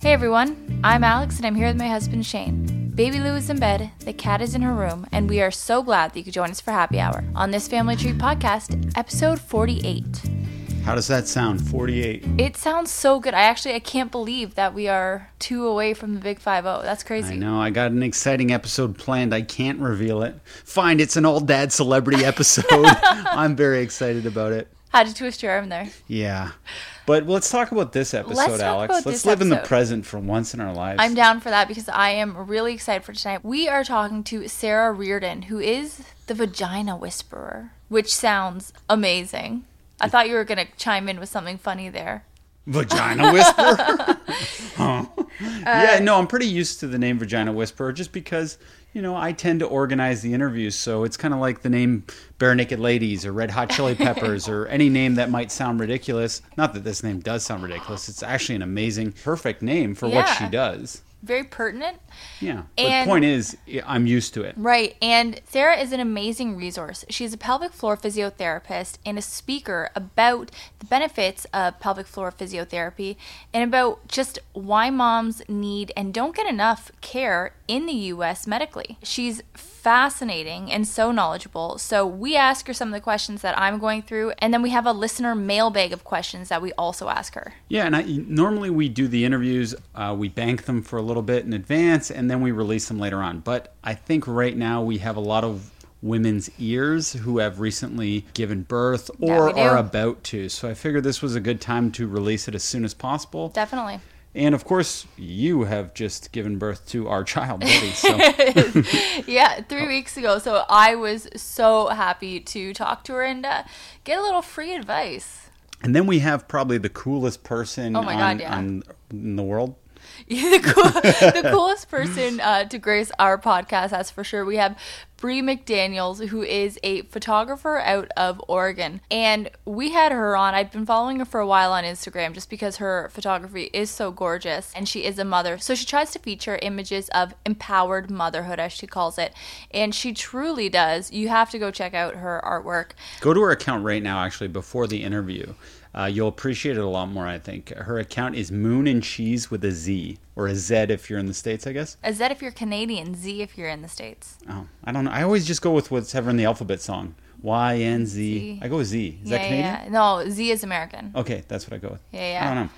Hey everyone, I'm Alex and I'm here with my husband Shane. Baby Lou is in bed, the cat is in her room, and we are so glad that you could join us for happy hour on this Family Tree podcast, episode 48. How does that sound? 48. It sounds so good. I actually I can't believe that we are two away from the big 5 That's crazy. I know. I got an exciting episode planned. I can't reveal it. Fine, it's an old dad celebrity episode. I'm very excited about it. How'd you twist your arm there? Yeah. But let's talk about this episode, Let's Alex. let's live in the present for once in our lives. I'm down for that because I am really excited for tonight. We are talking to Sarah Reardon, who is the vagina whisperer, which sounds amazing. I thought you were going to chime in with something funny there. Vagina Whisperer? Huh. Uh, yeah, no, I'm pretty used to the name Vagina Whisperer just because, you know, I tend to organize the interviews. So it's kind of like the name Barenaked Ladies or Red Hot Chili Peppers or any name that might sound ridiculous. Not that this name does sound ridiculous. It's actually an amazing, perfect name for what she does. Very pertinent. Yeah. But And- the point is, I'm used to it. Right. And Sarah is an amazing resource. She's a pelvic floor physiotherapist and a speaker about the benefits of pelvic floor physiotherapy and about just why moms need and don't get enough care in the US medically. She's fascinating and so knowledgeable. So we ask her some of the questions that I'm going through, and then we have a listener mailbag of questions that we also ask her. Yeah, and I, normally we do the interviews, uh, we bank them for a little bit in advance, and then we release them later on. But I think right now we have a lot of women's ears who have recently given birth or do. are about to. So I figured this was a good time to release it as soon as possible. Definitely. And of course, you have just given birth to our child, Betty. So yeah, three weeks ago. So I was so happy to talk to her and uh, get a little free advice. and then we have probably the coolest person Oh my on, God, yeah. on in the world. the, cool, the coolest person uh, to grace our podcast, that's for sure. We have Bree McDaniels, who is a photographer out of Oregon. And we had her on. I've been following her for a while on Instagram just because her photography is so gorgeous and she is a mother. So she tries to feature images of empowered motherhood, as she calls it. And she truly does. You have to go check out her artwork. Go to her account right now, actually, before the interview. Uh, you'll appreciate it a lot more, I think. Her account is Moon and Cheese with a Z, or a Z if you're in the States, I guess. A Z if you're Canadian, Z if you're in the States. Oh, I don't know. I always just go with whatever in the alphabet song. Y, N, Z. Z. I go with Z. Is yeah, that Canadian? yeah. No, Z is American. Okay, that's what I go with. Yeah, yeah. I don't know.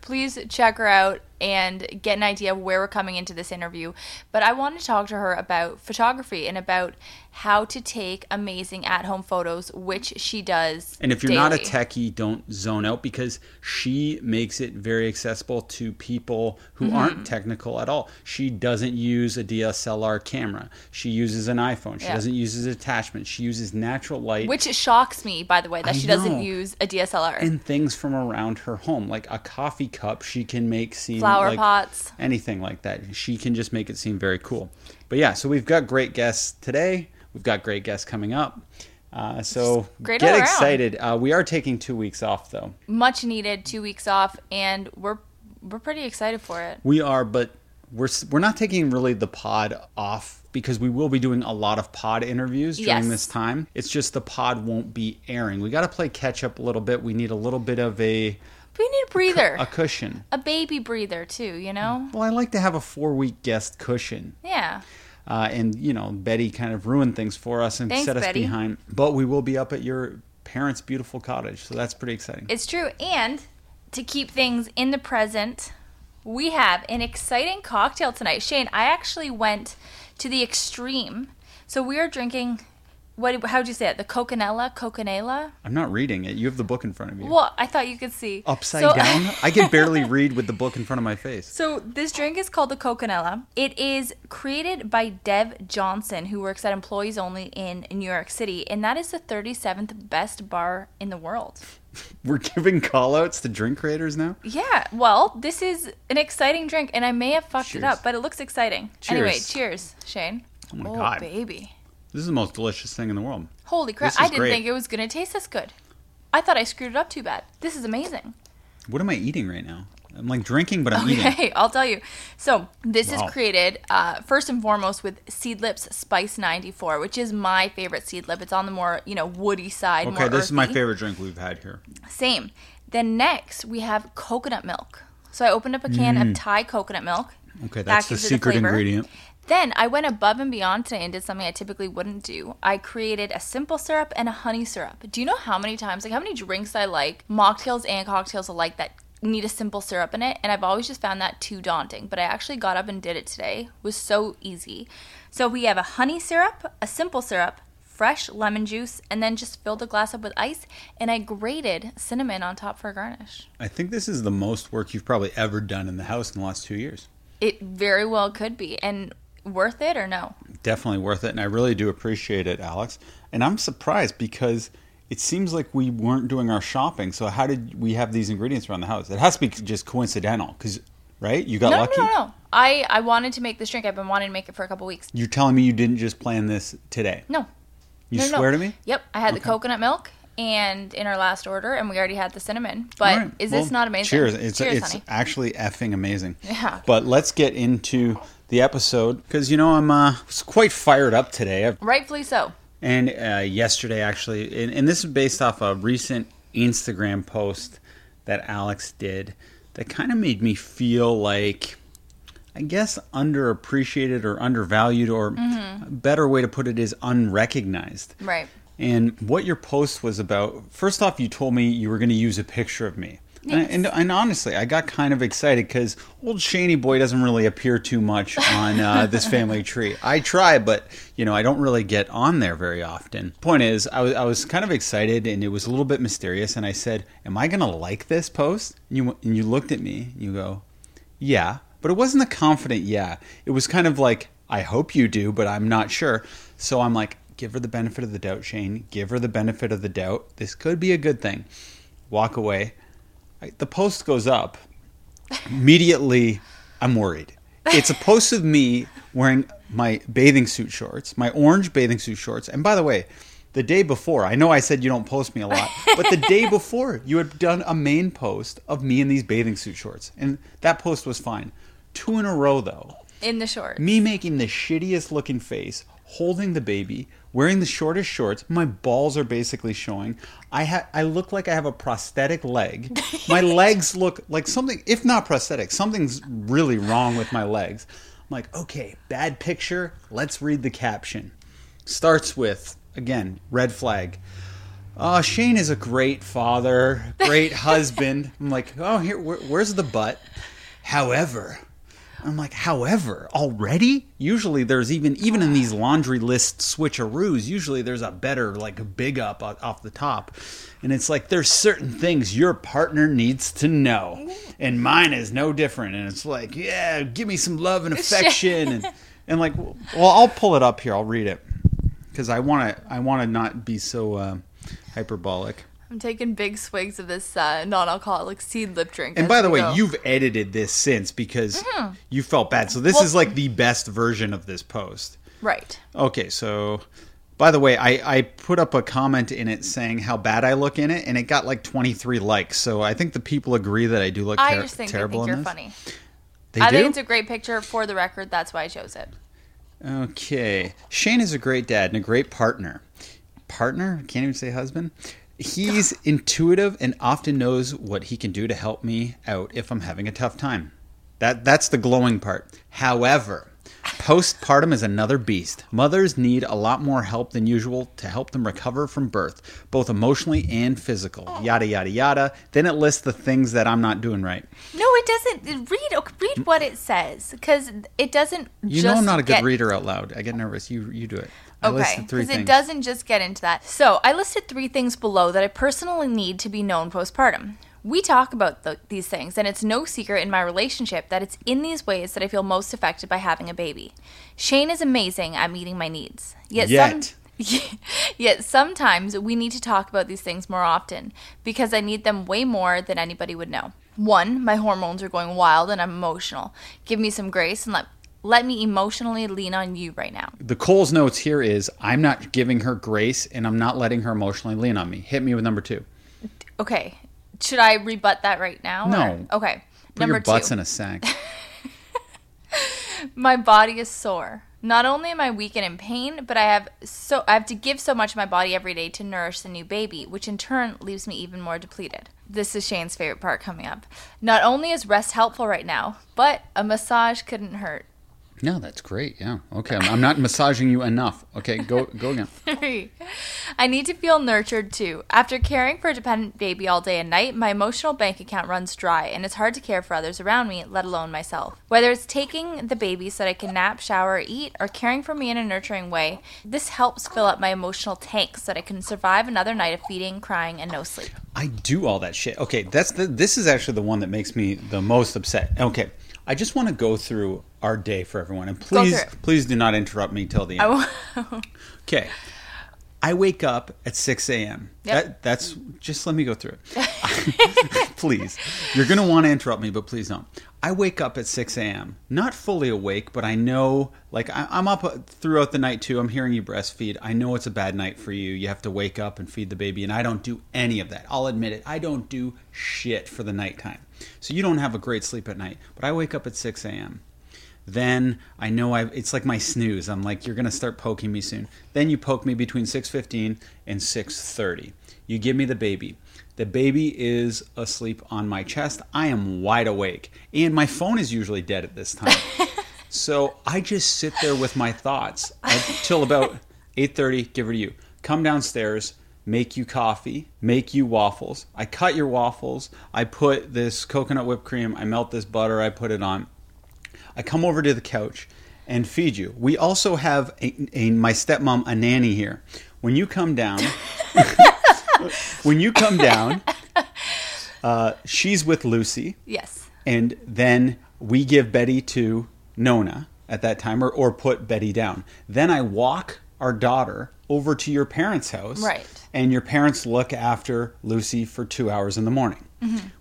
please check her out and get an idea of where we're coming into this interview. But I want to talk to her about photography and about how to take amazing at home photos, which she does. And if you're not a techie, don't zone out because she makes it very accessible to people who Mm-hmm. aren't technical at all. She doesn't use a DSLR camera. She uses an iPhone. She Yeah. doesn't use attachments. She uses natural light. Which shocks me, by the way, that I she doesn't use a DSLR. and things from around her home, like a coffee cup, she can make seem Flower like pots. anything like that. She can just make it seem very cool. But yeah, so we've got great guests today. We've got great guests coming up. Uh, so get excited. Uh, we are taking two weeks off though. Much needed, two weeks off, and we're we're pretty excited for it. We are, but we're we're not taking really the pod off because we will be doing a lot of pod interviews during Yes. this time. It's just the pod won't be airing. We got to play catch up a little bit. We need a little bit of a We need a breather, a cushion. a baby breather too. You know? Well, I like to have a four week guest cushion. Yeah. Uh, and, you know, Betty kind of ruined things for us and Thanks, set us Betty. behind. But we will be up at your parents' beautiful cottage. So that's pretty exciting. It's true. And to keep things in the present, we have an exciting cocktail tonight. Shane, I actually went to the extreme. So we are drinking what how'd you say it? The coconella, coconella? I'm not reading it. You have the book in front of you. Well, I thought you could see. Upside So- down? I can barely read with the book in front of my face. So this drink is called the Coconella. It is created by Dev Johnson, who works at Employees Only in New York City, and that is the 37th best bar in the world. We're giving call outs to drink creators now? Yeah, well, this is an exciting drink, and I may have fucked Cheers. it up, but it looks exciting. Anyway, Cheers. cheers, Shane. Oh my oh, God. baby. This is the most delicious thing in the world. Holy crap, I didn't great. think it was going to taste this good. I thought I screwed it up too bad. This is amazing. What am I eating right now? I'm like drinking, but I'm eating. Okay, I'll tell you. So this Wow. is created uh, first and foremost with Seedlip's Spice 94, which is my favorite Seedlip. It's on the more you know woody side. Okay, this is my favorite drink we've had here. Same. Then next we have coconut milk. So I opened up a can of Thai coconut milk. Okay, that's the the secret flavor. ingredient. Then I went above and beyond today and did something I typically wouldn't do. I created a simple syrup and a honey syrup. Do you know how many times, like how many drinks I like, mocktails and cocktails alike, that need a simple syrup in it? And I've always just found that too daunting. But I actually got up and did it today. It was so easy. So we have a honey syrup, a simple syrup, fresh lemon juice, and then just filled the glass up with ice. And I grated cinnamon on top for a garnish. I think this is the most work you've probably ever done in the house in the last two years. It very well could be. And worth it or no? Definitely worth it, and I really do appreciate it, Alex. And I'm surprised because it seems like we weren't doing our shopping. So how did we have these ingredients around the house? It has to be just coincidental, because right, you got No, lucky. no, no, no. I, I wanted to make this drink. I've been wanting to make it for a couple weeks. You're telling me you didn't just plan this today? No. You no, no. swear to me? Yep. I had the coconut milk and in our last order, and we already had the cinnamon. But right. is this Well, not amazing? Cheers! It's cheers, it's honey. actually effing amazing. Yeah. But let's get into the episode because you know I'm uh, quite fired up today. I've, Rightfully so. and uh, yesterday actually, and, and this is based off a recent Instagram post that Alex did that kind of made me feel like. I guess underappreciated or undervalued, or Mm-hmm. better way to put it is unrecognized. Right. And what your post was about, first off, you told me you were going to use a picture of me. And, and, and honestly, I got kind of excited because old Shaney boy doesn't really appear too much on uh, this family tree. I try, but you know, I don't really get on there very often. Point is, I was I was kind of excited, and it was a little bit mysterious. And I said, "Am I going to like this post?" And you and you looked at me. And you go, "Yeah," but it wasn't a confident yeah. It was kind of like, "I hope you do, but I'm not sure." So I'm like, "Give her the benefit of the doubt, Shane. Give her the benefit of the doubt. This could be a good thing." Walk away. The post goes up. Immediately, I'm worried. It's a post of me wearing my bathing suit shorts, my orange bathing suit shorts. And by the way, the day before, I know I said you don't post me a lot, but the day before, you had done a main post of me in these bathing suit shorts. And that post was fine. Two in a row, though. In the short. Me making the shittiest looking face, holding the baby, wearing the shortest shorts. My balls are basically showing. I ha- I look like I have a prosthetic leg. My legs look like something, if not prosthetic, something's really wrong with my legs. I'm like, okay, bad picture. Let's read the caption. Starts with again, red flag. Uh, Shane is a great father, great husband. I'm like, oh, here, where, where's the butt? However, I'm like, however, already? Usually there's even even in these laundry list switcheroos, usually there's a better like big up off the top. And it's like there's certain things your partner needs to know. And mine is no different. And it's like, yeah, give me some love and affection and and like well, I'll pull it up here. I'll read it cuz I want to I want to not be so uh, hyperbolic. I'm taking big swigs of this uh, non-alcoholic Seedlip drink. And by the way, go. you've edited this since because you felt bad. So this Well- is like the best version of this post. right. Okay, so by the way, I, I put up a comment in it saying how bad I look in it, and it got like 23 likes. So I think the people agree that I do look I just think they terrible think you're funny. They I do? think it's a great picture for the record. That's why I chose it. Okay. Shane is a great dad and a great partner. Partner? Can't even say husband. He's intuitive and often knows what he can do to help me out if I'm having a tough time. That that's the glowing part. However, postpartum is another beast. Mothers need a lot more help than usual to help them recover from birth, both emotionally and physical. Yada yada yada. Then it lists the things that I'm not doing right. No, it doesn't. Read read what it says because it doesn't. You know I'm not a good get, reader out loud. I get nervous. You you do it. Okay, because it doesn't just get into that. So I listed three things below that I personally need to be known postpartum. We talk about the, these things, and it's no secret in my relationship that it's in these ways that I feel most affected by having a baby. Shane is amazing at meeting my needs. Yet, Yet. Some, yet sometimes we need to talk about these things more often because I need them way more than anybody would know. One, my hormones are going wild and I'm emotional. Give me some grace and let let me emotionally lean on you right now. the Cole's notes here is I'm not giving her grace and I'm not letting her emotionally lean on me. Hit me with number two. Okay. Should I rebut that right now? No. or- Okay. Put Number your butts two. in a sack. my body is sore. Not only am I weak and in pain, but I have so I have to give so much of my body every day to nourish the new baby, which in turn leaves me even more depleted. this is Shane's favorite part coming up. Not only is rest helpful right now, but a massage couldn't hurt. No, that's great. Yeah. Okay. I'm, I'm not massaging you enough. Okay. Go go again. I need to feel nurtured too. After caring for a dependent baby all day and night, my emotional bank account runs dry, and it's hard to care for others around me, let alone myself. Whether it's taking the baby so that I can nap, shower, eat, or caring for me in a nurturing way, this helps fill up my emotional tank so that I can survive another night of feeding, crying, and no sleep. I do all that shit. Okay, that's the. This is actually the one that makes me the most upset. Okay, I just want to go through our day for everyone, and please, please do not interrupt me till the end. Will- Okay. I wake up at 6 a.m. Yep. That, that's just let me go through it. please. You're going to want to interrupt me, but please don't. I wake up at 6 a.m. Not fully awake, but I know, like, I, I'm up uh, throughout the night too. I'm hearing you breastfeed. I know it's a bad night for you. You have to wake up and feed the baby, and I don't do any of that. I'll admit it. I don't do shit for the nighttime. So you don't have a great sleep at night, but I wake up at 6 a.m then I know I it's like my snooze. I'm like you're going to start poking me soon. Then you poke me between 6:15 and 6:30. You give me the baby. The baby is asleep on my chest. I am wide awake. And my phone is usually dead at this time. so I just sit there with my thoughts until about 8:30 give her to you. Come downstairs, make you coffee, make you waffles. I cut your waffles. I put this coconut whipped cream, I melt this butter, I put it on. I come over to the couch and feed you. We also have a, a, my stepmom, a nanny here. When you come down, when you come down, uh, she's with Lucy, yes. and then we give Betty to Nona at that time, or, or put Betty down. Then I walk our daughter over to your parents' house, Right. And your parents look after Lucy for two hours in the morning.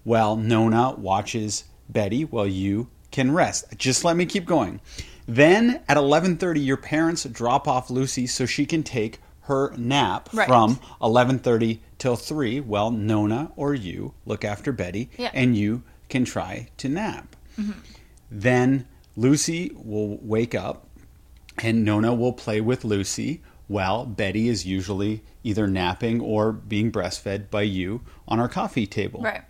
Well, Nona watches Betty while you can rest. Just let me keep going. Then at 11:30 your parents drop off Lucy so she can take her nap Right. from 11:30 till 3. Well, Nona or you look after Betty Yeah. and you can try to nap. Mm-hmm. Then Lucy will wake up and Nona will play with Lucy while Betty is usually either napping or being breastfed by you on our coffee table. Right.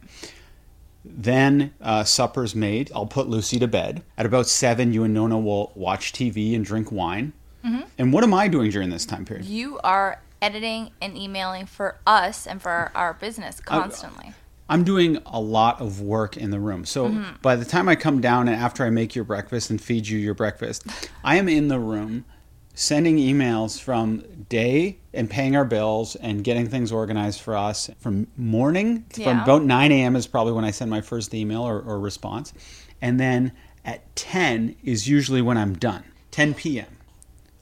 Then uh, supper's made. I'll put Lucy to bed. At about seven, you and Nona will watch TV and drink wine. And what am I doing during this time period? You are editing and emailing for us and for our, our business constantly. I'm doing a lot of work in the room. So Mm-hmm. by the time I come down and after I make your breakfast and feed you your breakfast, I am in the room sending emails from day and paying our bills and getting things organized for us from morning from Yeah. about 9 a.m. is probably when I send my first email or, or response. And then at 10 is usually when I'm done, 10 p.m.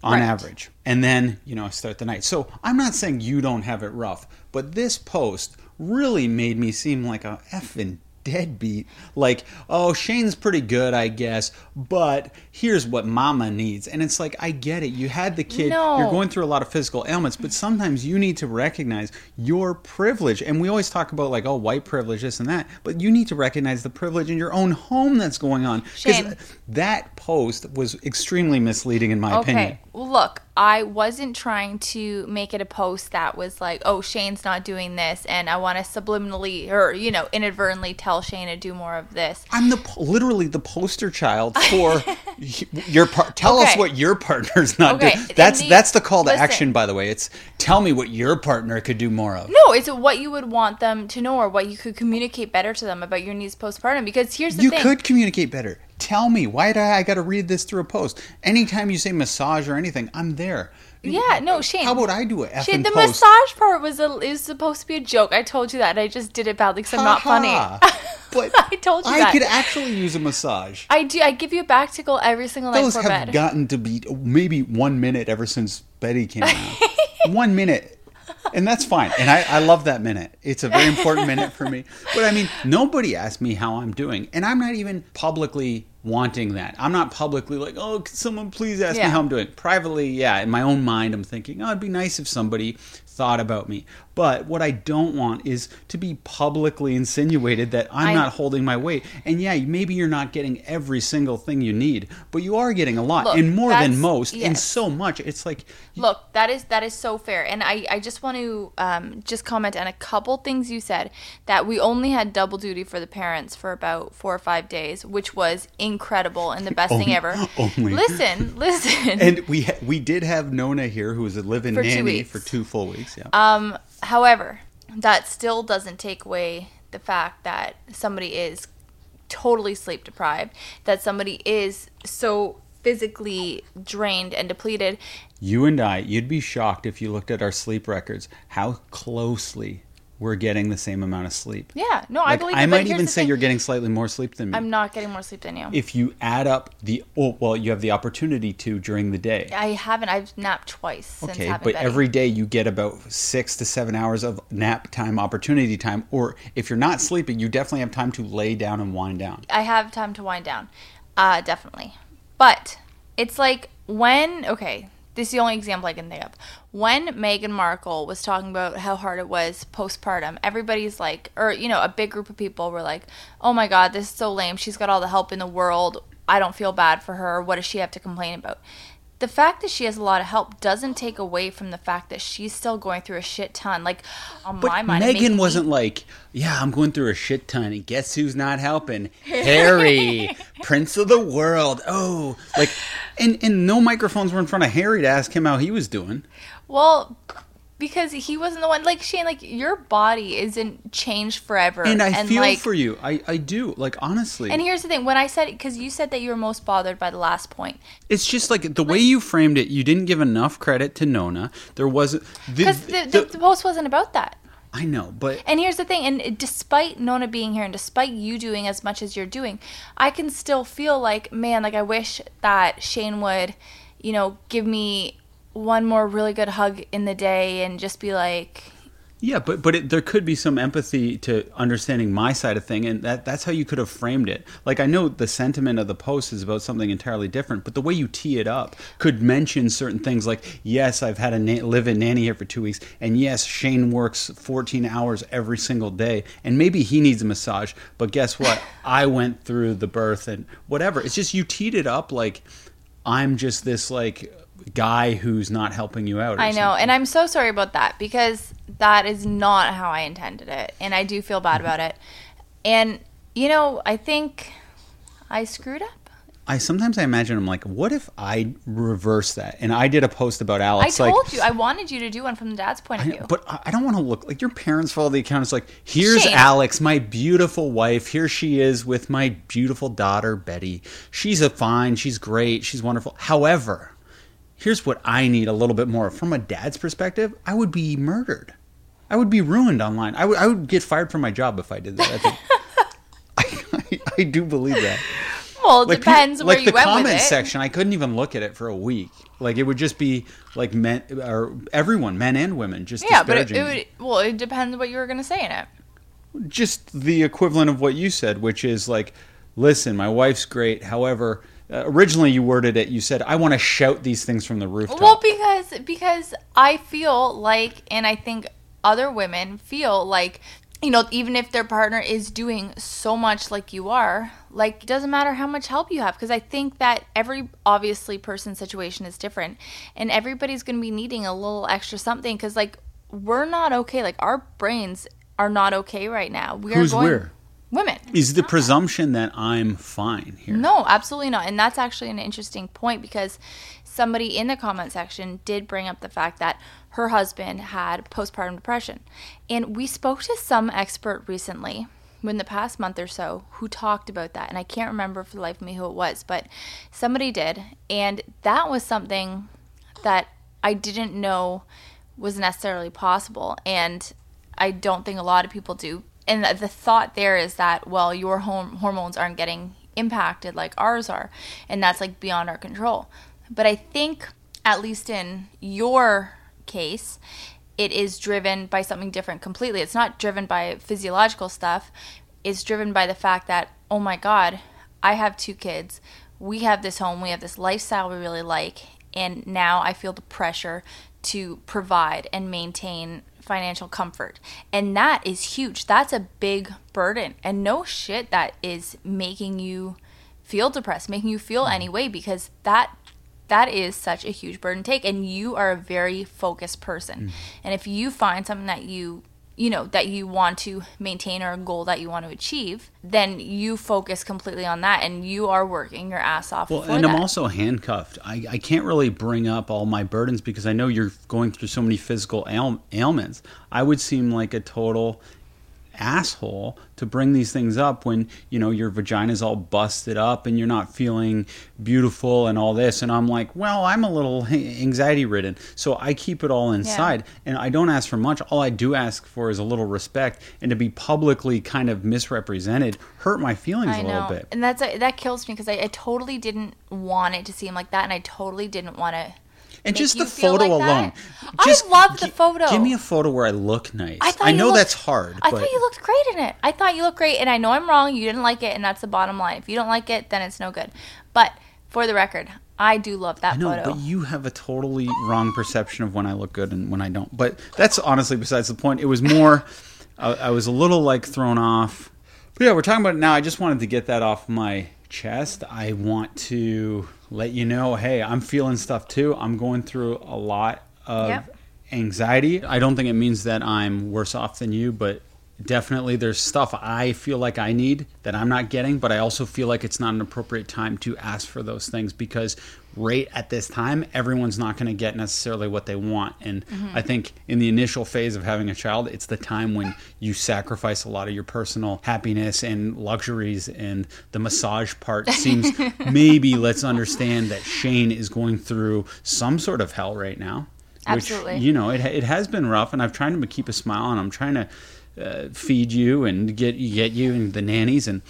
on Right. average. And then, you know, I start the night. So I'm not saying you don't have it rough, but this post really made me seem like a effing deadbeat. Like, oh, Shane's pretty good, I guess, but here's what mama needs. And it's like, I get it. You had the kid, No. you're going through a lot of physical ailments, but sometimes you need to recognize your privilege. And we always talk about, like, oh, white privilege, this and that, but you need to recognize the privilege in your own home that's going on. Shane. Because that post was extremely misleading, in my opinion. Okay. Well, look, I wasn't trying to make it a post that was like, oh, Shane's not doing this, and I want to subliminally or, you know, inadvertently tell Shane to do more of this. I'm the literally the poster child for your par- tell us what your partner's not Okay, doing. That's the- that's the call to listen. action by the way. It's tell me what your partner could do more of. No, it's what you would want them to know or what you could communicate better to them about your needs postpartum. Because here's the you thing. You could communicate better. Tell me why do I, got to read this through a post? Anytime you say massage or anything, I'm there. Yeah, no, Shane. How about I do it? Shane, the massage part was a, is supposed to be a joke. I told you that, I just did it badly because I'm not funny. But I told you I that. could actually use a massage. I do. I give you a back tickle every single night Those have bed. gotten to be maybe one minute ever since Betty came out. one minute. And that's fine. And I, I love that minute. It's a very important minute for me. But I mean, nobody asked me how I'm doing. And I'm not even publicly wanting that. I'm not publicly like, oh, can someone please ask Yeah. me how I'm doing? Privately, yeah, in my own mind, I'm thinking, oh, it'd be nice if somebody thought about me. But what I don't want is to be publicly insinuated that I'm I- not holding my weight. And yeah, maybe you're not getting every single thing you need, but you are getting a lot Look, and more than most and so much. It's like Look, that is that is so fair, and I I just want to um, just comment on a couple things you said that we only had double duty for the parents for about four or five days, which was incredible and the best thing ever. only. Listen, listen. and we ha- we did have Nona here who was a live-in For two nanny for two full weeks. Yeah. Um, however, that still doesn't take away the fact that somebody is totally sleep deprived, that somebody is so physically drained and depleted. You and I, you'd be shocked if you looked at our sleep records how closely we're getting the same amount of sleep. Yeah, no, I believe. I might even say thing. you're getting slightly more sleep than me. I'm not getting more sleep than you. if you add up the oh, well, you have the opportunity to during the day. I haven't. I've napped twice Okay, but Betty. every day you get about six to seven hours of nap time, opportunity time, or if you're not sleeping, you definitely have time to lay down and wind down. I have time to wind down. Uh, definitely. But it's like when, okay, this is the only example I can think of. When Meghan Markle was talking about how hard it was postpartum, everybody's like, or, you know, a big group of people were like, oh my God, this is so lame. She's got all the help in the world. I don't feel bad for her. What does she have to complain about? The fact that she has a lot of help doesn't take away from the fact that she's still going through a shit ton. Like, on But my mind, Meghan wasn't like, yeah, I'm going through a shit ton. And guess who's not helping? Harry, Prince of the World. Oh, like, and and no microphones were in front of Harry to ask him how he was doing. Well, because he wasn't the one. Like Shane, like your body isn't changed forever. And I feel like, for you. I I do. Like honestly, And here's the thing: when I said, because you said that you were most bothered by the last point, it's just like the way you framed it. You didn't give enough credit to Nona. There wasn't because the, the, the post wasn't about that. I know, but And here's the thing: and despite Nona being here, and despite you doing as much as you're doing, I can still feel like, man, like I wish that Shane would, you know, give me one more really good hug in the day and just be like, Yeah, but but it, there could be some empathy to understanding my side of thing, and that that's how you could have framed it. Like I know the sentiment of the post is about something entirely different, but the way you tee it up could mention certain things like, yes, I've had a na- live-in nanny here for two weeks, and yes, Shane works 14 hours every single day, and maybe he needs a massage, but guess what? I went through the birth and whatever. It's just you teed it up like I'm just this like guy who's not helping you out. I know, something. and I'm so sorry about that because that is not how I intended it, and I do feel bad mm-hmm. about it. And you know, I think I screwed up. I sometimes I imagine I'm like, what if I reverse that? And I did a post about Alex. I told like, you I wanted you to do one from the dad's point of I- view. but I I don't want to look like your parents follow the account. It's like, here's Shame. Alex, my beautiful wife. Here she is with my beautiful daughter Betty. She's a fine. She's great. She's wonderful. However, here's what I need a little bit more from a dad's perspective. I would be murdered. I would be ruined online. I would, I would get fired from my job if I did that. I, think. I, I do believe that. well, it Like, people- depends where like you the went comment with it. section. I couldn't even look at it for a week. Like it would just be like men or everyone, men and women, just yeah, but it, it would. Well, it depends what you were gonna say in it. just the equivalent of what you said, which is like, listen, my wife's great. However, uh, originally you worded it. You said, I want to shout these things from the rooftop. Well, because because I feel like, and I think other women feel like, you know, even if their partner is doing so much like you are, like it doesn't matter how much help you have, because I think that every obviously person's situation is different, and everybody's going to be needing a little extra something, because like we're not okay, like our brains are not okay right now. We Who's are going, we're? Women. is the presumption that I'm fine here. No, absolutely not. And that's actually an interesting point because somebody in the comment section did bring up the fact that her husband had postpartum depression. And we spoke to some expert recently in the past month or so who talked about that. And I can't remember for the life of me who it was, but somebody did. And that was something that I didn't know was necessarily possible. And I don't think a lot of people do. And the thought there is that, well, your hormones aren't getting impacted like ours are. And that's like beyond our control. But I think, at least in your case, it is driven by something different completely. It's not driven by physiological stuff, it's driven by the fact that, oh my God, I have two kids. We have this home, we have this lifestyle we really like, and now I feel the pressure to provide and maintain financial comfort. And that is huge. That's a big burden. And no shit that is making you feel depressed, making you feel any way because that that is such a huge burden to take and you are a very focused person. Mm. And if you find something that you you know that you want to maintain or a goal that you want to achieve, then you focus completely on that and you are working your ass off Well, and that. I'm also handcuffed. I, I can't really bring up all my burdens because I know you're going through so many physical ail- ailments. I would seem like a total asshole to bring these things up when you know your vagina's all busted up and you're not feeling beautiful and all this. And i'm like well i'm a little anxiety ridden. So i keep it all inside. And i don't ask for much. All i do ask for is a little respect and to be publicly kind of misrepresented hurt my feelings I a know, little bit. And that's uh, that kills me because I, I totally didn't want it to seem like that, and I totally didn't want to. And just the photo like alone. Just I love the photo. Give me a photo where I look nice. I, I, know looked- that's hard, I but thought you looked great in it. I thought you looked great, and I know I'm wrong. You didn't like it, and that's the bottom line. If you don't like it, then it's no good. But for the record, I do love that I know, photo. but you have a totally wrong perception of when I look good and when I don't. But that's honestly besides the point. It was more, I, I was a little like thrown off. But yeah, we're talking about it now. I just wanted to get that off my chest. I want to let you know, hey, I'm feeling stuff too. I'm going through a lot of Yep. anxiety. I don't think it means that I'm worse off than you, but definitely there's stuff I feel like I need that I'm not getting, but I also feel like it's not an appropriate time to ask for those things because right at this time everyone's not going to get necessarily what they want and mm-hmm. I think in the initial phase of having a child it's the time when you sacrifice a lot of your personal happiness and luxuries and the massage part seems maybe let's understand that Shane is going through some sort of hell right now Absolutely. which you know it, it has been rough and i've tried to keep a smile and i'm trying to uh, feed you and get get you and the nannies and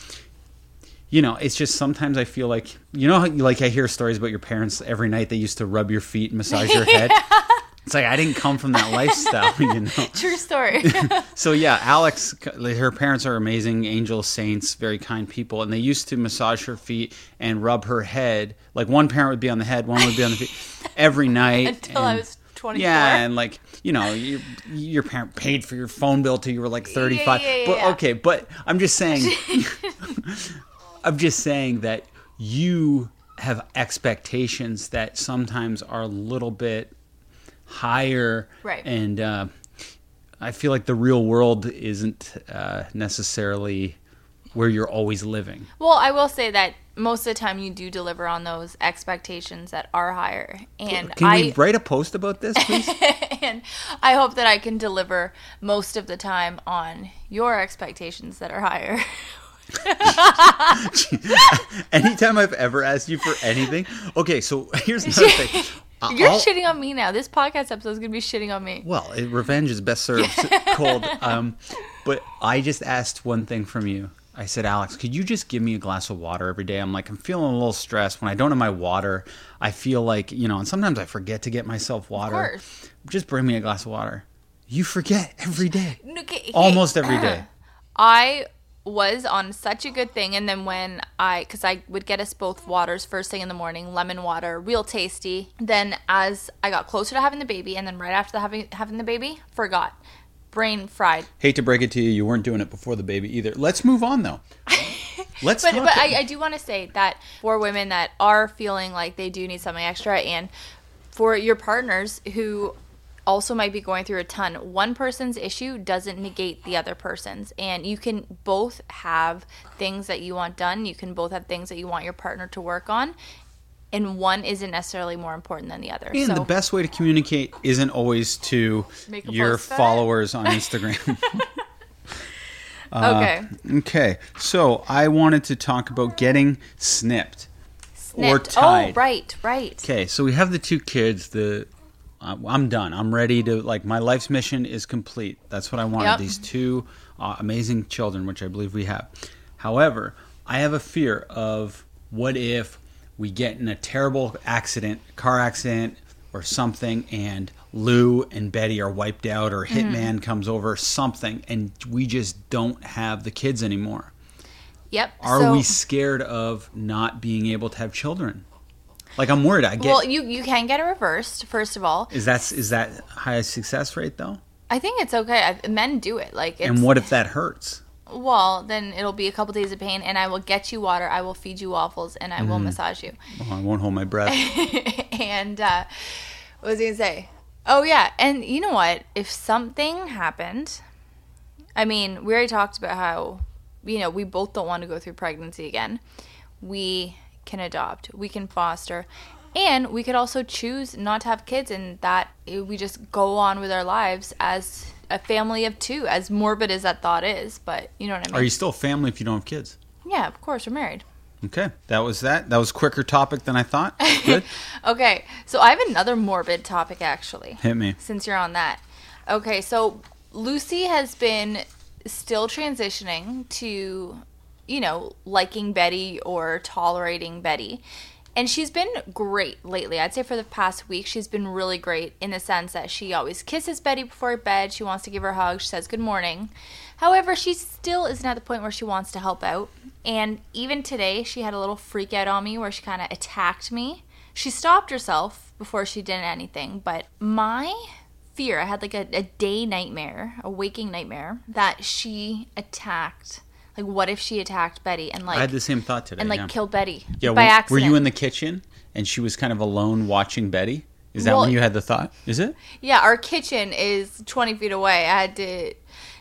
you know it's just sometimes i feel like you know how, like i hear stories about your parents every night they used to rub your feet and massage your head it's like i didn't come from that lifestyle you know True story. so yeah, Alex, her parents are amazing, angel saints, very kind people, and they used to massage her feet and rub her head. Like one parent would be on the head, one would be on the feet every night Until I was 24. Yeah, and like you know, your your parent paid for your phone bill till you were like thirty five. yeah, but yeah. okay, but I'm just saying, I'm just saying that you have expectations that sometimes are a little bit higher, Right. And uh, I feel like the real world isn't uh, necessarily where you're always living. well, I will say that most of the time you do deliver on those expectations that are higher, and Can I we write a post about this, please? and I hope that I can deliver most of the time on your expectations that are higher. Anytime I've ever asked you for anything, okay. So here's another thing. You're I'll- shitting on me now. This podcast episode is gonna be shitting on me. Well, revenge is best served cold. Um, but I just asked one thing from you. I said, Alex, could you just give me a glass of water every day? I'm like, I'm feeling a little stressed. When I don't have my water, I feel like, you know, and sometimes I forget to get myself water. course. Just bring me a glass of water. You forget every day. Okay, Almost every uh, day. I was on such a good thing, and then when I, because I would get us both waters first thing in the morning, lemon water, real tasty. Then as I got closer to having the baby, and then right after the having having the baby, forgot, brain fried. Hate to break it to you, you weren't doing it before the baby either. Let's move on though. Let's But but I, I do want to say that for women that are feeling like they do need something extra, and for your partners who also might be going through a ton, one person's issue doesn't negate the other person's, and you can both have things that you want done. You can both have things that you want your partner to work on. And one isn't necessarily more important than the other. and so the best way to communicate isn't always to your post about it? followers on Instagram. okay, Okay, so I wanted to talk about getting snipped, or tied. Oh, right, right. Okay, so we have the two kids. The uh, I'm done. I'm ready to like my life's mission is complete. That's what I wanted. Yep. These two uh, amazing children, which I believe we have. However, I have a fear of what if we get in a terrible accident, car accident, or something, and Lou and Betty are wiped out, or mm-hmm. Hitman comes over, something, and we just don't have the kids anymore. Yep. Are so, we scared of not being able to have children? Like I'm worried. I get. Well, you you can get it reversed. First of all, is that is that high success rate though? I think it's okay. I, men do it. Like, it's, and what if that hurts? Well, then it'll be a couple days of pain, and I will get you water. I will feed you waffles, and I will Mm-hmm. massage you. Oh, I won't hold my breath. and uh, what was he gonna say? Oh yeah, and you know what? If something happened, I mean, we already talked about how you know we both don't want to go through pregnancy again. We can adopt, we can foster, and we could also choose not to have kids, and that we just go on with our lives as a family of two. As morbid as that thought is, but you know what I mean. Are you still a family if you don't have kids? yeah, of course, we're married. Okay, that was that. That was a quicker topic than I thought. Good. Okay, so I have another morbid topic actually. Hit me. since you're on that. Okay, so Lucy has been still transitioning to, you know, liking Betty or tolerating Betty. And she's been great lately. I'd say for the past week, she's been really great in the sense that she always kisses Betty before bed. She wants to give her a hug. She says good morning. However, she still isn't at the point where she wants to help out. And even today, she had a little freak out on me where she kind of attacked me. She stopped herself before she did anything, but my fear, I had like a, a day nightmare, a waking nightmare, that she attacked. Like, what if she attacked Betty and like I had the same thought today. and like yeah. killed Betty Yeah, by were, accident? Were you in the kitchen and she was kind of alone watching Betty? Is that Well- when you had the thought? Is it? Yeah, our kitchen is 20 feet away. I had to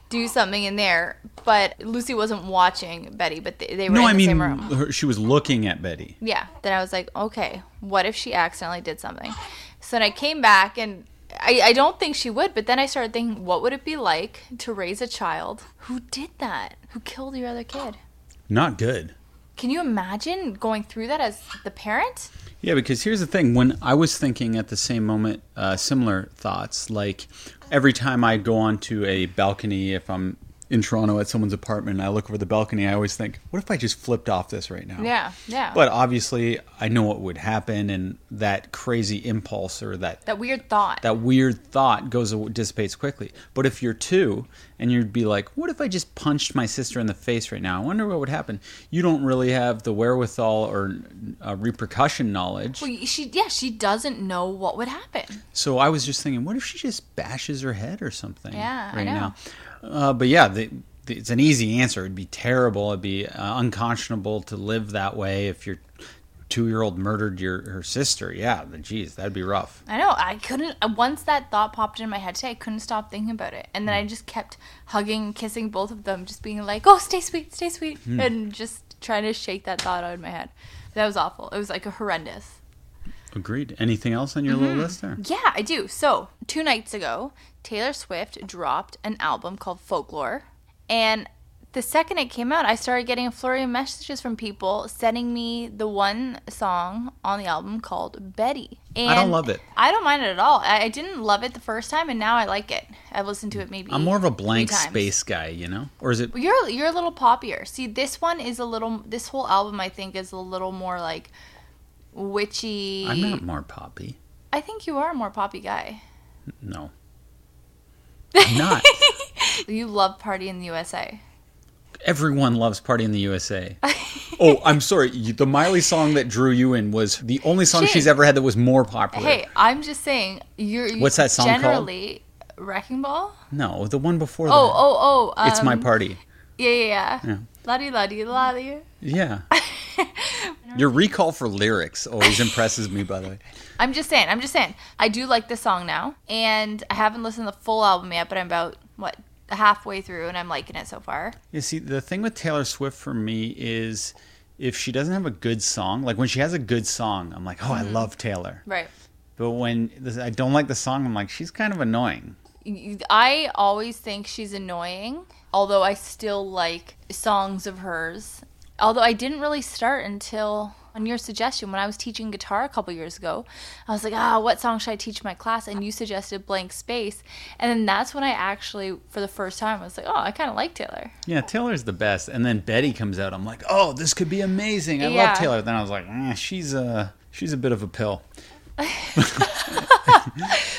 do something in there, but Lucy wasn't watching Betty, but they, they were No, in I the mean same room. her, she was looking at Betty. Yeah. Then I was like, okay, what if she accidentally did something? So then I came back and I, I don't think she would, but then I started thinking, what would it be like to raise a child who did that? Who killed your other kid? Not good. Can you imagine going through that as the parent? Yeah, because here's the thing. When I was thinking at the same moment, uh, similar thoughts, like every time I go onto a balcony, if I'm in Toronto at someone's apartment and I look over the balcony, I always think, what if I just flipped off this right now? Yeah, yeah. But obviously, I know what would happen, and that crazy impulse or that that weird thought. that weird thought goes dissipates quickly. But if you're two and you'd be like, "What if I just punched my sister in the face right now? I wonder what would happen." You don't really have the wherewithal or uh, repercussion knowledge. well, she yeah, she doesn't know what would happen. So I was just thinking, what if she just bashes her head or something? Yeah, I right know. now. Uh, but yeah, the, the, it's an easy answer. It'd be terrible. It'd be uh, unconscionable to live that way if your two-year-old murdered your her sister. Yeah, then geez, that'd be rough. I know. I couldn't. uh, Once that thought popped in my head today, I couldn't stop thinking about it. And then I just kept hugging, kissing both of them, just being like, "Oh, stay sweet, stay sweet," and just trying to shake that thought out of my head. That was awful. It was like a horrendous. Agreed. Anything else on your Mm-hmm. little list there? Yeah, I do. So two nights ago, Taylor Swift dropped an album called Folklore, and the second it came out, I started getting a flurry of messages from people sending me the one song on the album called Betty. And I don't love it. I don't mind it at all. I, didn't love it the first time, and now I like it. I've listened to it maybe. I'm more of a blank space guy, you know? Or is it You're you're a little poppier. See, this one is a little. This whole album, I think, is a little more like witchy. I'm not more poppy. I think you are a more poppy guy. No. I'm not. You love Party in the USA. Everyone loves Party in the USA. oh, I'm sorry. The Miley song that drew you in was the only song Shit. she's ever had that was more popular. Hey, I'm just saying you're. What's that song called? generally, Wrecking Ball. No, the one before Oh, that. oh, oh. Oh. It's my um, party. Yeah, yeah, yeah. Yeah. Lottie, lottie, lottie. Yeah. Your recall for lyrics always impresses me, by the way. I'm just saying. I'm just saying. I do like this song now, and I haven't listened to the full album yet, but I'm about what halfway through, and I'm liking it so far. You see, the thing with Taylor Swift for me is if she doesn't have a good song, like when she has a good song, I'm like, oh, I mm-hmm. love Taylor. Right. But when I don't like the song, I'm like, she's kind of annoying. I always think she's annoying, although I still like songs of hers. Although I didn't really start until on your suggestion when I was teaching guitar a couple years ago. I was like, ah, what song should I teach my class? And you suggested Blank Space. And then that's when I actually, for the first time, I was like, oh, I kind of like Taylor. Yeah, Taylor's the best. And then Betty comes out. I'm like, oh, this could be amazing. I Yeah. love Taylor. Then I was like, eh, she's a she's a bit of a pill.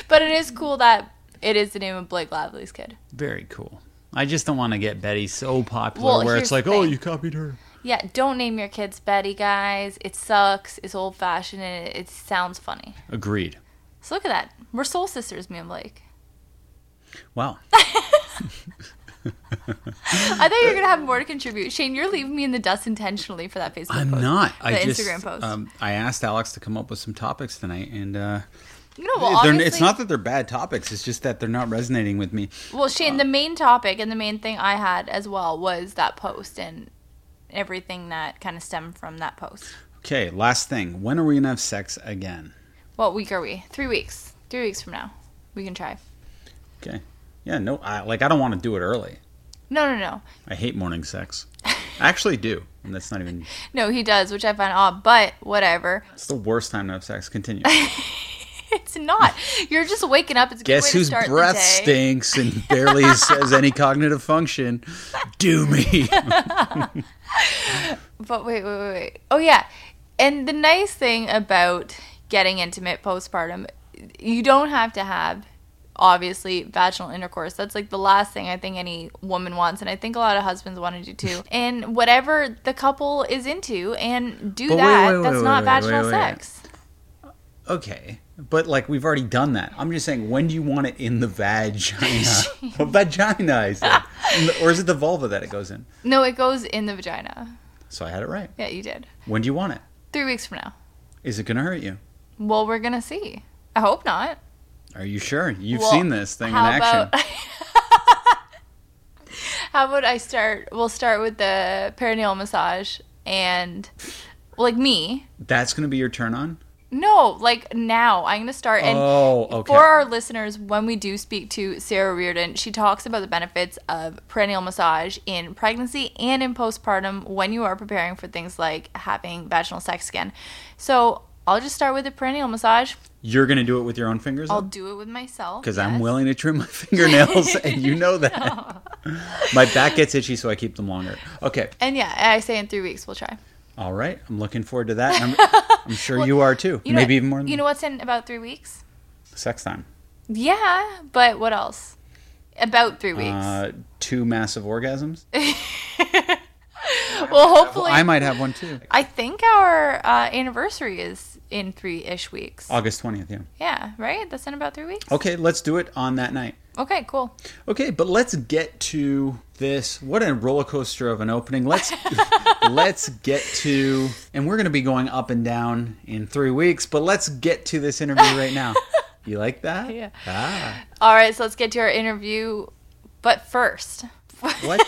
But it is cool that it is the name of Blake Lively's kid. Very cool. I just don't want to get Betty so popular Well, where it's like, oh, you copied her. Yeah, don't name your kids Betty, guys. It sucks. It's old fashioned and it, it sounds funny. Agreed. So look at that. We're soul sisters, me and Blake. Wow. I thought you were gonna have more to contribute. Shane, you're leaving me in the dust intentionally for that Facebook I'm post. not. The I Instagram just, post. Um, I asked Alex to come up with some topics tonight, and uh, you know, well, obviously, it's not that they're bad topics. It's just that they're not resonating with me. Well, Shane, the main topic and the main thing I had as well was that post and everything that kind of stemmed from that post. Okay, last thing. When are we gonna have sex again? What week are we? Three weeks. Three weeks from now. We can try. Okay. Yeah. No. I, like I don't want to do it early. No, no, no. I hate morning sex. I actually do, and that's not even. No, he does, which I find odd, but whatever. It's the worst time to have sex. Continue. It's not. You're just waking up. It's Guess whose start breath the day. stinks and barely has any cognitive function? Do me. But wait, wait, wait, wait. Oh yeah, and the nice thing about getting intimate postpartum, you don't have to have obviously vaginal intercourse. That's like the last thing I think any woman wants, and I think a lot of husbands want to do too. And whatever the couple is into, and do But that. wait, wait, That's wait, not vaginal sex. Okay, but like we've already done that. I'm just saying, when do you want it in the vagina? What vagina, I said. The- or is it the vulva that it goes in? No, it goes in the vagina. So I had it right. Yeah, you did. When do you want it? Three weeks from now. Is it going to hurt you? Well, we're gonna see. I hope not. Are you sure? You've Well, seen this thing in action. about- How about I start? We'll start with the perineal massage and, like me. That's going to be your turn on? No, like now I'm gonna start. And Oh, okay. for our listeners, when we do speak to Sarah Reardon, she talks about the benefits of perineal massage in pregnancy and in postpartum when you are preparing for things like having vaginal sex again. So I'll just start with the perineal massage. You're going to do it with your own fingers? I'll do it with myself Because I'm willing to trim my fingernails, and you know that. my back gets itchy, so I keep them longer. Okay. And yeah, I say in three weeks we'll try. All right. I'm looking forward to that. I'm, I'm sure you are too. You know, Maybe even more than You know what's in about three weeks? sex time. Yeah, but what else? About three weeks. Uh, two massive orgasms. well, hopefully, I might have one too. I think our uh, anniversary is in three ish weeks. August 20th, yeah. Yeah, right? That's in about three weeks? Okay, let's do it on that night. Okay, cool. Okay, but let's get to this. What a roller coaster of an opening. Let's let's get to and we're going to be going up and down in 3 weeks, but let's get to this interview right now. You like that? Yeah. Ah. All right, so let's get to our interview. But first, What?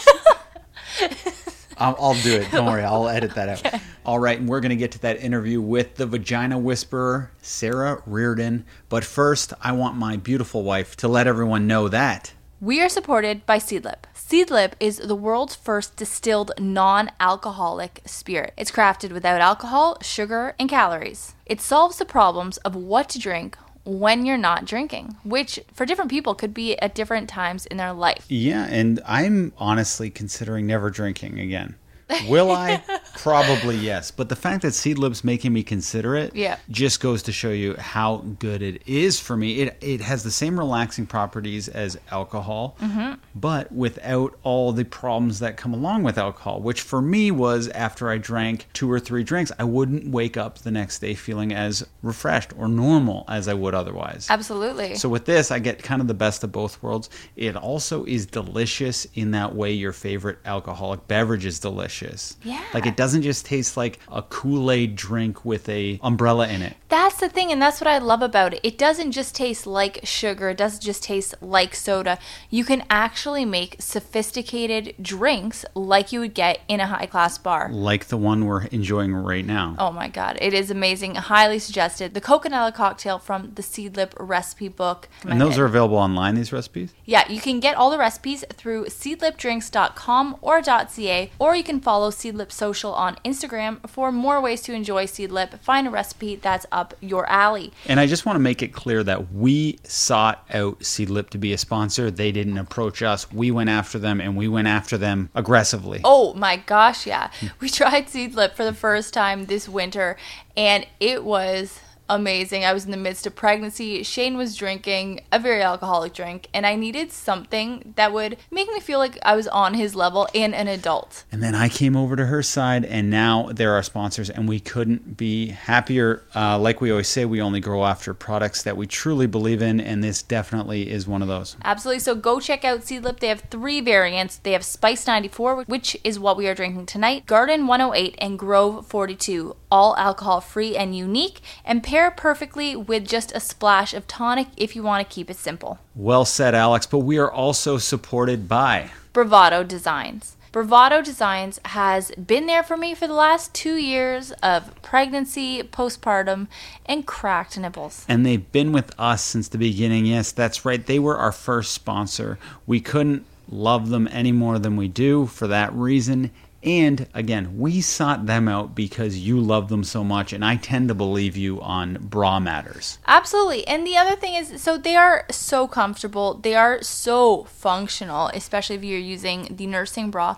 I'll, I'll do it. Don't worry. I'll edit that out. All right, and we're going to get to that interview with the vagina whisperer, Sarah Reardon. But first, I want my beautiful wife to let everyone know that. we are supported by Seedlip. Seedlip is the world's first distilled non alcoholic spirit. It's crafted without alcohol, sugar, and calories. It solves the problems of what to drink when you're not drinking, which for different people could be at different times in their life. Yeah, and I'm honestly considering never drinking again. Will I? Probably yes. But the fact that Seedlip's making me consider it Yeah. just goes to show you how good it is for me. It it has the same relaxing properties as alcohol, Mm-hmm. but without all the problems that come along with alcohol, which for me was after I drank two or three drinks, I wouldn't wake up the next day feeling as refreshed or normal as I would otherwise. Absolutely. So with this, I get kind of the best of both worlds. It also is delicious in that way your favorite alcoholic beverage is delicious. Yeah. Like it doesn't just taste like a Kool-Aid drink with a umbrella in it. That's the thing, and that's what I love about it. It doesn't just taste like sugar, it doesn't just taste like soda. You can actually make sophisticated drinks like you would get in a high class bar. Like the one we're enjoying right now. Oh my god, it is amazing. Highly suggested. The coconut cocktail from the Seedlip recipe book. and those are available online, these recipes? Yeah, you can get all the recipes through seedlipdrinks.com or .ca, or you can follow Seedlip Social on Instagram for more ways to enjoy Seedlip. Find a recipe that's up your alley. And I just want to make it clear that we sought out Seedlip to be a sponsor. They didn't approach us. We went after them and we went after them aggressively. Oh my gosh, yeah. We tried Seedlip for the first time this winter and it was amazing. I was in the midst of pregnancy. Shane was drinking a very alcoholic drink, and I needed something that would make me feel like I was on his level and an adult. And then I came over to her side, and now they're our sponsors, and we couldn't be happier. Uh, like we always say, we only grow after products that we truly believe in, and this definitely is one of those. Absolutely. So go check out Seedlip. They have three variants. They have Spice 94, which is what we are drinking tonight, Garden 108, and Grove 42, all alcohol free and unique, and pair perfectly with just a splash of tonic if you want to keep it simple. Well said, Alex. But we are also supported by Bravado Designs. Bravado Designs has been there for me for the last two years of pregnancy, postpartum, and cracked nipples. And they've been with us since the beginning. Yes, that's right. They were our first sponsor. We couldn't love them any more than we do for that reason. And again, we sought them out because you love them so much, and I tend to believe you on bra matters. Absolutely. And the other thing is so they are so comfortable, they are so functional, especially if you're using the nursing bra.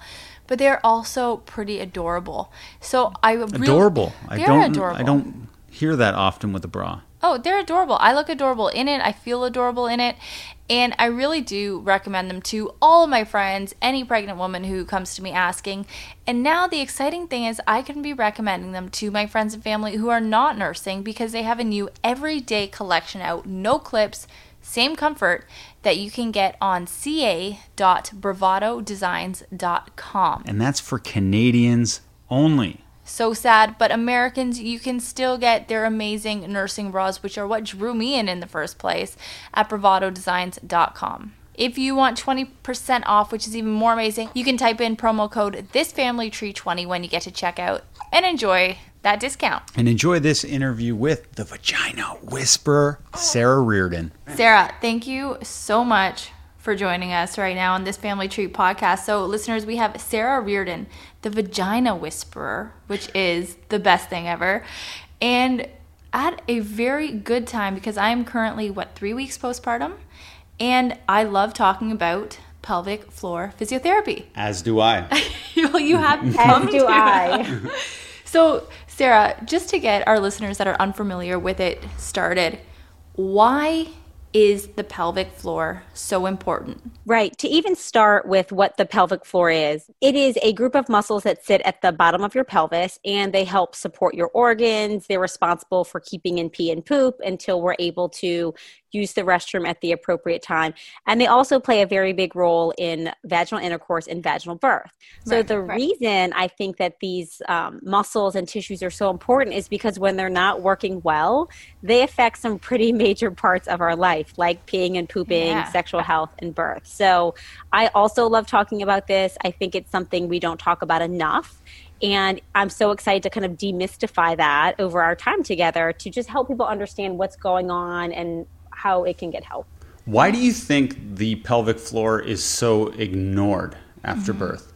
But they're also pretty adorable. So I really, adorable. I don't. adorable. I don't hear that often with a bra. Oh, they're adorable. I look adorable in it. I feel adorable in it. And I really do recommend them to all of my friends, any pregnant woman who comes to me asking. And now the exciting thing is, I can be recommending them to my friends and family who are not nursing because they have a new everyday collection out, no clips, same comfort that you can get on ca.bravadodesigns.com. And that's for Canadians only. So sad, but Americans, you can still get their amazing nursing bras, which are what drew me in in the first place, at bravadodesigns.com. If you want 20% off, which is even more amazing, you can type in promo code ThisFamilyTree20 when you get to checkout and enjoy that discount. And enjoy this interview with the Vagina Whisperer, Sarah Reardon. Sarah, thank you so much for joining us right now on this Family Tree podcast. So, listeners, we have Sarah Reardon, the Vagina Whisperer, which is the best thing ever. And at a very good time because I am currently, what, three weeks postpartum? And I love talking about pelvic floor physiotherapy. As do I. well, you have come As do to I. So, Sarah, just to get our listeners that are unfamiliar with it started, why is the pelvic floor so important? Right. To even start with what the pelvic floor is, it is a group of muscles that sit at the bottom of your pelvis and they help support your organs. They're responsible for keeping in pee and poop until we're able to use the restroom at the appropriate time. And they also play a very big role in vaginal intercourse and vaginal birth. So, Right, the right. reason I think that these um, muscles and tissues are so important is because when they're not working well, they affect some pretty major parts of our life, like peeing and pooping, Yeah. sexual health, and birth. So, I also love talking about this. I think it's something we don't talk about enough. And I'm so excited to kind of demystify that over our time together to just help people understand what's going on and how it can get help. Why do you think the pelvic floor is so ignored after birth?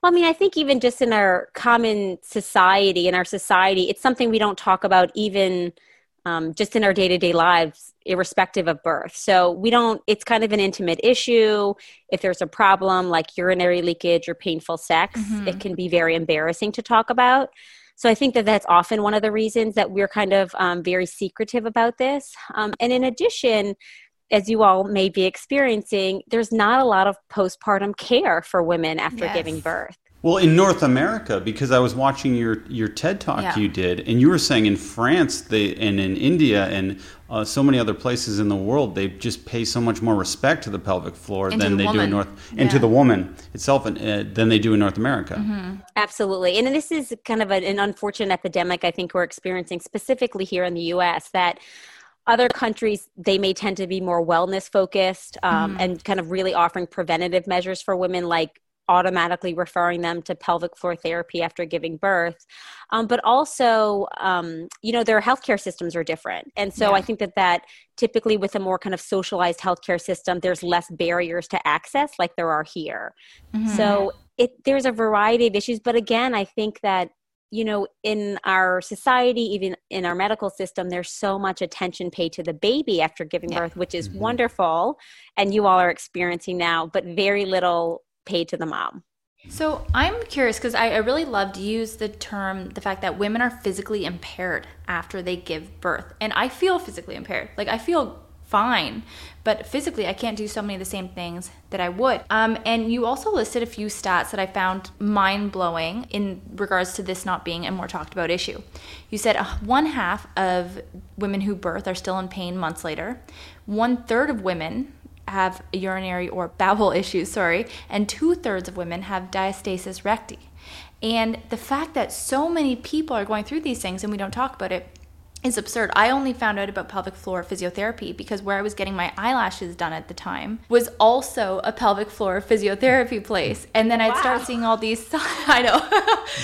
Well, I mean, I think even just in our common society, in our society, it's something we don't talk about even um, just in our day to day lives, irrespective of birth. So we don't, it's kind of an intimate issue. If there's a problem like urinary leakage or painful sex, it can be very embarrassing to talk about. So I think that that's often one of the reasons that we're kind of um, very secretive about this. Um, and in addition, as you all may be experiencing, there's not a lot of postpartum care for women after Yes. giving birth. Well, in North America, because I was watching your your TED talk Yeah. you did, and you were saying in France, they and in India and uh, so many other places in the world, they just pay so much more respect to the pelvic floor And than the they do in woman. North and to the woman itself, and, uh, than they do in North America. Absolutely. And this is kind of an, an unfortunate epidemic I think we're experiencing specifically here in the US that other countries they may tend to be more wellness focused um, and kind of really offering preventative measures for women like automatically referring them to pelvic floor therapy after giving birth. Um, but also um, you know their healthcare systems are different. And so Yeah. i think that that typically with a more kind of socialized healthcare system there's less barriers to access like there are here. So it there's a variety of issues, but again, I think that you know in our society, even in our medical system, there's so much attention paid to the baby after giving Yeah. birth, which is wonderful, and you all are experiencing now, but very little paid to the mom. So I'm curious because I, I, really love to use the term the fact that women are physically impaired after they give birth. And I feel physically impaired. Like I feel fine, but physically I can't do so many of the same things that I would. Um, and you also listed a few stats that I found mind blowing in regards to this not being a more talked about issue. You said uh, one half of women who birth are still in pain months later. One third of women have urinary or bowel issues, sorry, and two thirds of women have diastasis recti. And the fact that so many people are going through these things and we don't talk about it is absurd. I only found out about pelvic floor physiotherapy because where I was getting my eyelashes done at the time was also a pelvic floor physiotherapy place. And then I'd wow. start seeing all these I know.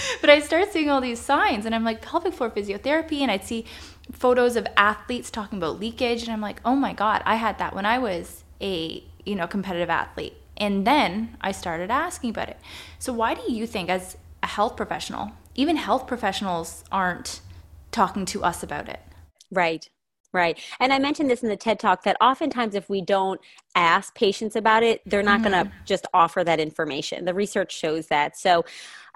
but I start seeing all these signs and I'm like pelvic floor physiotherapy and I'd see photos of athletes talking about leakage and I'm like, "Oh my god, I had that when I was a, you know, competitive athlete." And then I started asking about it. So why do you think as a health professional, even health professionals aren't talking to us about it. Right. Right. And I mentioned this in the TED talk that oftentimes if we don't ask patients about it, they're not mm-hmm. going to just offer that information. The research shows that. So,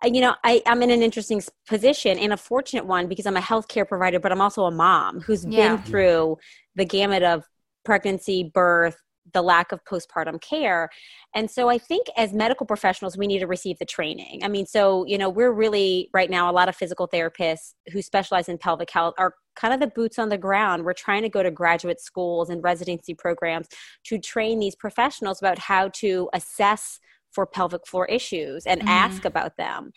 you know, I, am in an interesting position and a fortunate one because I'm a healthcare provider, but I'm also a mom who's yeah. been through the gamut of pregnancy, birth, the lack of postpartum care. And so I think as medical professionals, we need to receive the training. I mean, so, you know, we're really right now, a lot of physical therapists who specialize in pelvic health are kind of the boots on the ground. We're trying to go to graduate schools and residency programs to train these professionals about how to assess for pelvic floor issues and mm. ask about them.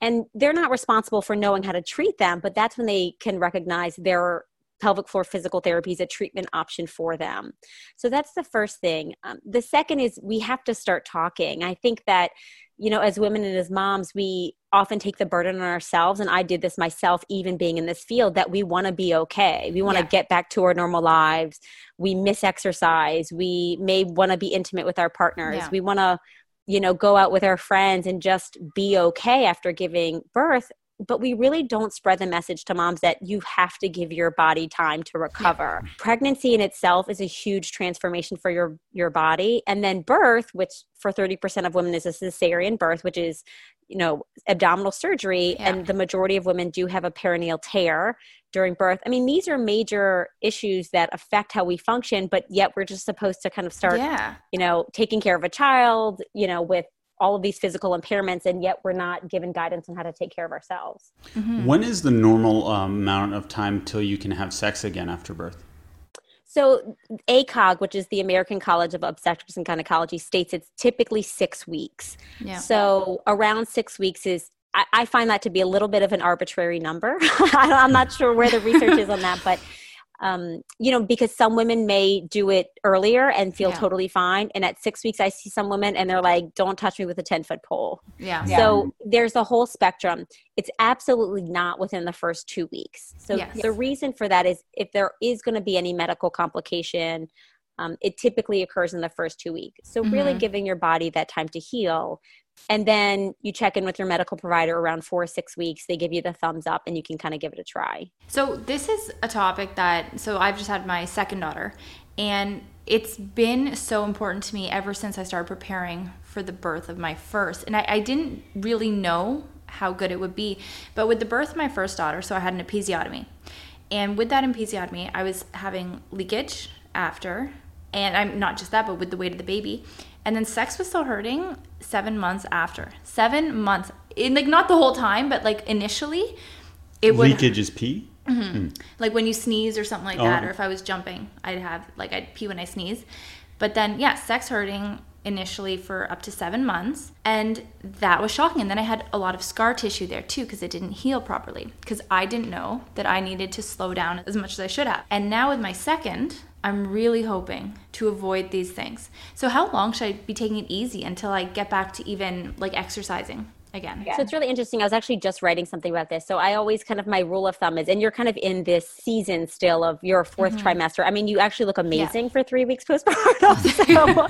And they're not responsible for knowing how to treat them, but that's when they can recognize their pelvic floor physical therapy is a treatment option for them. So that's the first thing. Um, the second is we have to start talking. I think that, you know, as women and as moms, we often take the burden on ourselves. And I did this myself, even being in this field, that we want to be okay. We want to yeah. get back to our normal lives. We miss exercise. We may want to be intimate with our partners. Yeah. We want to you know go out with our friends and just be okay after giving birth but we really don't spread the message to moms that you have to give your body time to recover. Yeah. Pregnancy in itself is a huge transformation for your your body and then birth which for 30% of women is a cesarean birth which is you know abdominal surgery yeah. and the majority of women do have a perineal tear during birth. I mean these are major issues that affect how we function but yet we're just supposed to kind of start yeah. you know taking care of a child, you know with all of these physical impairments and yet we're not given guidance on how to take care of ourselves mm-hmm. when is the normal um, amount of time till you can have sex again after birth so ACOG, which is the American College of Obstetrics and Gynecology, states it's typically six weeks. Yeah. So around six weeks is I, find that to be a little bit of an arbitrary number. I'm not sure where the research is on that, but um, you know, because some women may do it earlier and feel yeah. totally fine. And at six weeks, I see some women and they're like, don't touch me with a 10 foot pole. Yeah. So yeah. there's a whole spectrum. It's absolutely not within the first two weeks. So yes. the reason for that is if there is going to be any medical complication, um, it typically occurs in the first two weeks. So, mm-hmm. really giving your body that time to heal and then you check in with your medical provider around four or six weeks. They give you the thumbs up and you can kind of give it a try. So this is a topic that so i've just had my second daughter and it's been so important to me ever since i started preparing for the birth of my first. And i, I didn't really know how good it would be but with the birth of my first daughter so i had an episiotomy. And with that episiotomy i was having leakage after and i'm not just that but with the weight of the baby. And then sex was still hurting seven months after. Seven months. In like not the whole time, but like initially, it would leakage is pee. Mm-hmm. Mm. Like when you sneeze or something like oh. that, or if I was jumping, I'd have like I'd pee when I sneeze. But then yeah, sex hurting initially for up to seven months, and that was shocking. And then I had a lot of scar tissue there too because it didn't heal properly because I didn't know that I needed to slow down as much as I should have. And now with my second, I'm really hoping to avoid these things. So, how long should I be taking it easy until I get back to even like exercising? Again. Yeah. So it's really interesting. I was actually just writing something about this. So I always kind of my rule of thumb is, and you're kind of in this season still of your 4th mm-hmm. trimester. I mean, you actually look amazing yeah. for three weeks postpartum. So,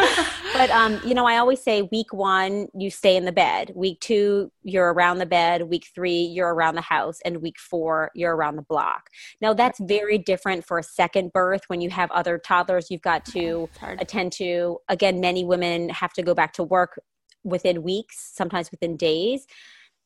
but um, you know, I always say week one you stay in the bed. Week two you're around the bed. Week three you're around the house, and week four you're around the block. Now that's very different for a second birth when you have other toddlers you've got to attend to. Again, many women have to go back to work within weeks, sometimes within days.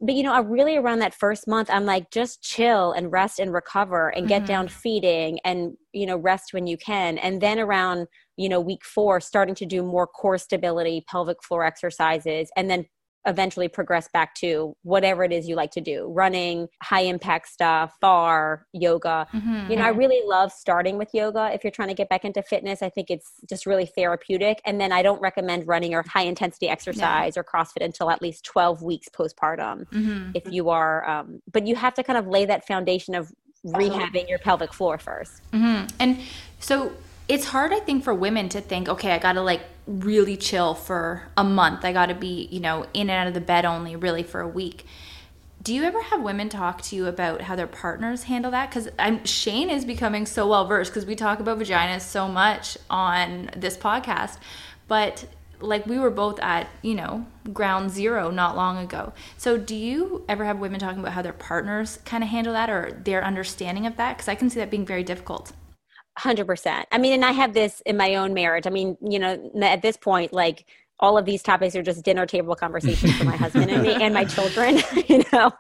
But you know, I really around that first month, I'm like, just chill and rest and recover and get mm-hmm. down feeding and you know rest when you can. And then around you know week four, starting to do more core stability, pelvic floor exercises, and then eventually progress back to whatever it is you like to do running high impact stuff far yoga mm-hmm. you know i really love starting with yoga if you're trying to get back into fitness i think it's just really therapeutic and then i don't recommend running or high intensity exercise yeah. or crossfit until at least 12 weeks postpartum mm-hmm. if you are um, but you have to kind of lay that foundation of rehabbing your pelvic floor 1st mm-hmm. and so it's hard, I think, for women to think, okay, I got to like really chill for a month. I got to be, you know, in and out of the bed only really for a week. Do you ever have women talk to you about how their partners handle that? Because I'm Shane is becoming so well versed because we talk about vaginas so much on this podcast, but like we were both at you know ground zero not long ago so do you ever have women talking about how their partners kind of handle that or their understanding of that because i can see that being very difficult Hundred percent. I mean, and I have this in my own marriage. I mean, you know, at this point, like all of these topics are just dinner table conversations for my husband and me and my children you know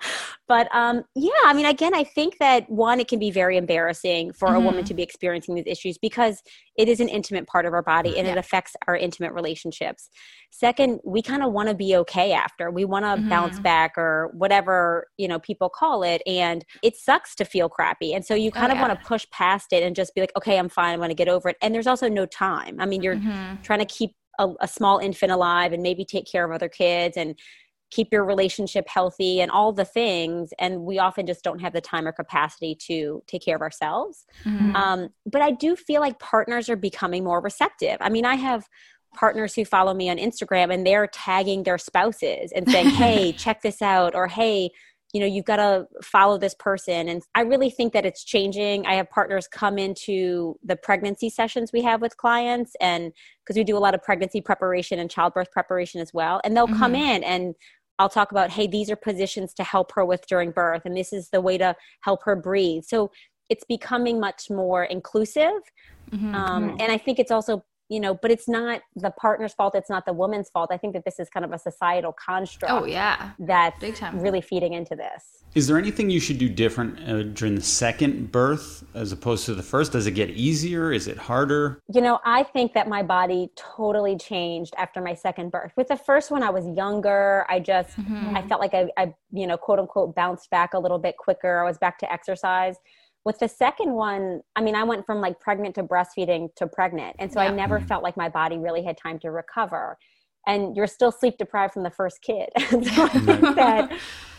but um yeah i mean again i think that one it can be very embarrassing for mm-hmm. a woman mm-hmm. to be experiencing these issues because it is an intimate part of our body and yeah. it affects our intimate relationships second we kind of want to be okay after we want to mm-hmm. bounce back or whatever you know people call it and it sucks to feel crappy and so you kind oh, of yeah. want to push past it and just be like okay i'm fine i'm going to get over it and there's also no time i mean you're mm-hmm. trying to keep a, a small infant alive and maybe take care of other kids and keep your relationship healthy and all the things. And we often just don't have the time or capacity to take care of ourselves. Mm-hmm. um, but i do feel like partners are becoming more receptive. I mean i have partners who follow me on instagram and they're tagging their spouses and saying hey check this out or hey you know you've got to follow this person. And i really think that it's changing. I have partners come into the pregnancy sessions we have with clients and because we do a lot of pregnancy preparation and childbirth preparation as well. And they'll mm-hmm. come in and i'll talk about hey these are positions to help her with during birth and this is the way to help her breathe. So it's becoming much more inclusive. Mm-hmm. Um, and i think it's also you know but it's not the partner's fault it's not the woman's fault. I think that this is kind of a societal construct oh yeah. that's Big time. really feeding into this. Is there anything you should do different uh, during the second birth as opposed to the first? Does it get easier? Is it harder? You know i think that my body totally changed after my second birth. With the first one i was younger. I just mm-hmm. i felt like I, I you know quote unquote bounced back a little bit quicker. I was back to exercise with the second one i mean i went from like pregnant to breastfeeding to pregnant and so yeah. i never mm-hmm. felt like my body really had time to recover and you're still sleep deprived from the first kid so i think that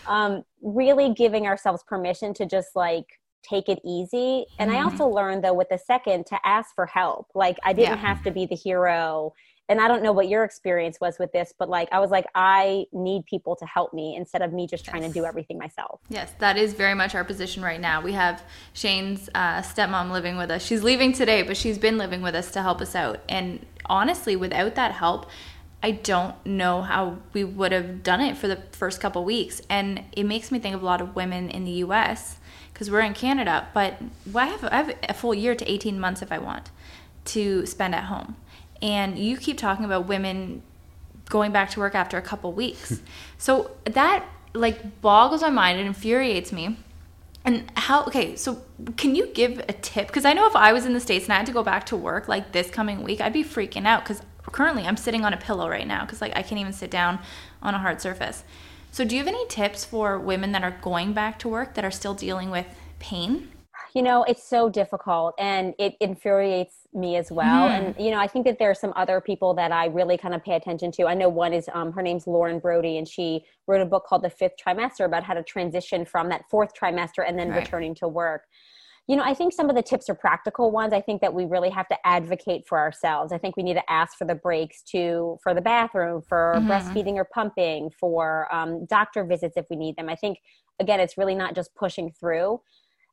um, really giving ourselves permission to just like take it easy and mm-hmm. i also learned though with the second to ask for help like i didn't yeah. have to be the hero and I don't know what your experience was with this, but like I was like, I need people to help me instead of me just trying yes. to do everything myself. Yes, that is very much our position right now. We have Shane's uh, stepmom living with us. She's leaving today, but she's been living with us to help us out. And honestly, without that help, I don't know how we would have done it for the first couple weeks. And it makes me think of a lot of women in the US because we're in Canada, but I have, I have a full year to 18 months if I want to spend at home and you keep talking about women going back to work after a couple weeks. Hmm. so that like boggles my mind and infuriates me. And how okay, so can you give a tip cuz I know if I was in the states and I had to go back to work like this coming week, I'd be freaking out cuz currently I'm sitting on a pillow right now cuz like I can't even sit down on a hard surface. So do you have any tips for women that are going back to work that are still dealing with pain? you know it's so difficult and it infuriates me as well. Mm. and you know i think that there are some other people that i really kind of pay attention to. I know one is um, her name's lauren brody and she wrote a book called the fifth trimester about how to transition from that fourth trimester and then right. returning to work. You know i think some of the tips are practical ones. I think that we really have to advocate for ourselves. I think we need to ask for the breaks to for the bathroom for mm-hmm. breastfeeding or pumping for um, doctor visits if we need them. I think again it's really not just pushing through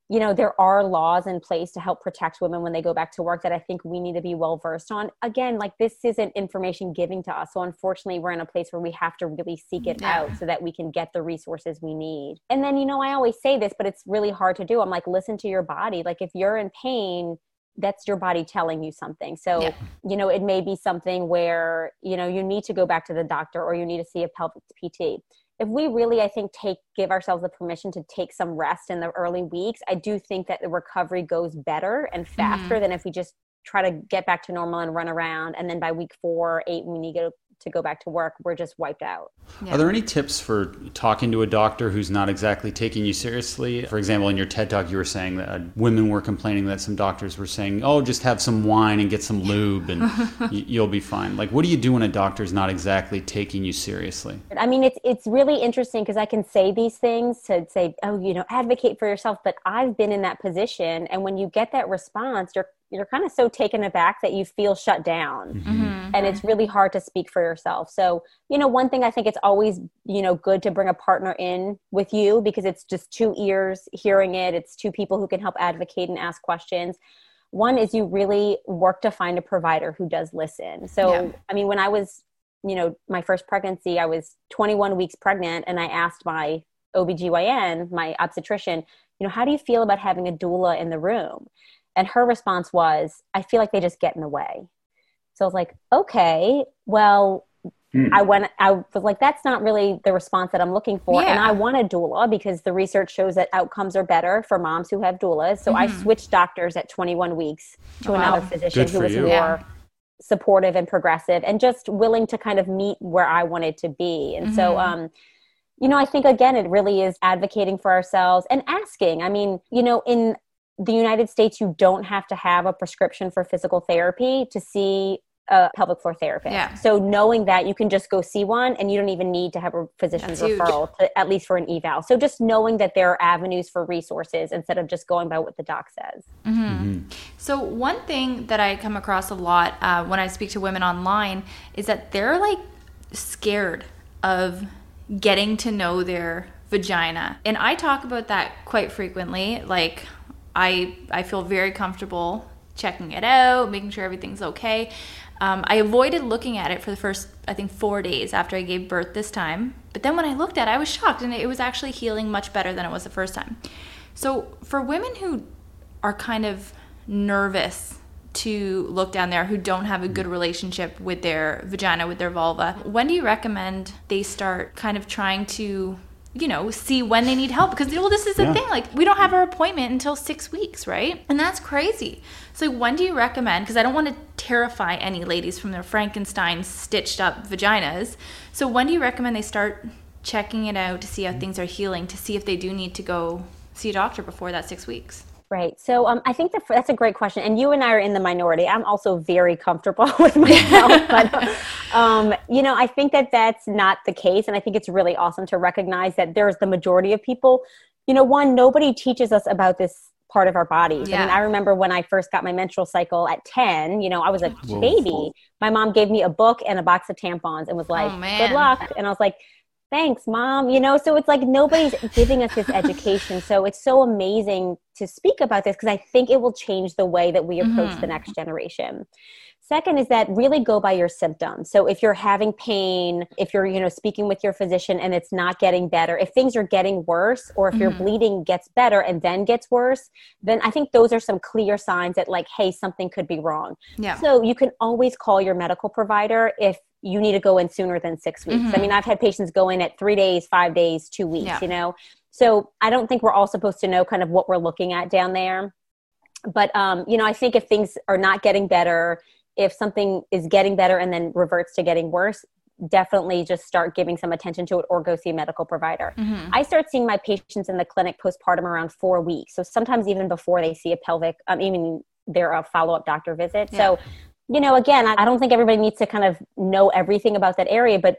you know there are laws in place to help protect women when they go back to work that i think we need to be well versed on again like this isn't information giving to us so unfortunately we're in a place where we have to really seek it yeah. out so that we can get the resources we need and then you know i always say this but it's really hard to do i'm like listen to your body like if you're in pain that's your body telling you something. So, Yeah. you know, it may be something where, you know, you need to go back to the doctor or you need to see a pelvic PT. If we really, I think, take give ourselves the permission to take some rest in the early weeks, I do think that the recovery goes better and faster mm-hmm. than if we just try to get back to normal and run around. And then by week four, eight, we need to, to go back to work, we're just wiped out. Yeah. Are there any tips for talking to a doctor who's not exactly taking you seriously? For example, in your TED talk, you were saying that uh, women were complaining that some doctors were saying, "Oh, just have some wine and get some lube, and you'll be fine." Like, what do you do when a doctor's not exactly taking you seriously? I mean, it's it's really interesting because I can say these things to say, oh, you know, advocate for yourself. But I've been in that position, and when you get that response, you're you're kind of so taken aback that you feel shut down, mm-hmm. Mm-hmm. Mm-hmm. and it's really hard to speak for yourself. So, you know, one thing I think it's always you know good to bring a partner in with you because it's just two ears hearing it. It's two people who can help advocate and ask questions. One is you really work to find a provider who does listen. So Yeah. i mean when i was you know my first pregnancy i was 21 weeks pregnant and i asked my obgyn my obstetrician you know how do you feel about having a doula in the room and her response was i feel like they just get in the way so i was like okay well Hmm. I went, I was like, that's not really the response that I'm looking for. And I want a doula because the research shows that outcomes are better for moms who have doulas. So I switched doctors at 21 weeks to Mm-hmm. Wow. another physician Good who was you. more Yeah. supportive and progressive and just willing to kind of meet where I wanted to be. And so, Mhm. um, you know, I think again, it really is advocating for ourselves and asking. I mean, you know, in the United States, you don't have to have a prescription for physical therapy to see a pelvic floor therapist. Yeah. So knowing that you can just go see one and you don't even need to have a physician's That's referral to, at least for an eval. So just knowing that there are avenues for resources instead of just going by what the doc says. So one thing that I come across a lot uh, when I speak to women online is that they're like scared of getting to know their vagina, and I talk about that quite frequently. Like I I feel very comfortable checking it out, making sure everything's okay. Um, I avoided looking at it for the first, I think, four days after I gave birth this time. But then when I looked at it, I was shocked, and it was actually healing much better than it was the first time. So for women who are kind of nervous to look down there who don't have a good relationship with their vagina with their vulva when do you recommend they start kind of trying to you know see when they need help because well this is the Yeah. thing like we don't have our appointment until six weeks right? And that's crazy. So when do you recommend because i don't want to terrify any ladies from their frankenstein stitched up vaginas. So when do you recommend they start checking it out to see how mm. things are healing to see if they do need to go see a doctor before that six weeks Right. So um, I think that that's a great question. And you and I are in the minority. I'm also very comfortable with myself. but, um, you know, I think that that's not the case. And I think it's really awesome to recognize that there's the majority of people. You know, one, nobody teaches us about this part of our bodies. I mean, Yeah. I remember when I first got my menstrual cycle at 10, you know, I was a Whoa. baby. My mom gave me a book and a box of tampons and was like, man. good luck. And I was like, thanks mom. You know so it's like nobody's giving us this education. So it's so amazing to speak about this because i think it will change the way that we approach Mhm. the next generation. Second is that really go by your symptoms. So if you're having pain if you're you know speaking with your physician and it's not getting better if things are getting worse or if your Mhm. bleeding gets better and then gets worse then i think those are some clear signs that like hey something could be wrong. Yeah. So you can always call your medical provider if you need to go in sooner than six weeks. I Mhm. mean, I've had patients go in at three days, five days, two weeks, Yeah. you know? So I don't think we're all supposed to know kind of what we're looking at down there. But, um, you know, I think if things are not getting better, if something is getting better and then reverts to getting worse, definitely just start giving some attention to it or go see a medical provider. Mhm. I start seeing my patients in the clinic postpartum around four weeks. So sometimes even before they see a pelvic, um, even their uh, follow up doctor visit. So, you know, again, I, I don't think everybody needs to kind of know everything about that area, but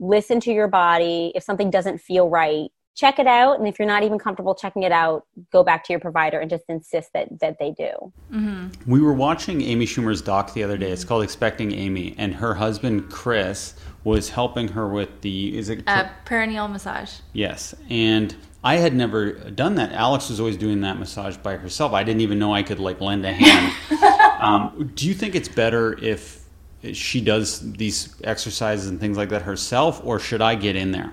listen to your body. If something doesn't feel right, check it out. And if you're not even comfortable checking it out, go back to your provider and just insist that, that they do. Mm-hmm. We were watching Amy Schumer's doc the other day. It's called Expecting Amy, and her husband Chris was helping her with the is it Uh, perineal massage. yes, and I had never done that. Alex was always doing that massage by herself. I didn't even know I could like lend a hand. um, do you think it's better if she does these exercises and things like that herself, or should I get in there?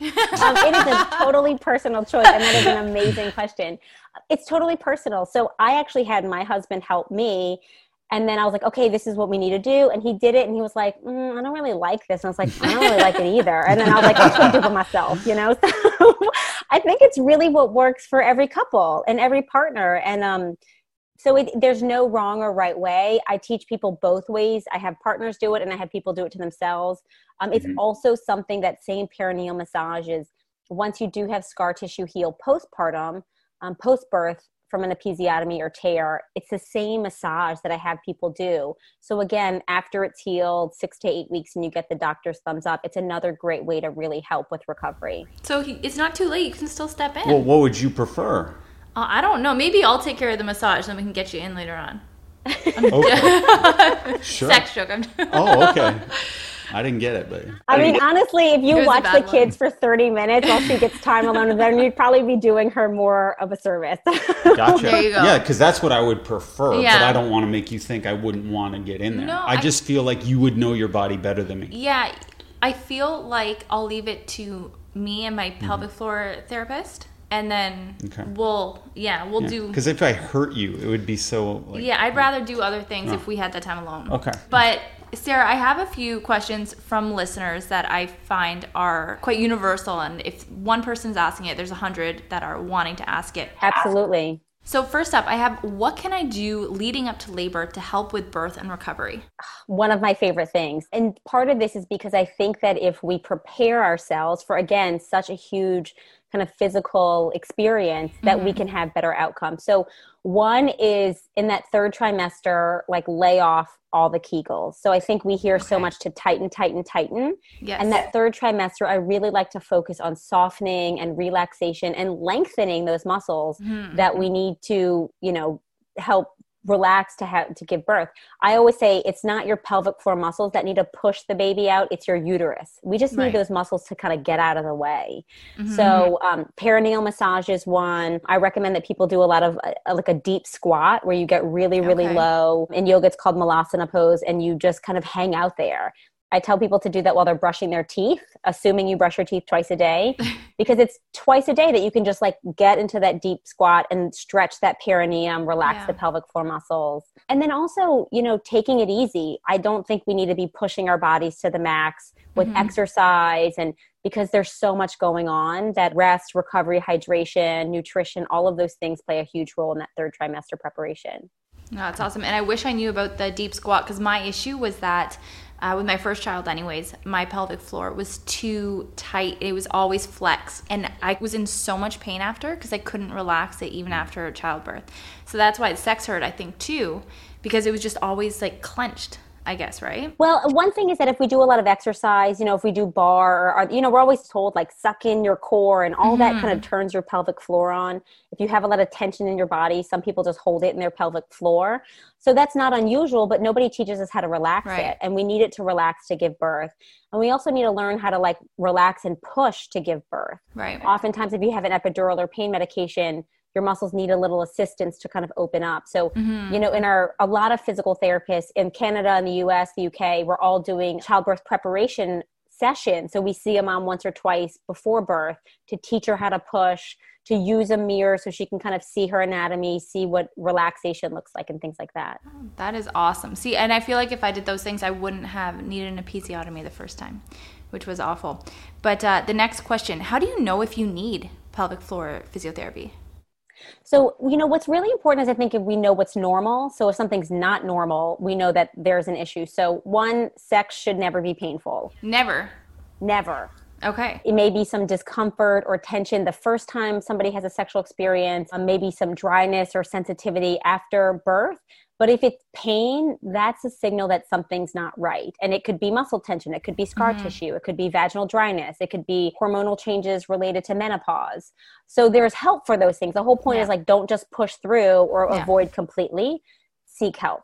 um, it is a totally personal choice, and that is an amazing question. It's totally personal. So I actually had my husband help me. And then I was like, okay, this is what we need to do. And he did it. And he was like, mm, I don't really like this. And I was like, I don't really like it either. And then I was like, I'll just do it myself, you know? So I think it's really what works for every couple and every partner. And um, so it, there's no wrong or right way. I teach people both ways. I have partners do it and I have people do it to themselves. Um, it's mm-hmm. also something that same perineal massages, once you do have scar tissue heal postpartum, um, post birth, from an episiotomy or tear, it's the same massage that I have people do. So again, after it's healed, six to eight weeks, and you get the doctor's thumbs up, it's another great way to really help with recovery. So it's not too late; you can still step in. Well, what would you prefer? Uh, I don't know. Maybe I'll take care of the massage, then we can get you in later on. okay. sure. Sex joke. oh, okay. I didn't get it, but I mean, honestly, if you watch the kids for 30 minutes while she gets time alone with them, you'd probably be doing her more of a service. gotcha. There you go. Yeah, because that's what I would prefer, yeah. but I don't want to make you think I wouldn't want to get in there. No, I, I just feel like you would know your body better than me. Yeah, I feel like I'll leave it to me and my mm-hmm. pelvic floor therapist and then okay. we'll yeah we'll yeah. do because if i hurt you it would be so like, yeah i'd rather do other things if we had that time alone okay but Sarah, I have a few questions from listeners that I find are quite universal. And if one person's asking it, there's a hundred that are wanting to ask it. Absolutely. So, first up, I have what can I do leading up to labor to help with birth and recovery? One of my favorite things. And part of this is because I think that if we prepare ourselves for, again, such a huge kind of physical experience, that mm-hmm. we can have better outcomes. So, one is in that third trimester, like lay off all the Kegels. So I think we hear okay. so much to tighten, tighten, tighten. Yes. And that third trimester, I really like to focus on softening and relaxation and lengthening those muscles mm-hmm. that we need to, you know, help relax to have to give birth. I always say it's not your pelvic floor muscles that need to push the baby out, it's your uterus. We just need right. those muscles to kind of get out of the way. Mm-hmm. So, um, perineal massage is one. I recommend that people do a lot of uh, like a deep squat where you get really, really okay. low. In yoga, it's called Malasana pose, and you just kind of hang out there. I tell people to do that while they're brushing their teeth, assuming you brush your teeth twice a day, because it's twice a day that you can just like get into that deep squat and stretch that perineum, relax yeah. the pelvic floor muscles. And then also, you know, taking it easy. I don't think we need to be pushing our bodies to the max with mm-hmm. exercise and because there's so much going on that rest, recovery, hydration, nutrition, all of those things play a huge role in that third trimester preparation. No, that's awesome. And I wish I knew about the deep squat because my issue was that uh, with my first child, anyways, my pelvic floor was too tight. It was always flexed. And I was in so much pain after because I couldn't relax it even after childbirth. So that's why sex hurt, I think, too, because it was just always like clenched. I guess, right? Well, one thing is that if we do a lot of exercise, you know, if we do barre or, you know, we're always told like suck in your core and all mm-hmm. that kind of turns your pelvic floor on. If you have a lot of tension in your body, some people just hold it in their pelvic floor. So that's not unusual, but nobody teaches us how to relax right. it. And we need it to relax to give birth. And we also need to learn how to like relax and push to give birth. Right. Oftentimes, if you have an epidural or pain medication, your muscles need a little assistance to kind of open up. So, mm-hmm. you know, in our a lot of physical therapists in Canada and the US, the UK, we're all doing childbirth preparation sessions. So we see a mom once or twice before birth to teach her how to push, to use a mirror so she can kind of see her anatomy, see what relaxation looks like and things like that. that is awesome. See, and I feel like if I did those things, I wouldn't have needed an episiotomy the first time, which was awful. But uh, the next question, how do you know if you need pelvic floor physiotherapy? So, you know, what's really important is I think if we know what's normal. So, if something's not normal, we know that there's an issue. So, one, sex should never be painful. Never. Never. Okay. It may be some discomfort or tension the first time somebody has a sexual experience, um, maybe some dryness or sensitivity after birth. But if it's pain, that's a signal that something's not right. And it could be muscle tension, it could be scar mm-hmm. tissue, it could be vaginal dryness, it could be hormonal changes related to menopause. So there's help for those things. The whole point yeah. is like don't just push through or yeah. avoid completely, seek help.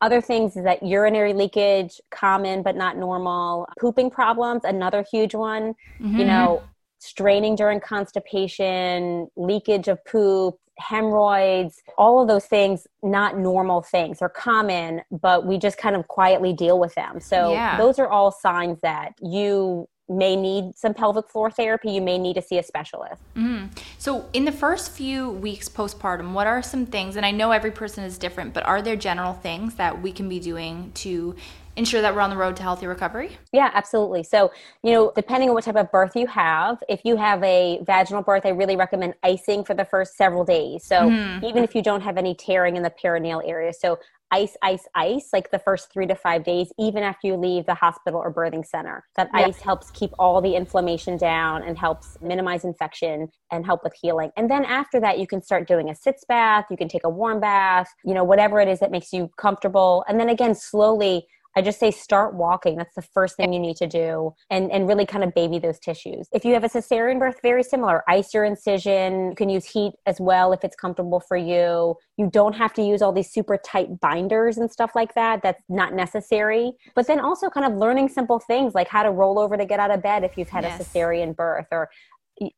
Other things is that urinary leakage, common but not normal. Pooping problems, another huge one. Mm-hmm. You know, straining during constipation, leakage of poop, hemorrhoids, all of those things, not normal things. They're common, but we just kind of quietly deal with them. So yeah. those are all signs that you may need some pelvic floor therapy, you may need to see a specialist. Mm-hmm. So, in the first few weeks postpartum, what are some things, and I know every person is different, but are there general things that we can be doing to ensure that we're on the road to healthy recovery? Yeah, absolutely. So, you know, depending on what type of birth you have, if you have a vaginal birth, I really recommend icing for the first several days. So, mm-hmm. even if you don't have any tearing in the perineal area. So, ice, ice, ice, like the first three to five days, even after you leave the hospital or birthing center. That yeah. ice helps keep all the inflammation down and helps minimize infection and help with healing. And then after that, you can start doing a sitz bath, you can take a warm bath, you know, whatever it is that makes you comfortable. And then again, slowly I just say start walking. That's the first thing you need to do and, and really kind of baby those tissues. If you have a cesarean birth, very similar. Ice your incision. You can use heat as well if it's comfortable for you. You don't have to use all these super tight binders and stuff like that. That's not necessary. But then also kind of learning simple things like how to roll over to get out of bed if you've had yes. a cesarean birth or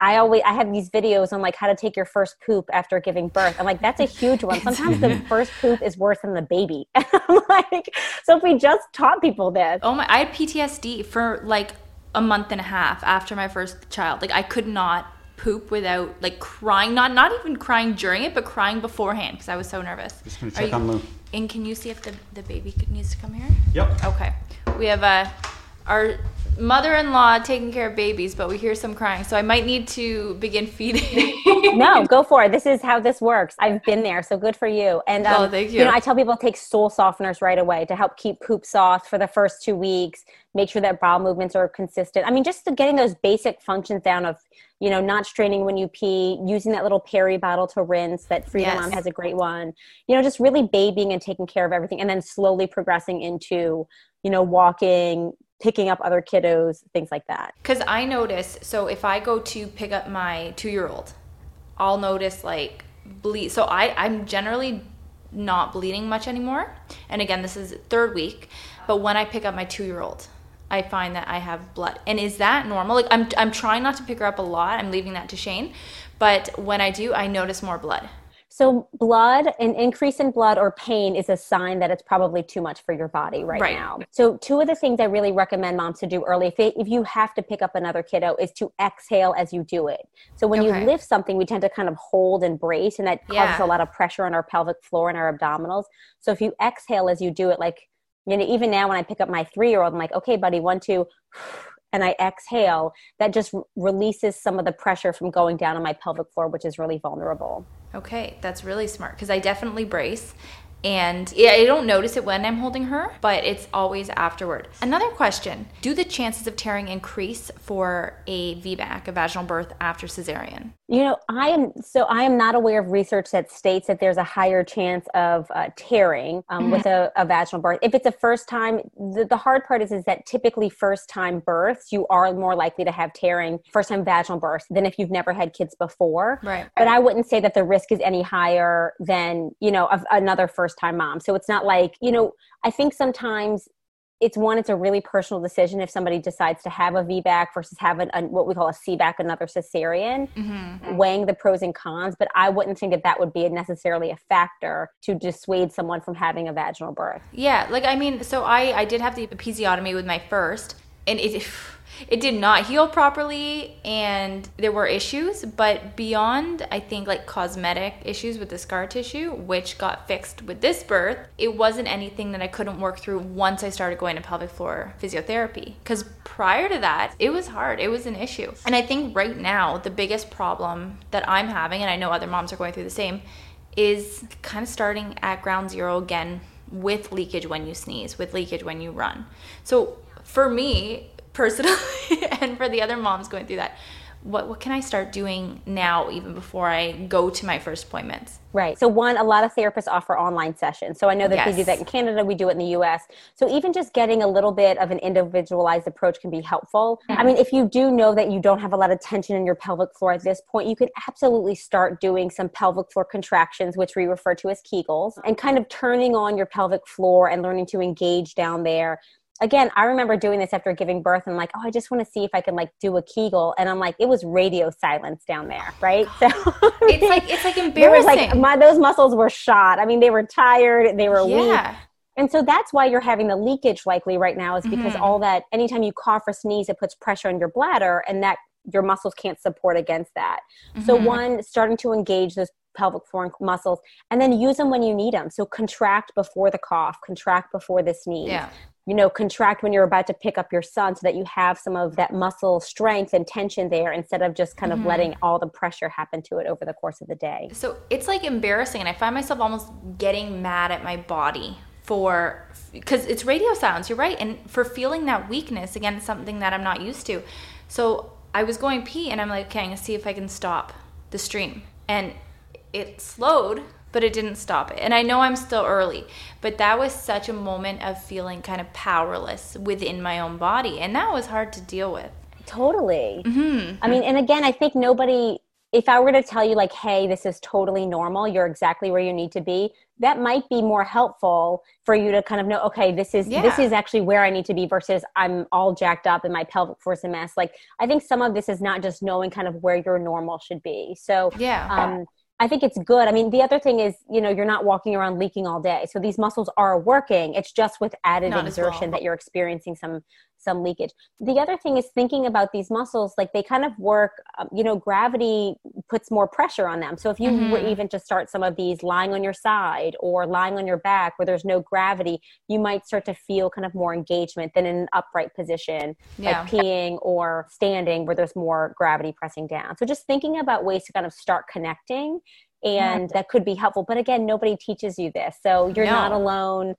I always I have these videos on like how to take your first poop after giving birth. I'm like, that's a huge one. Sometimes the first poop is worse than the baby. I'm like, so if we just taught people this. Oh my I had PTSD for like a month and a half after my first child. Like I could not poop without like crying, not not even crying during it, but crying beforehand because I was so nervous. Just gonna check you, on Lou. And can you see if the, the baby needs to come here? Yep. Okay. We have a our mother-in-law taking care of babies, but we hear some crying, so I might need to begin feeding. no, go for it. This is how this works. I've been there, so good for you. And um, oh, thank you. you know, I tell people take stool softeners right away to help keep poop soft for the first two weeks. Make sure that bowel movements are consistent. I mean, just getting those basic functions down of you know, not straining when you pee, using that little peri bottle to rinse. That Frida yes. Mom has a great one. You know, just really babying and taking care of everything, and then slowly progressing into, you know, walking, picking up other kiddos, things like that. Because I notice, so if I go to pick up my two year old, I'll notice like bleed. So I, I'm generally not bleeding much anymore. And again, this is third week. But when I pick up my two year old, I find that I have blood. And is that normal? Like I'm I'm trying not to pick her up a lot. I'm leaving that to Shane. But when I do, I notice more blood. So, blood, an increase in blood or pain is a sign that it's probably too much for your body right, right. now. So, two of the things I really recommend moms to do early, if, they, if you have to pick up another kiddo, is to exhale as you do it. So, when okay. you lift something, we tend to kind of hold and brace, and that causes yeah. a lot of pressure on our pelvic floor and our abdominals. So, if you exhale as you do it, like, you know, even now when I pick up my three year old, I'm like, okay, buddy, one, two, and I exhale, that just releases some of the pressure from going down on my pelvic floor, which is really vulnerable. Okay, that's really smart because I definitely brace and I don't notice it when I'm holding her, but it's always afterward. Another question Do the chances of tearing increase for a VBAC, a vaginal birth after cesarean? You know, I am so I am not aware of research that states that there's a higher chance of uh, tearing um, mm-hmm. with a, a, vaginal birth. If it's a first time, the, the hard part is is that typically first time births you are more likely to have tearing first time vaginal births than if you've never had kids before. Right. But I wouldn't say that the risk is any higher than you know of another first first time mom. So it's not like, you know, I think sometimes it's one, it's a really personal decision if somebody decides to have a VBAC versus have an, a, what we call a CBAC, another cesarean, mm-hmm. weighing the pros and cons. But I wouldn't think that that would be necessarily a factor to dissuade someone from having a vaginal birth. Yeah, like I mean, so I I did have the episiotomy with my first, and it it did not heal properly and there were issues but beyond i think like cosmetic issues with the scar tissue which got fixed with this birth it wasn't anything that i couldn't work through once i started going to pelvic floor physiotherapy. Because prior to that it was hard. It was an issue. And i think right now the biggest problem that i'm having and i know other moms are going through the same is kind of starting at ground zero again with leakage when you sneeze with leakage when you run. So for me personally and for the other moms going through that what what can I start doing now even before I go to my first appointments? Right. So one, a lot of therapists offer online sessions. So I know that yes. they do that in Canada, we do it in the US. So even just getting a little bit of an individualized approach can be helpful. Mm-hmm. I mean, if you do know that you don't have a lot of tension in your pelvic floor at this point, you can absolutely start doing some pelvic floor contractions, which we refer to as Kegels, and kind of turning on your pelvic floor and learning to engage down there again, I remember doing this after giving birth and like, oh, I just want to see if I can like do a Kegel. And I'm like, it was radio silence down there, right? So it's like it's like embarrassing. like my those muscles were shot. I mean, they were tired, they were yeah. weak. And so that's why you're having the leakage likely right now is because Mhm. all that anytime you cough or sneeze, it puts pressure on your bladder and that your muscles can't support against that. So Mhm. one, starting to engage those pelvic floor muscles and then use them when you need them. So contract before the cough, contract before the sneeze. yeah. You know, contract when you're about to pick up your son so that you have some of that muscle strength and tension there instead of just kind of Mhm. letting all the pressure happen to it over the course of the day. So it's like embarrassing, and I find myself almost getting mad at my body for because it's radio silence You're right, and for feeling that weakness again, it's something that I'm not used to. So I was going pee, and I'm like, okay, I'm gonna see if I can stop the stream, and it slowed, but it didn't stop it. And I know I'm still early, but that was such a moment of feeling kind of powerless within my own body, and that was hard to deal with. Totally. hmm I mean, and again, I think nobody, if I were to tell you, like, hey, this is totally normal, you're exactly where you need to be, that might be more helpful for you to kind of know, okay, this is this is actually where I need to be versus I'm all jacked up and my pelvic floor's a mess. Like, I think some of this is not just knowing kind of where your normal should be. So, Yeah. um, I think it's good. I mean, the other thing is, you know, you're not walking around leaking all day, so these muscles are working. It's just with added Not as well. exertion that you're experiencing some some leakage. The other thing is thinking about these muscles, like they kind of work. Um, you know, gravity puts more pressure on them. So if you were Mhm. even to start some of these lying on your side or lying on your back where there's no gravity, you might start to feel kind of more engagement than in an upright position yeah. like peeing or standing where there's more gravity pressing down. So just thinking about ways to kind of start connecting and that could be helpful. But again, nobody teaches you this. So you're not alone.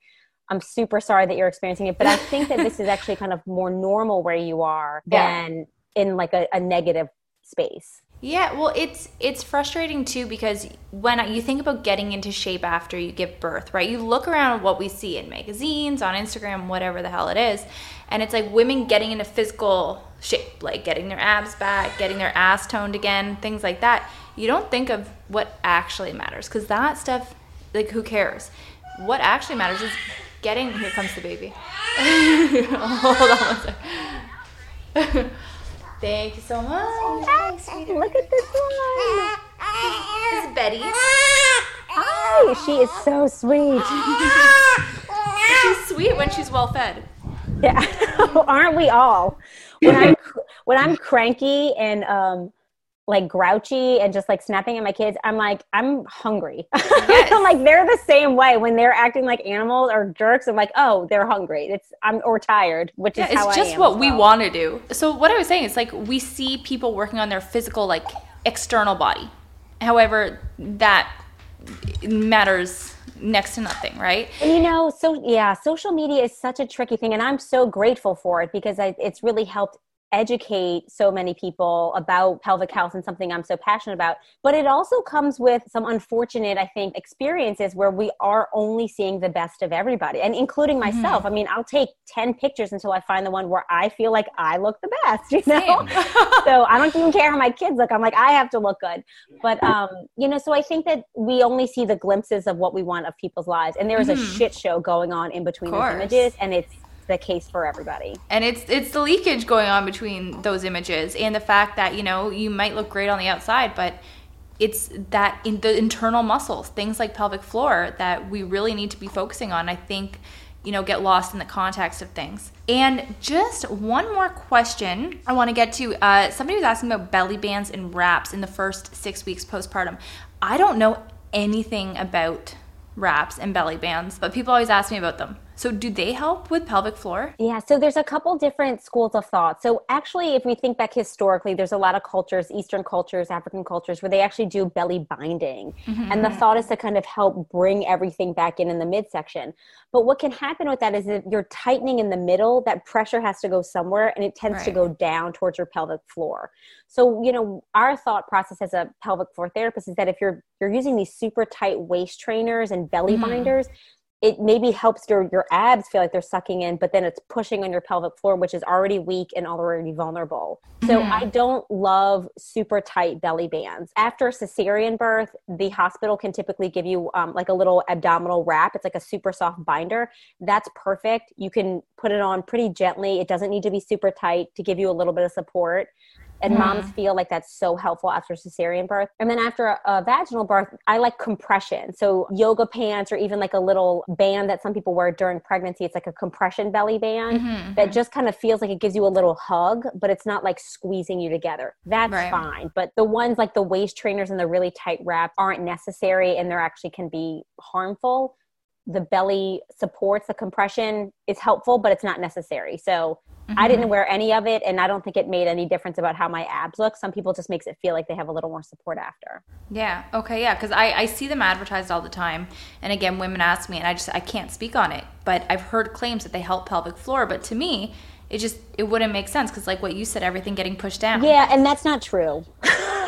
I'm super sorry that you're experiencing it, but I think that this is actually kind of more normal where you are Yeah. than in like a, a negative space. Yeah, well, it's it's frustrating too because when you think about getting into shape after you give birth, right? You look around what we see in magazines, on Instagram, whatever the hell it is, and it's like women getting into physical shape, like getting their abs back, getting their ass toned again, things like that. You don't think of what actually matters because that stuff, like, who cares? What actually matters is getting. Here comes the baby. Hold on one second. Thank you so much. Look at this one. This is Betty. Hi, she is so sweet. She's sweet when she's well fed. Yeah, aren't we all? When I'm when I'm cranky and um like grouchy and just like snapping at my kids, I'm like I'm hungry. I'm like they're the same way when they're acting like animals or jerks. I'm like, oh, they're hungry. It's I'm or tired, which Yeah, is how it's just what as we want to do. So what I was saying is like we see people working on their physical like external body. However, that matters next to nothing, right? And you know, so yeah, social media is such a tricky thing, and I'm so grateful for it because I, it's really helped educate so many people about pelvic health and something I'm so passionate about. But it also comes with some unfortunate, I think, experiences where we are only seeing the best of everybody, and including Mm-hmm. myself. I mean, I'll take 10 pictures until I find the one where I feel like I look the best, you know? So I don't even care how my kids look. I'm like, I have to look good. But um, you know, so I think that we only see the glimpses of what we want of people's lives, and there is a Mhm. shit show going on in between those images, and it's the case for everybody. and it's it's the leakage going on between those images and the fact that you know you might look great on the outside but it's that in the internal muscles things like pelvic floor that we really need to be focusing on i think you know get lost in the context of things. And just one more question i want to get to uh, somebody was asking about belly bands and wraps in the first six weeks postpartum. I don't know anything about wraps and belly bands but people always ask me about them so do they help with pelvic floor Yeah, so there's a couple different schools of thought. So actually, if we think back historically, there's a lot of cultures, Eastern cultures, African cultures, where they actually do belly binding. And the thought is to kind of help bring everything back in in the midsection. But what can happen with that is that you're tightening in the middle, that pressure has to go somewhere and it tends to go down towards your pelvic floor. So, you know, our thought process as a pelvic floor therapist is that if you're you're using these super tight waist trainers and belly Mhm. binders, it maybe helps your your abs feel like they're sucking in, but then it's pushing on your pelvic floor, which is already weak and already vulnerable. So Mhm. I don't love super tight belly bands. After a cesarean birth, the hospital can typically give you um, like a little abdominal wrap. It's like a super soft binder. That's perfect. You can put it on pretty gently. It doesn't need to be super tight to give you a little bit of support. And moms feel like that's so helpful after cesarean birth. And then after a, a vaginal birth, I like compression. So yoga pants or even like a little band that some people wear during pregnancy. It's like a compression belly band Mm-hmm. that just kind of feels like it gives you a little hug, but it's not like squeezing you together. That's Right. fine. But the ones like the waist trainers and the really tight wrap aren't necessary and they're actually can be harmful. The belly supports the compression is helpful, but it's not necessary. So I didn't mm-hmm. wear any of it, and I don't think it made any difference about how my abs look. Some people just makes it feel like they have a little more support after. Yeah. Okay. Yeah. Because I, I see them advertised all the time, and again, women ask me, and I just I can't speak on it. But I've heard claims that they help pelvic floor, but to me, it just it wouldn't make sense because like what you said, everything getting pushed down. Yeah, and that's not true.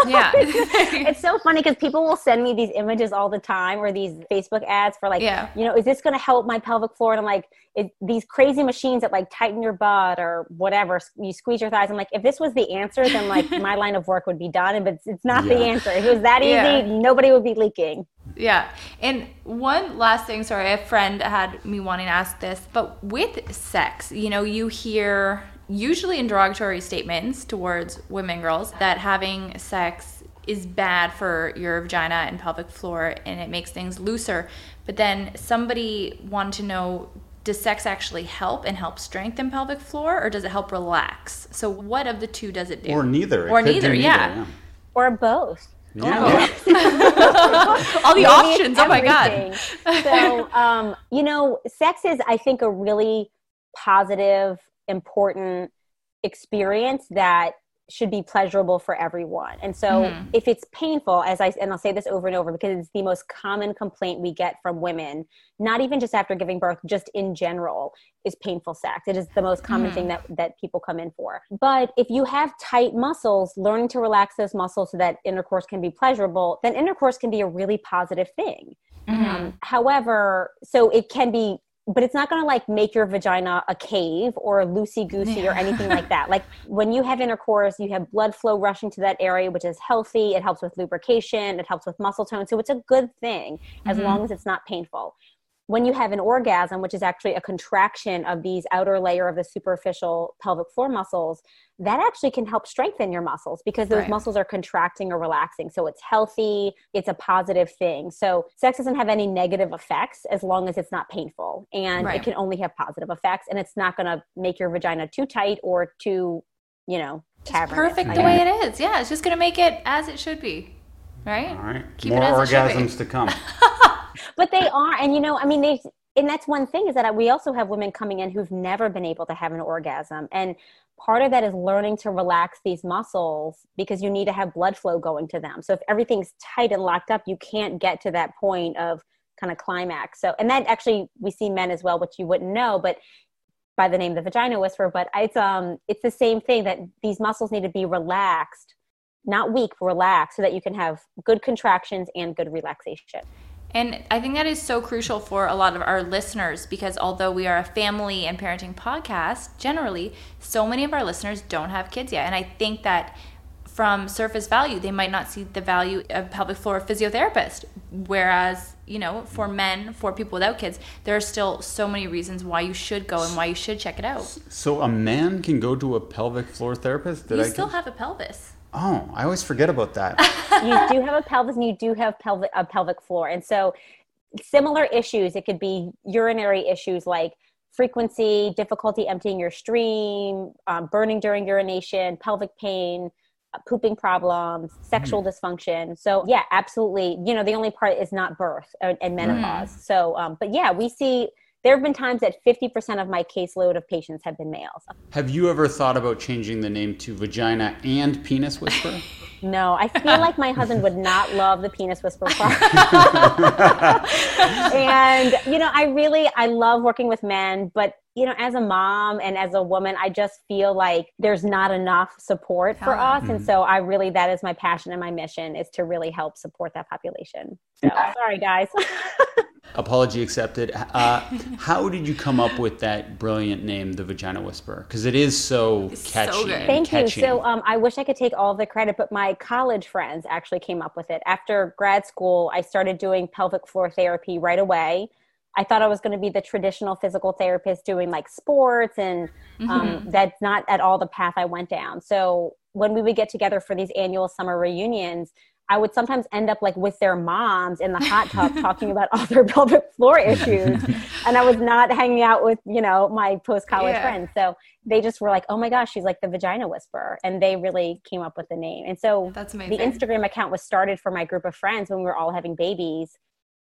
Yeah. it's so funny because people will send me these images all the time or these Facebook ads for like, Yeah. you know, is this going to help my pelvic floor? And I'm like, it, these crazy machines that like tighten your butt or whatever, you squeeze your thighs. I'm like, if this was the answer, then like my line of work would be done. But it's, it's not the answer. If it was that easy, Yeah. nobody would be leaking. Yeah. And one last thing, sorry, a friend had me wanting to ask this, but with sex, you know, you hear usually in derogatory statements towards women girls that having sex is bad for your vagina and pelvic floor and it makes things looser. But then somebody wanted to know does sex actually help and help strengthen pelvic floor or does it help relax? So what of the two does it do? Or neither. Or could do neither, yeah. Or both. Yeah. All the Maybe options. Oh my god. so, um, you know, sex is, I think, a really positive, important experience that should be pleasurable for everyone. And so, Mm-hmm. if it's painful, as I and I'll say this over and over because it's the most common complaint we get from women, not even just after giving birth, just in general, is painful sex. It is the most common Mm. thing that that people come in for. But if you have tight muscles, learning to relax those muscles so that intercourse can be pleasurable, then intercourse can be a really positive thing. Um, however, so it can be, but it's not going to like make your vagina a cave or loosey goosey or anything like that. Like when you have intercourse, you have blood flow rushing to that area, which is healthy. It helps with lubrication, it helps with muscle tone. So it's a good thing as mm-hmm. long as it's not painful. When you have an orgasm, which is actually a contraction of these outer layer of the superficial pelvic floor muscles, that actually can help strengthen your muscles because those Right. muscles are contracting or relaxing. So it's healthy, it's a positive thing. So sex doesn't have any negative effects as long as it's not painful. And Right. it can only have positive effects. And it's not going to make your vagina too tight or too, you know, cavernous. perfect I the guess. way it is. Yeah, it's just gonna make it as it should be, right? All right. Keep More it as it be. orgasms to come. but they are and you know i mean they and that's one thing is that we also have women coming in who've never been able to have an orgasm and part of that is learning to relax these muscles because you need to have blood flow going to them. So if everything's tight and locked up you can't get to that point of kind of climax. So and that actually we see men as well which you wouldn't know but by the name of the vagina whisperer but it's um it's the same thing that these muscles need to be relaxed not weak relaxed so that you can have good contractions and good relaxation And I think that is so crucial for a lot of our listeners because although we are a family and parenting podcast, generally, so many of our listeners don't have kids yet. And I think that from surface value, they might not see the value of pelvic floor physiotherapist. Whereas, you know, for men, for people without kids, there are still so many reasons why you should go and why you should check it out. So a man can go to a pelvic floor therapist? Did You I still get- have a pelvis. Oh, I always forget about that. you do have a pelvis and you do have pelvic a pelvic floor. And so similar issues it could be urinary issues like frequency difficulty emptying your stream um, burning during urination pelvic pain uh, pooping problems sexual dysfunction. So yeah absolutely. You know the only part is not birth and, and menopause. So um, but yeah we see there have been times that 50% of my caseload of patients have been males Have you ever thought about changing the name to Vagina and Penis Whisperer? No, I feel like my husband would not love the penis Whisperer part. and you know, I really I love working with men, but you know, as a mom and as a woman, I just feel like there's not enough support for Yeah. us, and hmm. so I really that is my passion and my mission is to really help support that population. So sorry, guys. Apology accepted. Uh, how did you come up with that brilliant name, the Vagina Whisperer? Because it is so so catchy. good. and Thank you. So um, I wish I could take all the credit, but my college friends actually came up with it. After grad school, I started doing pelvic floor therapy right away. I thought I was going to be the traditional physical therapist doing like sports, and um, Mhm. that's not at all the path I went down. So when we would get together for these annual summer reunions, I would sometimes end up like with their moms in the hot tub talking about all their pelvic floor issues. and I was not hanging out with, you know, my post college Yeah. friends. So they just were like, oh my gosh, she's like the vagina whisperer. And they really came up with the name. And so That's the. Instagram account was started for my group of friends when we were all having babies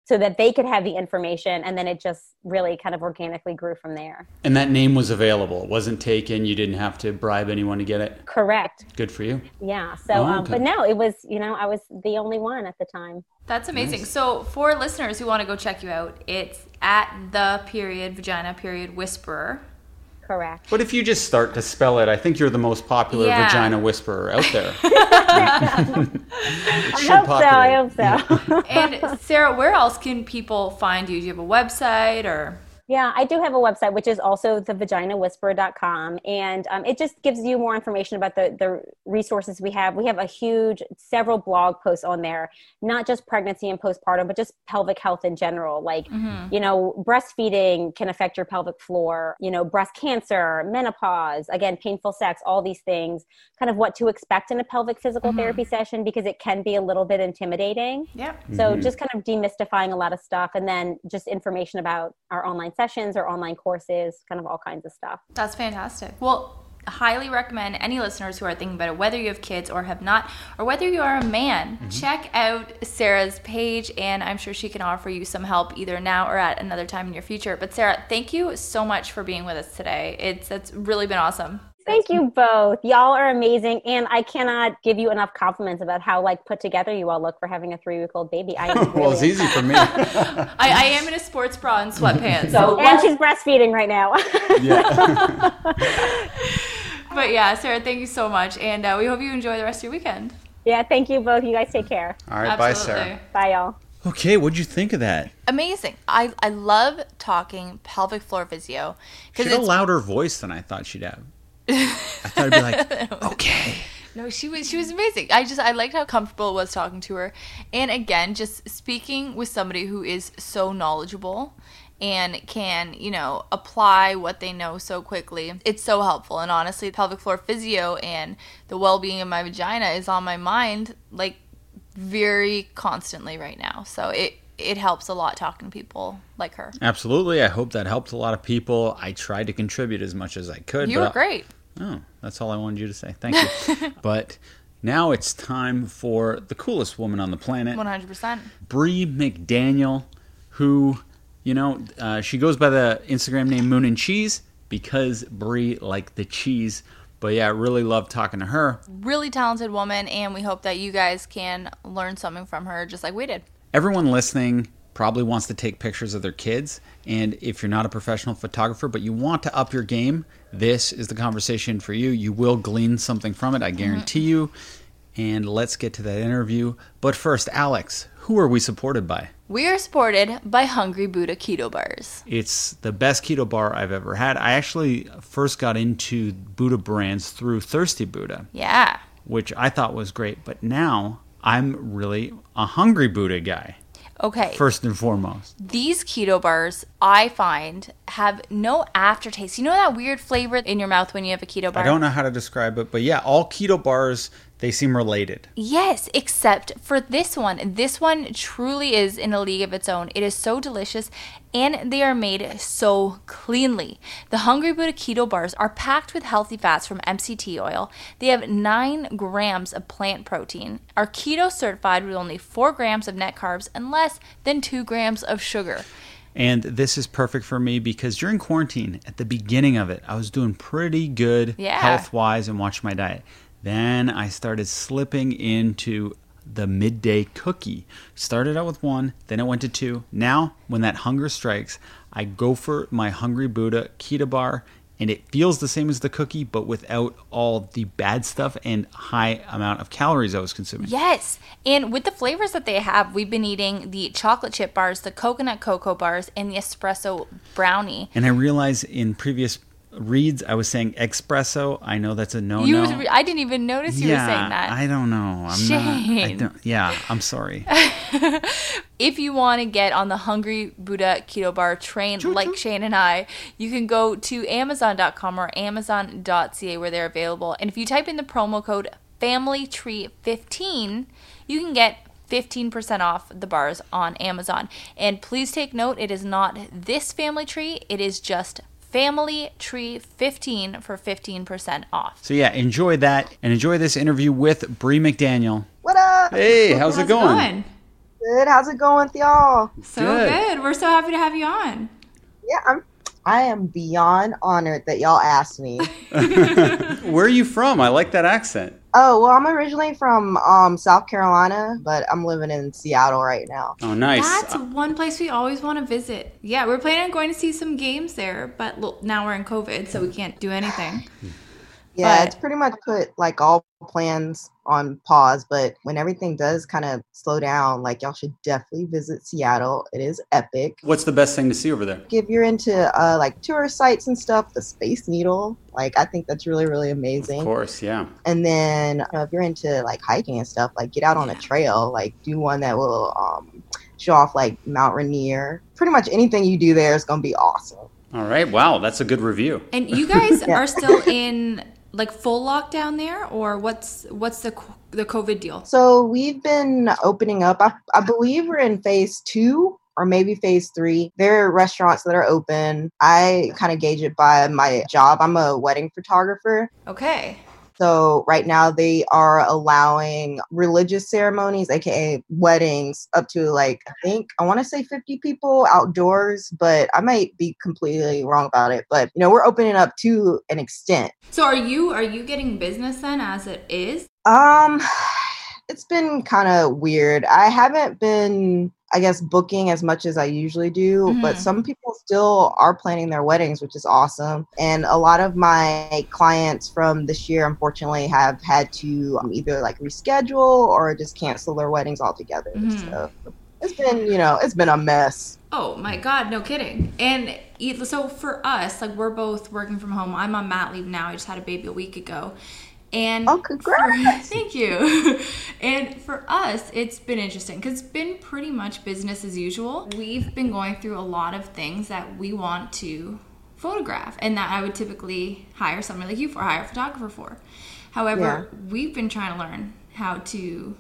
so that they could have the information. And then it just really kind of organically grew from there. And that name was available. It wasn't taken. You didn't have to bribe anyone to get it. Correct. Good for you. Yeah. So, Oh, um, but no, it was, you know, I was the only one at the time. That's amazing. So for listeners who want to go check you out, it's at the period vagina period whisperer. Correct. But if you just start to spell it, I think you're the most popular Yeah. vagina whisperer out there. it I should hope so. I hope so. And Sarah, where else can people find you? Do you have a website or? Yeah, I do have a website, which is also thevaginawhisperer.com. And um, it just gives you more information about the, the resources we have. We have a huge, several blog posts on there, not just pregnancy and postpartum, but just pelvic health in general. Like, mm-hmm. you know, breastfeeding can affect your pelvic floor, you know, breast cancer, menopause, again, painful sex, all these things, kind of what to expect in a pelvic physical mm-hmm. therapy session because it can be a little bit intimidating. Yeah. So mm-hmm. just kind of demystifying a lot of stuff and then just information about our online sessions or online courses, kind of all kinds of stuff. That's fantastic. Well, highly recommend any listeners who are thinking about it, whether you have kids or have not, or whether you are a man, mm-hmm. check out Sarah's page, and I'm sure she can offer you some help either now or at another time in your future. But Sarah, thank you so much for being with us today. It's it's really been awesome. Thank you both. Y'all are amazing. And I cannot give you enough compliments about how like put together you all look for having a three week old baby. I am Well, it's easy for me. I, I am in a sports bra and sweatpants. So, and she's breastfeeding right now. yeah. but yeah, Sarah, thank you so much, and uh, we hope you enjoy the rest of your weekend. yeah, thank you both. You guys take care. All right. Bye, Sarah. Bye, y'all. Okay. What'd you think of that? Amazing. I, I love talking pelvic floor physio She because had a louder voice than I thought she'd have. I thought it'd be like, okay. No, she was she was amazing. I just I liked how comfortable it was talking to her. And again, just speaking with somebody who is so knowledgeable and can, you know, apply what they know so quickly. It's so helpful. And honestly, pelvic floor physio and the well-being of my vagina is on my mind like very constantly right now. So it it helps a lot talking to people like her. Absolutely. I hope that helped a lot of people. I tried to contribute as much as I could. You but were great. Oh, that's all I wanted you to say. Thank you. but now it's time for the coolest woman on the planet, 100%. Bree McDaniel, who, you know, uh, she goes by the Instagram name Moon and Cheese because Bree like the cheese. But yeah, I really love talking to her. Really talented woman and we hope that you guys can learn something from her just like we did. Everyone listening probably wants to take pictures of their kids. And if you're not a professional photographer, but you want to up your game, this is the conversation for you. You will glean something from it, I guarantee mm-hmm. you. And let's get to that interview. But first, Alex, who are we supported by? We are supported by Hungry Buddha Keto Bars. It's the best keto bar I've ever had. I actually first got into Buddha brands through Thirsty Buddha, Yeah. which I thought was great. But now I'm really a hungry Buddha guy, Okay. first and foremost. These keto bars, I find, have no aftertaste. You know that weird flavor in your mouth when you have a keto bar? I don't know how to describe it, but yeah, all keto bars they seem related. Yes, except for this one. This one truly is in a league of its own. It is so delicious and they are made so cleanly. The Hungry Buddha keto bars are packed with healthy fats from MCT oil. They have 9 grams of plant protein, are keto certified with only 4 grams of net carbs and less than 2 grams of sugar. And this is perfect for me because during quarantine, at the beginning of it, I was doing pretty good Yeah. health wise and watching my diet. Then I started slipping into the midday cookie. Started out with one, then it went to two. Now, when that hunger strikes, I go for my Hungry Buddha keto bar, and it feels the same as the cookie, but without all the bad stuff and high amount of calories I was consuming. Yes. And with the flavors that they have, we've been eating the chocolate chip bars, the coconut cocoa bars, and the espresso brownie. And I realized in previous reads, I was saying espresso. I know that's a no no. was, I didn't even notice you yeah, were saying that. I don't know. I'm not. I Shane. don't, yeah, I'm sorry. if you want to get on the Hungry Buddha Keto Bar train like Shane and I, you can go to Amazon.com or Amazon.ca where they're available. And if you type in the promo code FamilyTree15, you can get 15% off the bars on Amazon. And please take note, it is not this family tree, it is just Family Tree 15 for 15% off. So yeah, enjoy that and enjoy this interview with Bree McDaniel. What up? Hey, how's, it going? Good. How's it going with y'all? So Good. good. We're so happy to have you on. Yeah, I'm. I am beyond honored that y'all asked me. Where are you from? I like that accent. Oh well, I'm originally from um, South Carolina, but I'm living in Seattle right now. Oh, nice. That's one place we always want to visit. Yeah, we're planning on going to see some games there, but l- now we're in COVID, so we can't do anything. Yeah, But- it's pretty much put like all plans on pause. But when everything does kind of slow down, like y'all should definitely visit Seattle. It is epic. What's the best thing to see over there? If you're into uh, like tourist sites and stuff, the Space Needle, like I think that's really really amazing. Of course, yeah. And then you know, if you're into like hiking and stuff, like get out on a trail, like do one that will um, show off like Mount Rainier. Pretty much anything you do there is gonna be awesome. All right. Wow, that's a good review. And you guys Yeah. are still in like full lockdown there, or what's what's the the COVID deal? So we've been opening up. I, I believe we're in phase two or maybe phase three. There are restaurants that are open. I kind of gauge it by my job. I'm a wedding photographer. Okay. So right now they are allowing religious ceremonies, aka weddings, up to like I think I want to say 50 people outdoors, but I might be completely wrong about it. But you know, we're opening up to an extent. So are you are you getting business then as it is? Um it's been kind of weird. I haven't been I guess booking as much as I usually do, but Mhm. some people still are planning their weddings, which is awesome. And a lot of my clients from this year, unfortunately, have had to um, either like reschedule or just cancel their weddings altogether. Mhm. So it's been, you know, it's been a mess. Oh my god, no kidding. And so for us, like we're both working from home. I'm on mat leave now. I just had a baby a week ago. And Oh, congrats. thank you. and for us, it's been interesting because it's been pretty much business as usual. We've been going through a lot of things that we want to photograph and that I would typically hire someone like you for, hire a photographer for. However, we've been trying to learn how to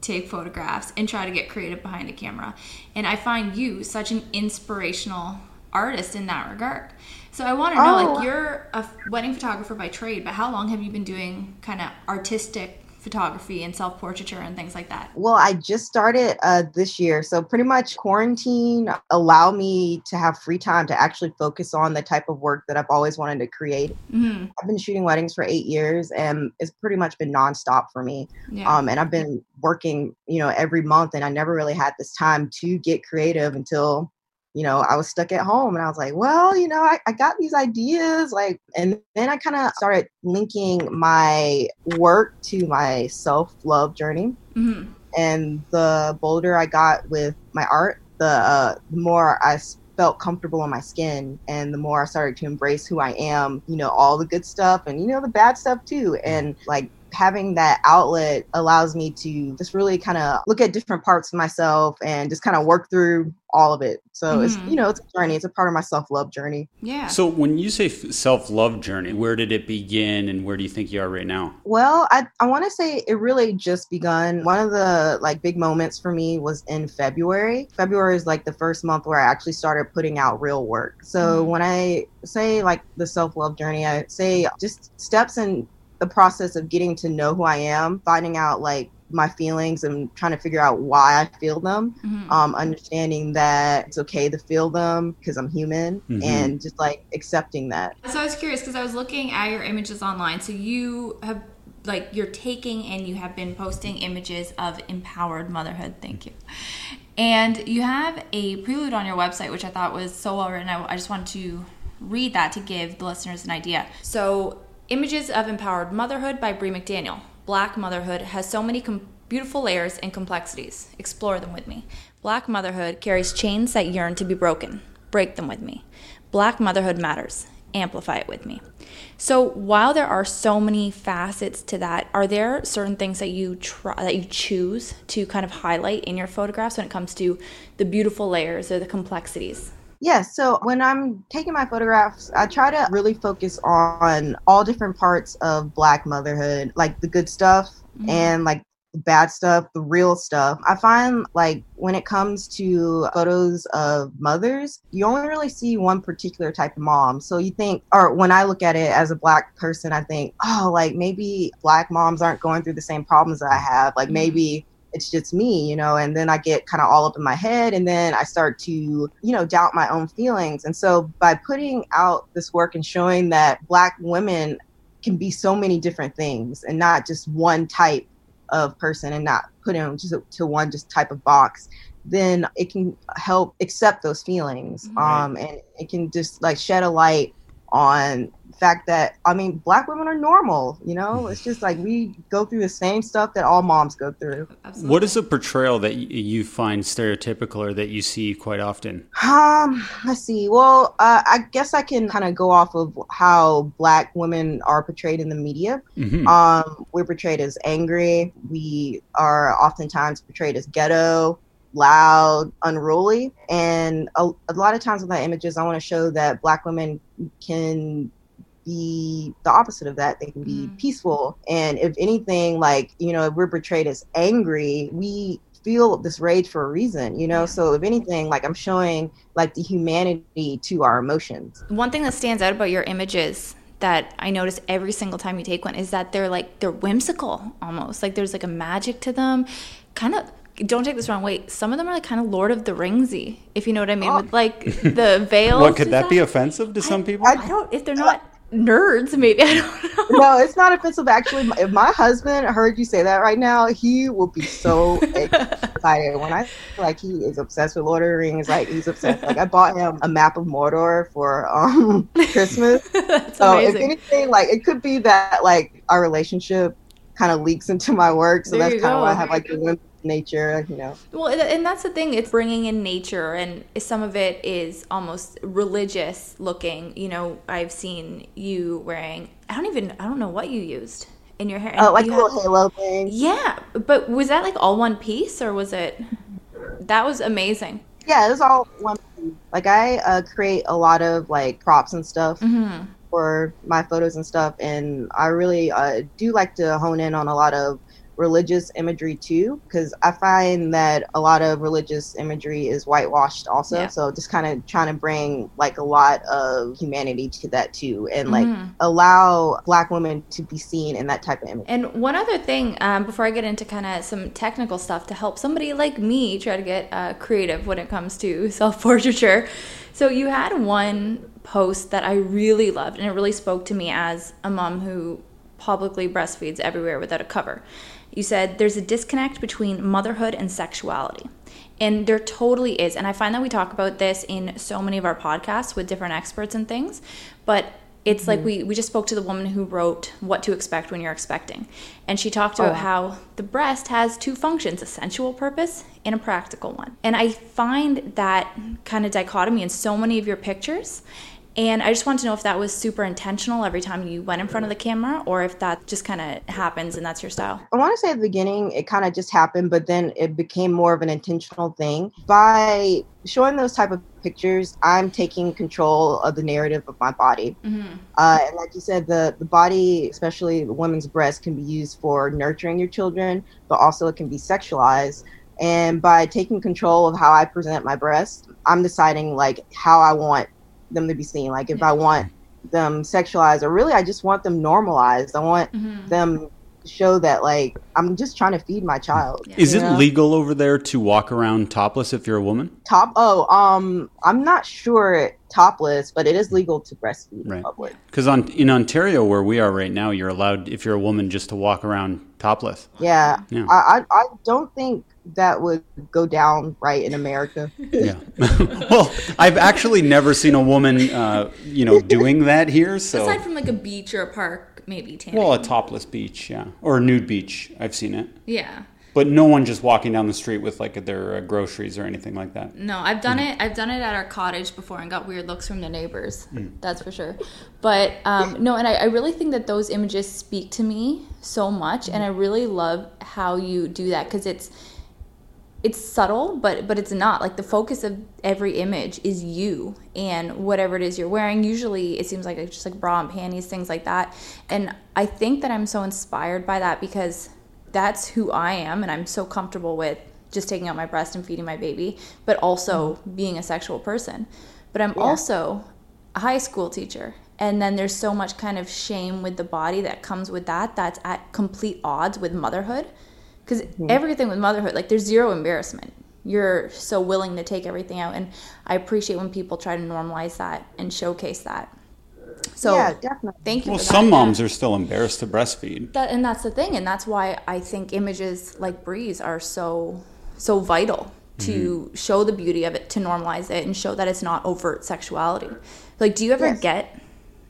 take photographs and try to get creative behind a camera. And I find you such an inspirational artist in that regard. So I want to know, Oh. like, you're a wedding photographer by trade, but how long have you been doing kind of artistic photography and self portraiture and things like that? Well, I just started uh, this year. So, pretty much quarantine allowed me to have free time to actually focus on the type of work that I've always wanted to create. Mm-hmm. I've been shooting weddings for eight years and it's pretty much been nonstop for me. Yeah. Um, and I've been working, you know, every month and I never really had this time to get creative until, you know, I was stuck at home and I was like, well, you know, I, I got these ideas. Like, and then I kind of started linking my work to my self love journey. hmm And the bolder I got with my art, the, uh, the more I felt comfortable in my skin and the more I started to embrace who I am, you know, all the good stuff and, you know, the bad stuff too. And like, having that outlet allows me to just really kind of look at different parts of myself and just kind of work through all of it. So it's Mhm. you know it's a journey. It's a part of my self love journey. Yeah. So when you say self love journey, where did it begin, and where do you think you are right now? Well, I I want to say it really just begun. One of the like big moments for me was in February. February is like the first month where I actually started putting out real work. So Mhm. when I say like the self love journey, I say just steps in the process of getting to know who I am, finding out like my feelings and trying to figure out why I feel them. Mhm. Um, understanding that it's okay to feel them because I'm human, Mhm. and just like accepting that. So I was curious because I was looking at your images online. So you have like you're taking and you have been posting images of empowered motherhood. Thank you. And you have a prelude on your website, which I thought was so well written. I, I just wanted to read that to give the listeners an idea. So, Images of Empowered Motherhood by Brie McDaniel. Black motherhood has so many com- beautiful layers and complexities. Explore them with me. Black motherhood carries chains that yearn to be broken. Break them with me. Black motherhood matters. amplify it with me. So while there are so many facets to that, are there certain things that you try that you choose to kind of highlight in your photographs when it comes to the beautiful layers or the complexities? Yeah, so when I'm taking my photographs, I try to really focus on all different parts of Black motherhood, like the good stuff mm-hmm. and like the bad stuff, the real stuff. I find like when it comes to photos of mothers, you only really see one particular type of mom. So you think, or when I look at it as a Black person, I think, oh, like maybe Black moms aren't going through the same problems that I have. Like mm-hmm. maybe it's just me, you know, and then I get kind of all up in my head and then I start to, you know, doubt my own feelings. And so by putting out this work and showing that black women can be so many different things and not just one type of person and not put them just to one just type of box then it can help accept those feelings right. um and it can just like shed a light on fact that I mean, black women are normal. You know, it's just like we go through the same stuff that all moms go through. Absolutely. What is a portrayal that you find stereotypical or that you see quite often? Um, let's see. Well, uh, I guess I can kind of go off of how black women are portrayed in the media. Mm-hmm. Um, we're portrayed as angry. We are oftentimes portrayed as ghetto loud, unruly. And a, a, lot of times with my images, I want to show that Black women can be the opposite of that. They can be mm. peaceful. And if anything, like, you know, if we're portrayed as angry, we feel this rage for a reason, you know? Yeah. So if anything, like I'm showing like the humanity to our emotions. One thing that stands out about your images that I notice every single time you take one is that they're like they're whimsical almost. Like there's like a magic to them. Kind of don't take this wrong way. Some of them are like kind of Lord of the Ringsy, if you know what I mean, oh. with like the veils. what could that, that, be offensive to some people? I, I don't. If they're not nerds maybe i don't know. No it's not offensive actually. If my husband heard you say that right now he will be so excited. When i like he is obsessed with lord of the rings like he's obsessed. Like i bought him a map of mordor for um christmas. So amazing. if anything like it could be that like our relationship kind of leaks into my work so there that's kind of why i have like the nature, you know. Well, and that's the thing. It's bringing in nature, and some of it is almost religious looking. You know, I've seen you wearing. I don't even. I don't know what you used in your hair. Oh, like a little had, halo thing. Yeah, but was that like all one piece, or was it? That was amazing. Yeah, it was all one. Piece. Like I uh, create a lot of like props and stuff. Mm-hmm for my photos and stuff and i really uh, do like to hone in on a lot of religious imagery too because i find that a lot of religious imagery is whitewashed also yeah. so just kind of trying to bring like a lot of humanity to that too and like mm-hmm. allow black women to be seen in that type of image and one other thing um, before i get into kind of some technical stuff to help somebody like me try to get uh, creative when it comes to self-portraiture so you had one post that i really loved and it really spoke to me as a mom who publicly breastfeeds everywhere without a cover you said there's a disconnect between motherhood and sexuality. And there totally is. And I find that we talk about this in so many of our podcasts with different experts and things. But it's mm-hmm. like we, we just spoke to the woman who wrote What to Expect When You're Expecting. And she talked about oh. how the breast has two functions a sensual purpose and a practical one. And I find that kind of dichotomy in so many of your pictures. And I just want to know if that was super intentional every time you went in front of the camera or if that just kind of happens and that's your style. I want to say at the beginning, it kind of just happened, but then it became more of an intentional thing. By showing those type of pictures, I'm taking control of the narrative of my body. Mm-hmm. Uh, and like you said, the, the body, especially the woman's breast, can be used for nurturing your children, but also it can be sexualized. And by taking control of how I present my breast, I'm deciding like how I want them to be seen. Like if I want them sexualized, or really I just want them normalized. I want mm-hmm. them to show that like I'm just trying to feed my child. Is it know? legal over there to walk around topless if you're a woman? Top oh, um I'm not sure topless, but it is legal to breastfeed right. in public. Because on in Ontario where we are right now, you're allowed if you're a woman just to walk around topless. Yeah. yeah. I, I I don't think that would go down right in America. yeah. well, I've actually never seen a woman, uh, you know, doing that here. So aside from like a beach or a park, maybe. Tanning. Well, a topless beach, yeah, or a nude beach. I've seen it. Yeah. but no one just walking down the street with like their uh, groceries or anything like that. No, I've done it. I've done it at our cottage before and got weird looks from the neighbors. That's for sure. But um, no, and I, I really think that those images speak to me so much, and I really love how you do that because it's it's subtle, but but it's not like the focus of every image is you and whatever it is you're wearing. Usually, it seems like it's just like bra and panties, things like that. And I think that I'm so inspired by that because that's who I am, and I'm so comfortable with just taking out my breast and feeding my baby, but also mm-hmm. being a sexual person. But I'm also a high school teacher. And then there's so much kind of shame with the body that comes with that that's at complete odds with motherhood. Because everything with motherhood, like there's zero embarrassment. You're so willing to take everything out. And I appreciate when people try to normalize that and showcase that. So yeah, definitely. thank you. Well, for some moms are still embarrassed to breastfeed. That and that's the thing, and that's why I think images like Bree's are so so vital to mm-hmm. show the beauty of it, to normalize it, and show that it's not overt sexuality. Like, do you ever Yes. get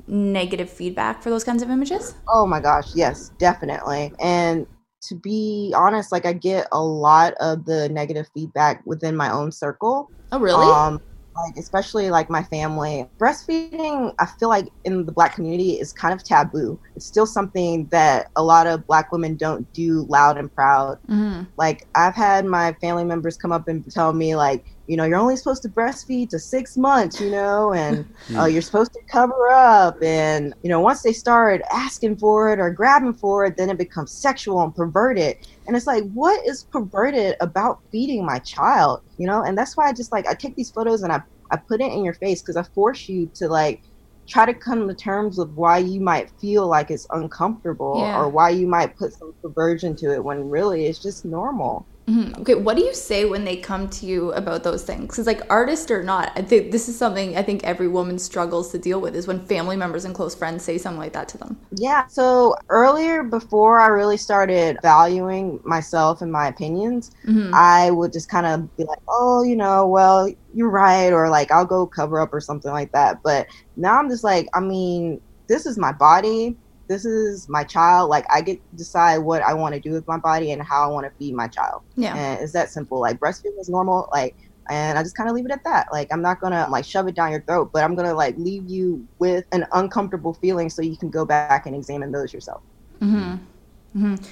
negative feedback for those kinds of images? Oh my gosh, yes, definitely. And to be honest, like I get a lot of the negative feedback within my own circle. Oh, really? Um, like especially like my family. Breastfeeding, I feel like in the black community is kind of taboo. It's still something that a lot of black women don't do loud and proud. hmm Like I've had my family members come up and tell me like, you know, you're only supposed to breastfeed to six months, you know, and uh, you're supposed to cover up. And you know, once they start asking for it or grabbing for it, then it becomes sexual and perverted. And it's like, what is perverted about feeding my child? You know, and that's why I just like I take these photos and I I put it in your face because I force you to like try to come to terms with why you might feel like it's uncomfortable Yeah. or why you might put some perversion to it when really it's just normal. Mhm. Okay, what do you say when they come to you about those things? Because, like, artist or not, I think this is something I think every woman struggles to deal with is when family members and close friends say something like that to them. Yeah. So earlier, before I really started valuing myself and my opinions, hmm I would just kind of be like, oh, you know, well, you're right. Or like, I'll go cover up or something like that. But now I'm just like, I mean, this is my body. This is my child. Like, I get to decide what I want to do with my body and how I want to feed my child. Yeah. And it's that simple. Like, breastfeeding is normal. Like, and I just kind of leave it at that. Like, I'm not gonna like shove it down your throat, but I'm gonna like leave you with an uncomfortable feeling so you can go back and examine those yourself. Mm hmm Mm hmm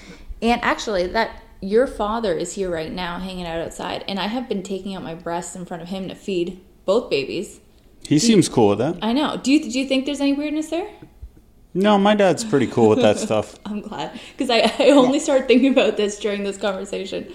And actually, that your father is here right now, hanging out outside, and I have been taking out my breasts in front of him to feed both babies. He seems cool with that. I know. Do you do you think there's any weirdness there? No, my dad's pretty cool with that stuff. I'm glad because I, I only started thinking about this during this conversation.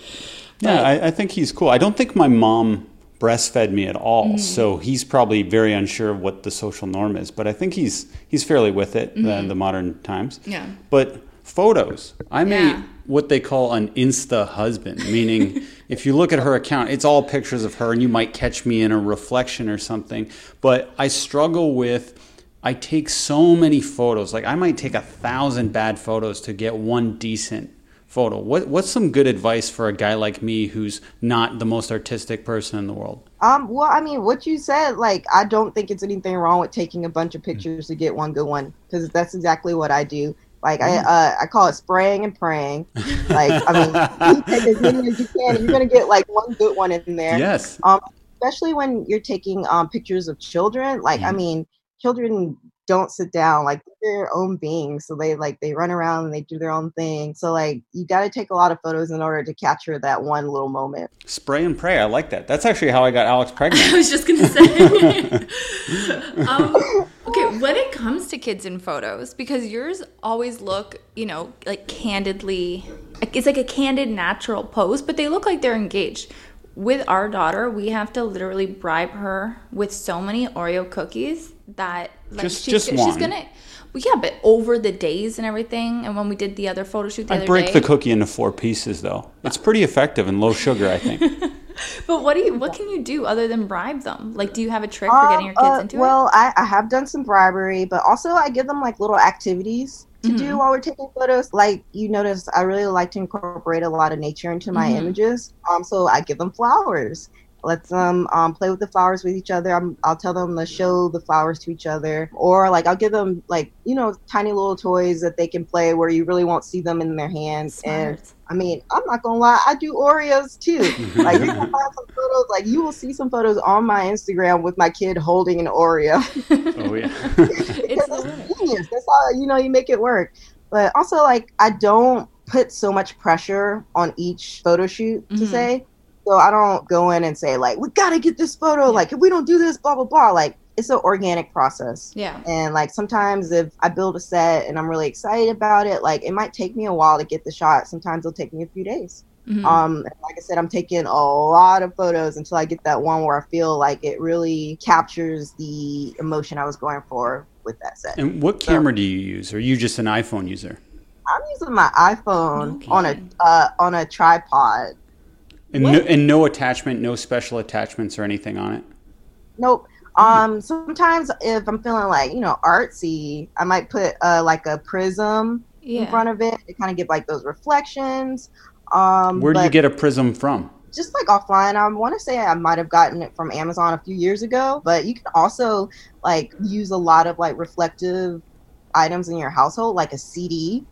Yeah, I, I think he's cool. I don't think my mom breastfed me at all, mm-hmm. so he's probably very unsure of what the social norm is. But I think he's he's fairly with it in mm-hmm. the modern times. Yeah. But photos, I'm Yeah. what they call an Insta husband, meaning if you look at her account, it's all pictures of her, and you might catch me in a reflection or something. But I struggle with. I take so many photos. Like I might take a thousand bad photos to get one decent photo. What what's some good advice for a guy like me who's not the most artistic person in the world? Um, well, I mean, what you said, like, I don't think it's anything wrong with taking a bunch of pictures to get one good one, because that's exactly what I do. Like, I uh, I call it spraying and praying. Like, I mean, you take as many as you can, you're gonna get like one good one in there. Yes. Um, especially when you're taking um pictures of children. Like, I Mhm. mean, children don't sit down like they're their own beings so they like they run around and they do their own thing so like you got to take a lot of photos in order to capture that one little moment Spray and pray. I like that. That's actually how I got Alex pregnant. I was just gonna say. um, okay, when it comes to kids in photos, because yours always look, you know, like candidly, it's like a candid, natural pose, but they look like they're engaged. With our daughter, we have to literally bribe her with so many Oreo cookies that like Just- she's, just she's one. gonna. Well, yeah, but over the days and everything, and when we did the other photo shoot the I other break day, the cookie into four pieces though. It's pretty effective and low sugar, I think. But what do you? What can you do other than bribe them? Like, do you have a trick for getting your kids Uh, into it? well, I, I have done some bribery, but also I give them like little activities to Mm-hmm. do while we're taking photos. Like you notice, I really like to incorporate a lot of nature into my Mhm. images. Um, so I give them flowers, let them um, play with the flowers with each other. I'm, I'll tell them to show the flowers to each other, or like I'll give them like you know tiny little toys that they can play where you really won't see them in their hands. Smart. And I mean, I'm not gonna lie, I do Oreos too. like you're gonna find some photos, like you will see some photos on my Instagram with my kid holding an Oreo. Oh yeah. It's That's genius. That's how you know you make it work. But also, like, I don't put so much pressure on each photo shoot to Mhm. say. So I don't go in and say like, we gotta get this photo. Like, if we don't do this, blah blah blah. Like, it's an organic process. Yeah. And like sometimes if I build a set and I'm really excited about it, like it might take me a while to get the shot. Sometimes it'll take me a few days. Mhm. Um, like I said, I'm taking a lot of photos until I get that one where I feel like it really captures the emotion I was going for with that set. And what camera do you use? Are you just an iPhone user? I'm using my iPhone Okay. on a uh, on a tripod. And no, and no attachment, no special attachments or anything on it. Nope. Um, sometimes if I'm feeling like you know artsy, I might put uh, like a prism in front of it to kind of give like those reflections. Um, Where do you get a prism from? just like offline i want to say i might have gotten it from amazon a few years ago but you can also like use a lot of like reflective items in your household like a cd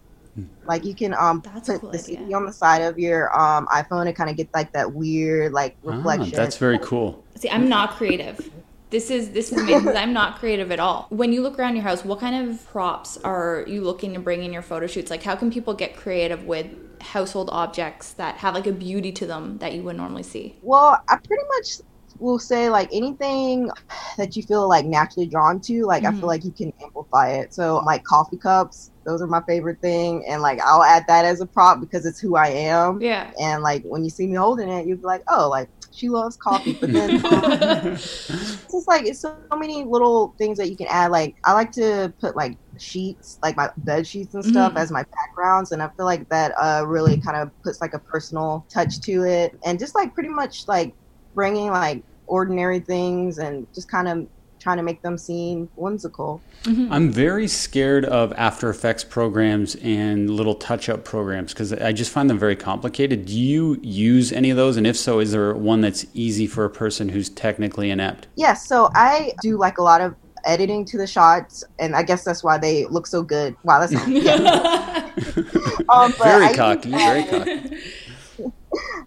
like you can um That's put cool the idea. cd on the side of your um iphone and kind of get like that weird like Ah, reflection that's very cool. See, I'm not creative. This is this is amazing 'cause I'm not creative at all. When you look around your house, what kind of props are you looking to bring in your photo shoots? Like, how can people get creative with household objects that have like a beauty to them that you would normally see? well i pretty much will say like anything that you feel like naturally drawn to like i Mhm. feel like you can amplify it so like coffee cups those are my favorite thing and like i'll add that as a prop because it's who i am Yeah. and like when you see me holding it, you'd be like, oh, like she loves coffee. But then it's just like it's so many little things that you can add. Like I like to put like sheets, like my bed sheets and stuff, Mhm. as my backgrounds, and I feel like that uh, really kind of puts like a personal touch to it, and just like pretty much like bringing like ordinary things and just kind of trying to make them seem whimsical. Mhm. I'm very scared of After Effects programs and little touch up programs because I just find them very complicated. Do you use any of those? And if so, is there one that's easy for a person who's technically inept? Yes, so I do like a lot of editing to the shots, and I guess that's why they look so good. Wow, that's yeah. Um, very I cocky, very cocky.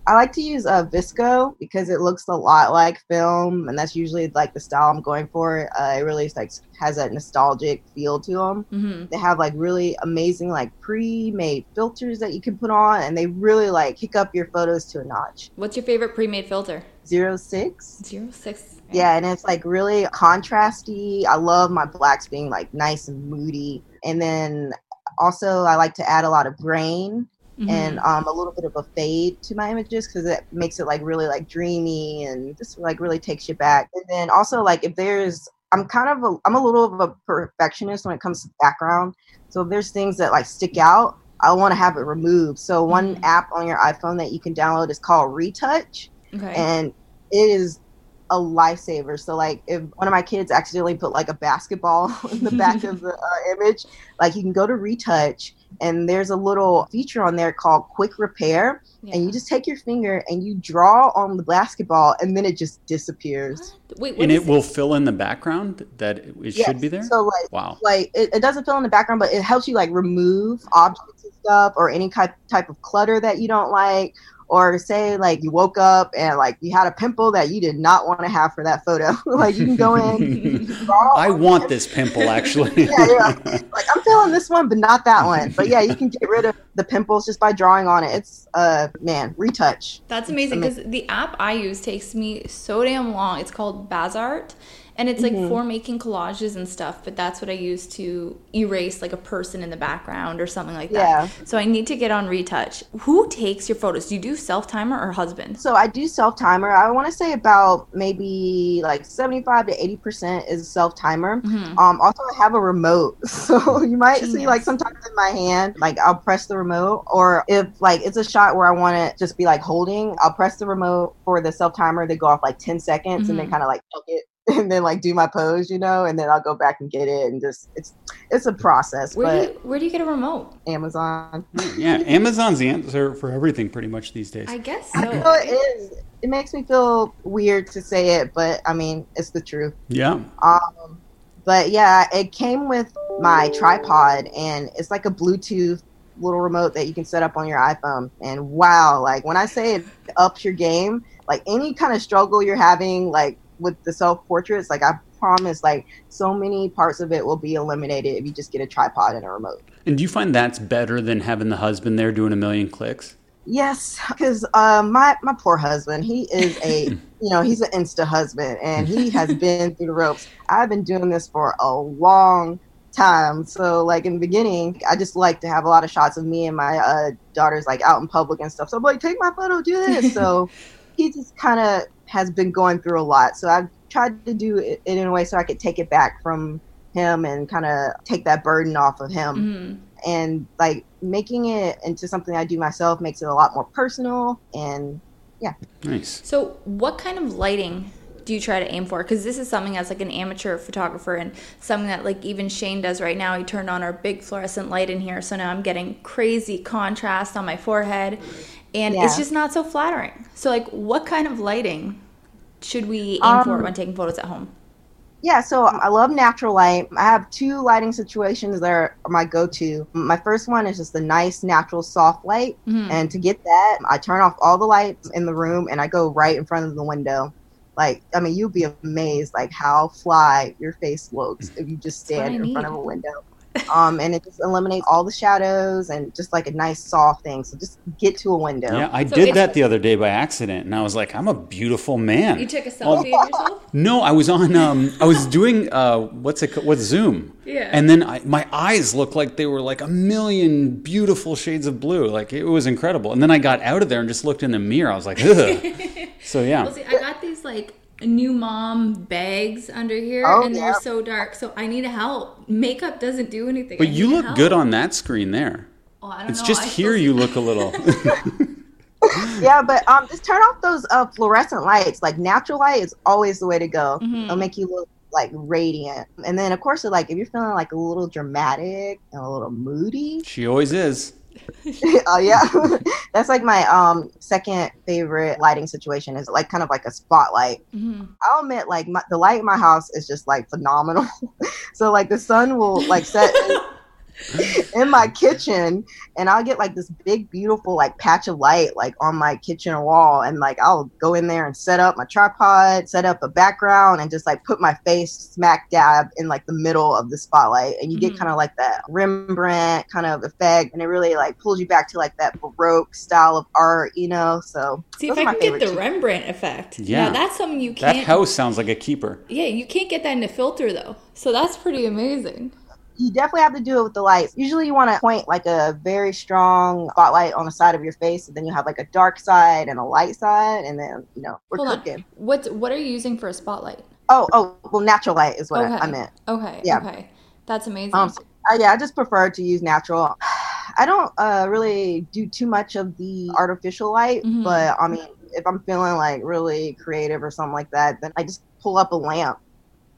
I like to use uh, VSCO because it looks a lot like film, and that's usually like the style I'm going for. Uh, it really like has that nostalgic feel to them. hmm They have like really amazing like pre-made filters that you can put on, and they really like kick up your photos to a notch. What's your favorite pre-made filter? Zero six. Zero six. Yeah, and it's like really contrasty. I love my blacks being like nice and moody, and then also I like to add a lot of grain Mhm. and um, a little bit of a fade to my images because it makes it like really like dreamy and just like really takes you back. And then also like if there's I'm kind of a I'm a little of a perfectionist when it comes to background. So if there's things that like stick out, I want to have it removed. So one Mhm. app on your iPhone that you can download is called Retouch okay. and it is a lifesaver. So like if one of my kids accidentally put like a basketball in the back of the uh, image, like you can go to Retouch and there's a little feature on there called Quick Repair, Yeah. and you just take your finger and you draw on the basketball, and then it just disappears. What? Wait, what And is it will fill in the background that it it Yes. should be there? So like Wow. like it, it doesn't fill in the background, but it helps you like remove objects and stuff or any type type of clutter that you don't like. Or say like you woke up and like you had a pimple that you did not want to have for that photo. like you can go in, I want this pimple actually. yeah, yeah. Like I'm feeling this one, but not that one. But yeah, you can get rid of the pimples just by drawing on it. It's uh man, retouch. That's amazing because the app I use takes me so damn long. It's called Bazaart. And it's like for making collages and stuff, but that's what I use to erase like a person in the background or something like that. Yeah. So I need to get on retouch. Who takes your photos? Do you do self timer or husband? So I do self timer. I want to say about maybe like 75 to 80 percent is self timer. Mhm. Um, also I have a remote, so you might see like sometimes in my hand, like I'll press the remote, or if like it's a shot where I want to just be like holding, I'll press the remote for the self timer. They go off like 10 seconds, and then kind of like it. And then like do my pose, you know, and then I'll go back and get it, and just it's it's a process. Where but do you, where do you get a remote? Amazon. Yeah, Amazon's the answer for everything pretty much these days. I guess I so. know it is. It makes me feel weird to say it, but I mean, it's the truth. Yeah. Um, but yeah, it came with my tripod, and it's like a Bluetooth little remote that you can set up on your iPhone. And wow, like when I say it ups your game, like any kind of struggle you're having, like with the self portraits, like I promise, like so many parts of it will be eliminated if you just get a tripod and a remote. And do you find that's better than having the husband there doing a million clicks? Yes, because uh, my my poor husband, he is a you know he's an insta husband, and he has been through the ropes. I've been doing this for a long time, so like in the beginning, I just like to have a lot of shots of me and my uh, daughters like out in public and stuff. So I'm like, take my photo, do this. so he just kind of has been going through a lot. So I've tried to do it in a way so I could take it back from him and kind of take that burden off of him Mhm. and like making it into something I do myself makes it a lot more personal and yeah. Nice. So, what kind of lighting do you try to aim for? Because this is something as like an amateur photographer and something that like even Shane does right now. He turned on our big fluorescent light in here, so now I'm getting crazy contrast on my forehead, and it's just not so flattering. So, like, what kind of lighting should we aim Um, for when taking photos at home? yeah so i love natural light. I have two lighting situations that are my go-to. My first one is just a nice natural soft light. Mhm. and to get that i turn off all the lights in the room and i go right in front of the window. Like i mean you'll be amazed like how fly your face looks if you just stand in front of a window um and it just eliminates all the shadows and just like a nice soft thing so just get to a window Yeah, I So did that the other day by accident, and I was like, I'm a beautiful man. You took a Well, selfie of yourself? No, I was on. Um, I was doing uh, what's it? ca- What's Zoom? Yeah. And then I, my eyes looked like they were like a million beautiful shades of blue. Like it was incredible. And then I got out of there and just looked in the mirror. I was like, Ugh. so yeah. Well, see, I got these like new mom bags under here, Oh, and they're yeah. so dark. So I need help. Makeup doesn't do anything. But I you look help. good on that screen there. Oh, I don't It's know. just I here you look a little. yeah, but um, just turn off those uh, fluorescent lights. Like natural light is always the way to go. Mhm. It'll make you look like radiant. And then of course, like if you're feeling like a little dramatic and a little moody, she always is. oh yeah, that's like my um second favorite lighting situation is like kind of like a spotlight. Mhm. I'll admit, like my, the light in my house is just like phenomenal. so like the sun will like set in, in my kitchen, and I'll get like this big, beautiful like patch of light like on my kitchen wall, and like I'll go in there and set up my tripod, set up a background, and just like put my face smack dab in like the middle of the spotlight, and you get Mhm. kind of like that Rembrandt kind of effect, and it really like pulls you back to like that Baroque style of art, you know. So See if I can get the two. Rembrandt effect. Yeah. Now that's something you can't. That house sounds like a keeper. yeah, you can't get that in a filter though. So that's pretty amazing. You definitely have to do it with the lights. Usually, you want to point like a very strong spotlight on the side of your face, and then you have like a dark side and a light side, and then you know we're Hold cooking. on. What what are you using for a spotlight? Oh, oh, well, natural light is what Okay. I, I meant. Okay. Yeah. Okay. That's amazing. Um, so- uh, yeah, I just prefer to use natural. I don't uh, really do too much of the artificial light, Mhm. but I mean, if I'm feeling like really creative or something like that, then I just pull up a lamp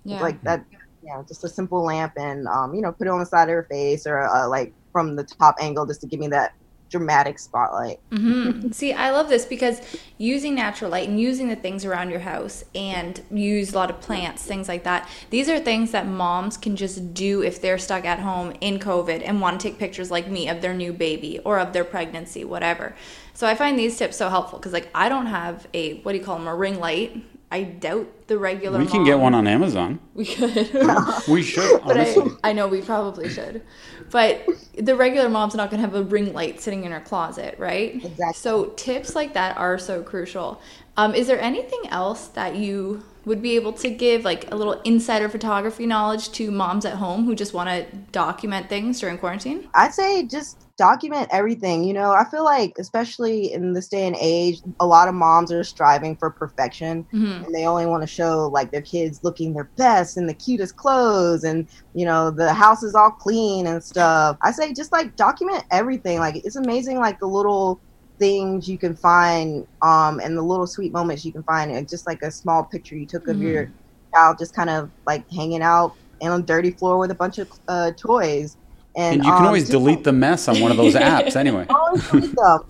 yeah. like that you know just a simple lamp and um you know put it on the side of her face or uh, like from the top angle just to give me that dramatic spotlight hmm See, I love this because using natural light and using the things around your house and use a lot of plants, things like that. These are things that moms can just do if they're stuck at home in COVID and want to take pictures like me of their new baby or of their pregnancy, whatever. So I find these tips so helpful because like I don't have a what do you call them a ring light. I doubt the regular. We can get one on Amazon. We could. We should, honestly. I, I know we probably should. But the regular mom's not going to have a ring light sitting in her closet, right? Exactly. So tips like that are so crucial. Um, is there anything else that you would be able to give, like a little insider photography knowledge to moms at home who just want to document things during quarantine? i'd say just document everything you know? I feel like especially in this day and age a lot of moms are striving for perfection hmm and they only want to show like their kids looking their best in the cutest clothes and you know the house is all clean and stuff. I say just like document everything like it's amazing like the little things you can find um and the little sweet moments you can find and just like a small picture you took of Mhm. your child just kind of like hanging out and on dirty floor with a bunch of uh, toys. And, And you can um, always delete like, the mess on one of those apps anyway. always delete them.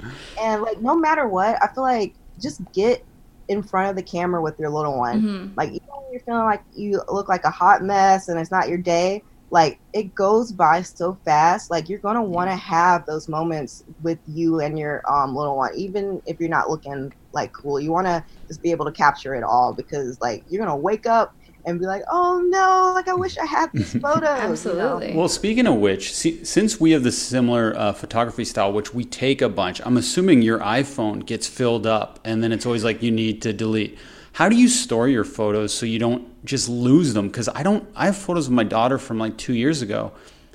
And like no matter what, I feel like just get in front of the camera with your little one. Mhm. Like even when you're feeling like you look like a hot mess and it's not your day, like it goes by so fast. Like you're gonna want to have those moments with you and your um little one, even if you're not looking like cool. You want to just be able to capture it all because like you're gonna wake up and be like, oh no, like I wish I had these photos. you know? Absolutely. Well, speaking of which, see, since we have the similar uh, photography style, which we take a bunch, I'm assuming your iPhone gets filled up and then it's always like you need to delete. How do you store your photos so you don't just lose them? Because I don't. I have photos of my daughter from like two years ago,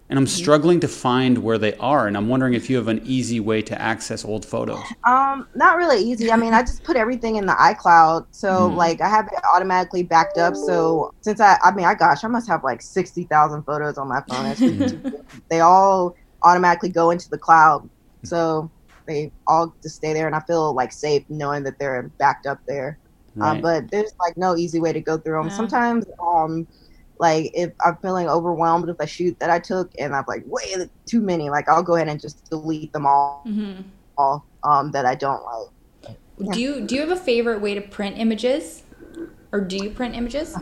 and I'm struggling to find where they are. And I'm wondering if you have an easy way to access old photos. Um, not really easy. I mean, I just put everything in the iCloud, so Mhm. like I have it automatically backed up. So since I, I mean, I gosh, I must have like sixty thousand photos on my phone. They all automatically go into the cloud, so they all just stay there, and I feel like safe knowing that they're backed up there. Um, Right. but there's like no easy way to go through them. Yeah. Sometimes, um, like if I'm feeling overwhelmed with a shoot that I took, and I'm like, way too many, like I'll go ahead and just delete them all, Mhm. all um, that I don't like. Do you do you have a favorite way to print images, or do you print images?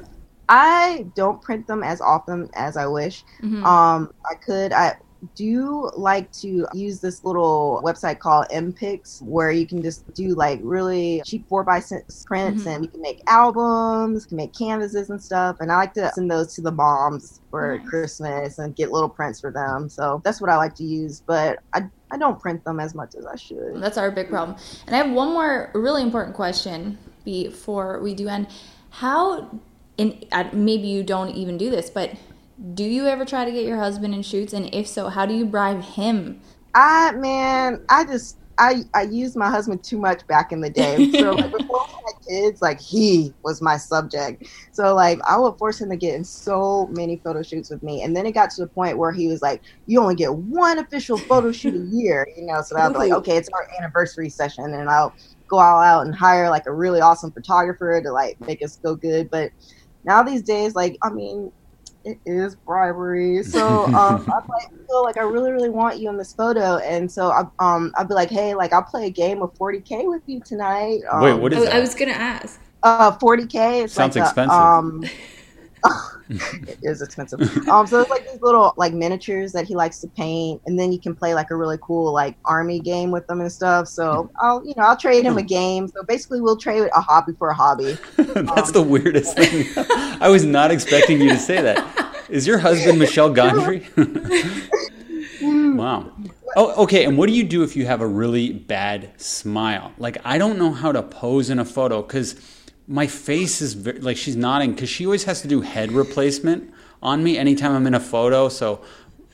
I don't print them as often as I wish. Mhm. Um, I could. I do like to use this little website called MPix, where you can just do like really cheap four by six prints, Mhm. and you can make albums, can make canvases and stuff. And I like to send those to the moms for Nice. Christmas and get little prints for them. So that's what I like to use. But I I don't print them as much as I should. That's our big problem. And I have one more really important question before we do end. How, and uh, maybe you don't even do this, but do you ever try to get your husband in shoots? And if so, how do you bribe him? I man, I just I I used my husband too much back in the day. So like before we had kids, like he was my subject. So like I would force him to get in so many photo shoots with me, and then it got to the point where he was like, "You only get one official photo shoot a year," you know. So I'd be like, "Okay, it's our anniversary session," and I'll go all out and hire like a really awesome photographer to like make us go good. But now these days, like I mean, it is bribery. So um, I like, feel like I really, really want you in this photo, and so I, um, I'll be like, hey, like I'll play a game of 40k with you tonight. Um, Wait, what is I, that? I was gonna ask. Uh, 40k. It's Sounds like a, expensive. um, it is expensive. Um, so it's like these little like miniatures that he likes to paint, and then you can play like a really cool like army game with them and stuff. So I'll, you know, I'll trade him a game. So basically, we'll trade a hobby for a hobby. That's the weirdest thing. I was not expecting you to say that. Is your husband Michel Gondry? wow. Oh, okay. And what do you do if you have a really bad smile? Like, I don't know how to pose in a photo because my face is very, like she's nodding because she always has to do head replacement on me anytime I'm in a photo. So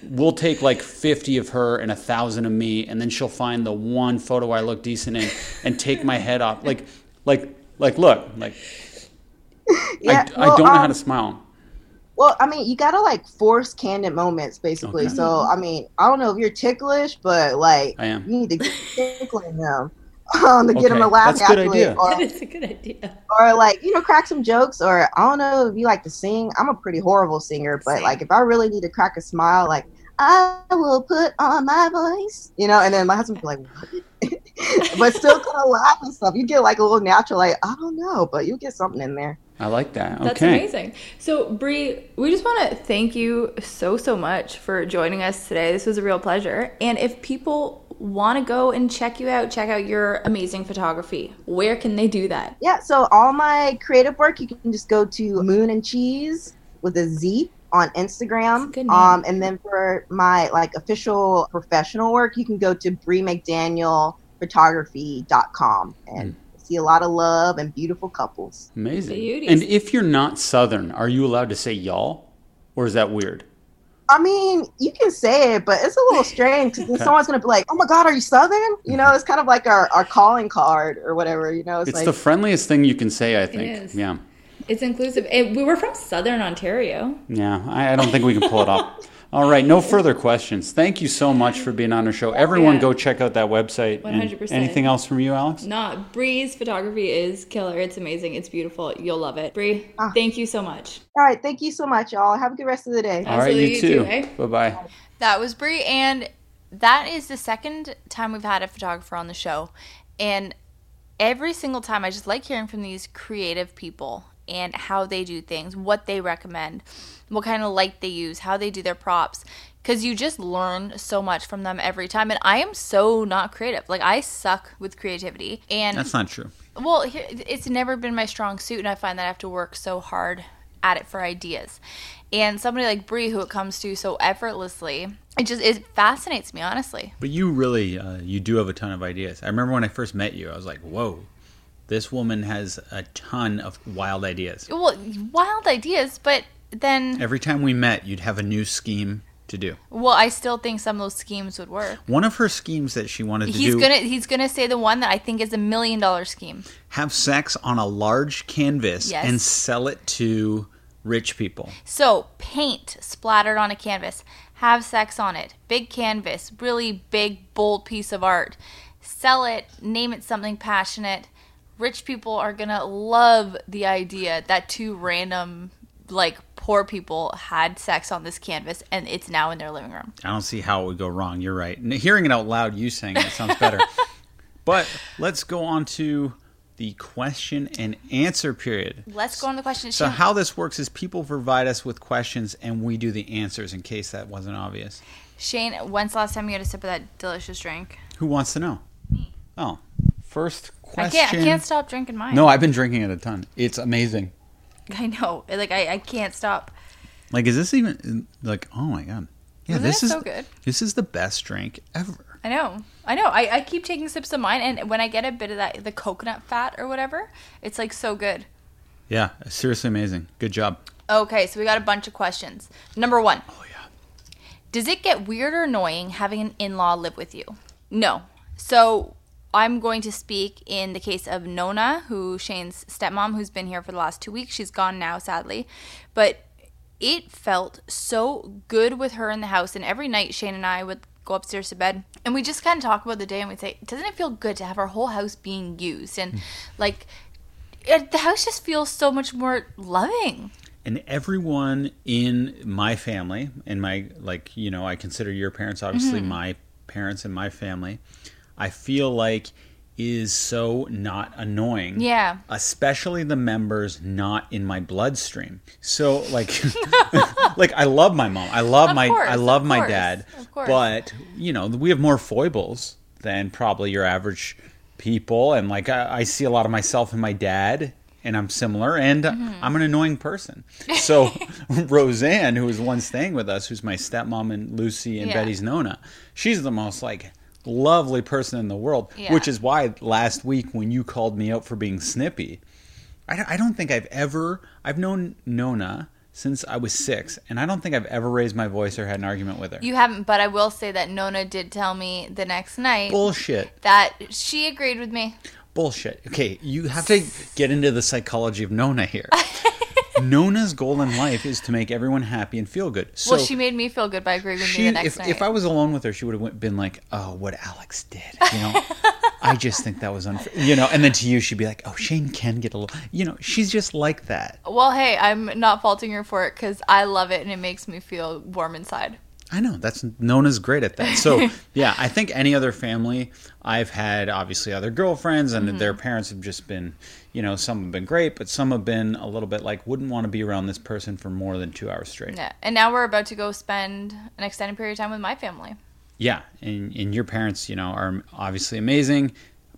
we'll take like 50 of her and a thousand of me, and then she'll find the one photo I look decent in and take my head off. Like, like, like, look, like Yeah, I, I don't know how um, to smile. Well, I mean, you gotta like force candid moments, basically. Okay. So, I mean, I don't know if you're ticklish, but like, I am. you need to get tickling them um, to get them to Okay, laugh that's a good idea. or, is a good idea. or like you know, crack some jokes. Or I don't know if you like to sing. I'm a pretty horrible singer, but Same. like if I really need to crack a smile, like I will put on my voice, you know, and then my husband will be like, what? but still kind of laugh and stuff. You get like a little natural, like I don't know, but you get something in there. I like that. Okay. That's amazing. So, Bree, we just want to thank you so, so much for joining us today. This was a real pleasure. And if people want to go and check you out, check out your amazing photography, where can they do that? Yeah, so all my creative work, you can just go to Moon and Cheese with a Z on Instagram. Good name. Um, and then for my like official professional work, you can go to BreeMcDanielPhotography.com and see a lot of love and beautiful couples. Amazing. Beauties. And if you're not Southern, are you allowed to say y'all? Or is that weird? I mean, you can say it, but it's a little strange because then someone's gonna be like, "Oh my God, are you Southern?" You know, mm-hmm. it's kind of like our, our calling card or whatever. You know, it's, It's like the friendliest thing you can say, I think. is. Yeah. It's inclusive. And we were from Southern Ontario. Yeah. I, I don't think we can pull it off. All right, no further questions. Thank you so much for being on our show. Everyone, Yeah. go check out that website. 100%. Anything else from you, Alex? No, Bree's photography is killer. It's amazing. It's beautiful. You'll love it. Bree, Ah. thank you so much. All right. Thank you so much, y'all. Have a good rest of the day. All right, Absolutely, you you too. too, eh? Bye bye. That was Bree, and that is the second time we've had a photographer on the show. And every single time, I just like hearing from these creative people and how they do things, what they recommend, what kind of light they use, how they do their props. Because you just learn so much from them every time. And I am so not creative. Like, I suck with creativity. And That's not true. well, it's never been my strong suit, and I find that I have to work so hard at it for ideas. And somebody like Bree, who it comes to so effortlessly, it just it fascinates me, honestly. But you really, uh, you do have a ton of ideas. I remember when I first met you, I was like, whoa, this woman has a ton of wild ideas. Well, wild ideas, but then, Every time we met, you'd have a new scheme to do. well, I still think some of those schemes would work. One of her schemes that she wanted to He's do gonna he's gonna say the one that I think is a million dollar scheme. have sex on a large canvas Yes. and sell it to rich people. So, paint splattered on a canvas, have sex on it, big canvas, really big, bold piece of art. Sell it, name it something passionate. Rich people are gonna love the idea that two random, like, poor people had sex on this canvas and it's now in their living room. I don't see how it would go wrong. You're right. Hearing it out loud, you saying it sounds better. but let's go on to the question and answer period. Let's go on to the question. So how this works is people provide us with questions and we do the answers in case that wasn't obvious. Shane, when's the last time you had a sip of that delicious drink? Who wants to know? Me. Oh, first I question. can't. I can't stop drinking mine. No, I've been drinking it a ton. It's amazing. I know. Like I, I can't stop. Like, is this even like? Oh my god! Yeah, Isn't this is so good? This is the best drink ever. I know. I know. I, I keep taking sips of mine, and when I get a bit of that, the coconut fat or whatever, it's like so good. Yeah, seriously amazing. Good job. Okay, so we got a bunch of questions. Number one Oh yeah. Does it get weird or annoying having an in law live with you? No. So I'm going to speak in the case of Nona, who Shane's stepmom, who's been here for the last two weeks. She's gone now, sadly. But it felt so good with her in the house. And every night, Shane and I would go upstairs to bed and we just kind of talk about the day and we'd say, Doesn't it feel good to have our whole house being used? And like, it, the house just feels so much more loving. And everyone in my family, and my like, you know, I consider your parents obviously Mm-hmm. my parents and my family. I feel like is so not annoying. Yeah. especially the members not in my bloodstream. So like like I love my mom. I love Of my course, I love of my course, dad. of course. But, you know, we have more foibles than probably your average people and like I, I see a lot of myself in my dad and I'm similar and Mm-hmm. I'm an annoying person. So Roseanne, who was the one staying with us, who's my stepmom and Lucy and Yeah. Betty's Nona, she's the most like lovely person in the world, Yeah. which is why last week when you called me out for being snippy, I don't, I don't think I've ever I've known Nona since I was six, and I don't think I've ever raised my voice or had an argument with her. You haven't, but I will say that Nona did tell me the next night Bullshit. that she agreed with me. Bullshit. Okay, you have to get into the psychology of Nona here. Nona's goal in life is to make everyone happy and feel good. So well, she made me feel good by agreeing with she, me the next if, night. if I was alone with her, she would have been like, "Oh, what Alex did," you know. I just think that was unfair, you know. And then to you, she'd be like, "Oh, Shane can get a little," you know. She's just like that. well, hey, I'm not faulting her for it because I love it and it makes me feel warm inside. I know that's Nona's great at that. So yeah, I think any other family I've had, obviously other girlfriends, and their mm-hmm. parents have just been, you know, some have been great, but some have been a little bit like wouldn't want to be around this person for more than two hours straight. Yeah, and now we're about to go spend an extended period of time with my family. Yeah, and and your parents, you know, are obviously amazing.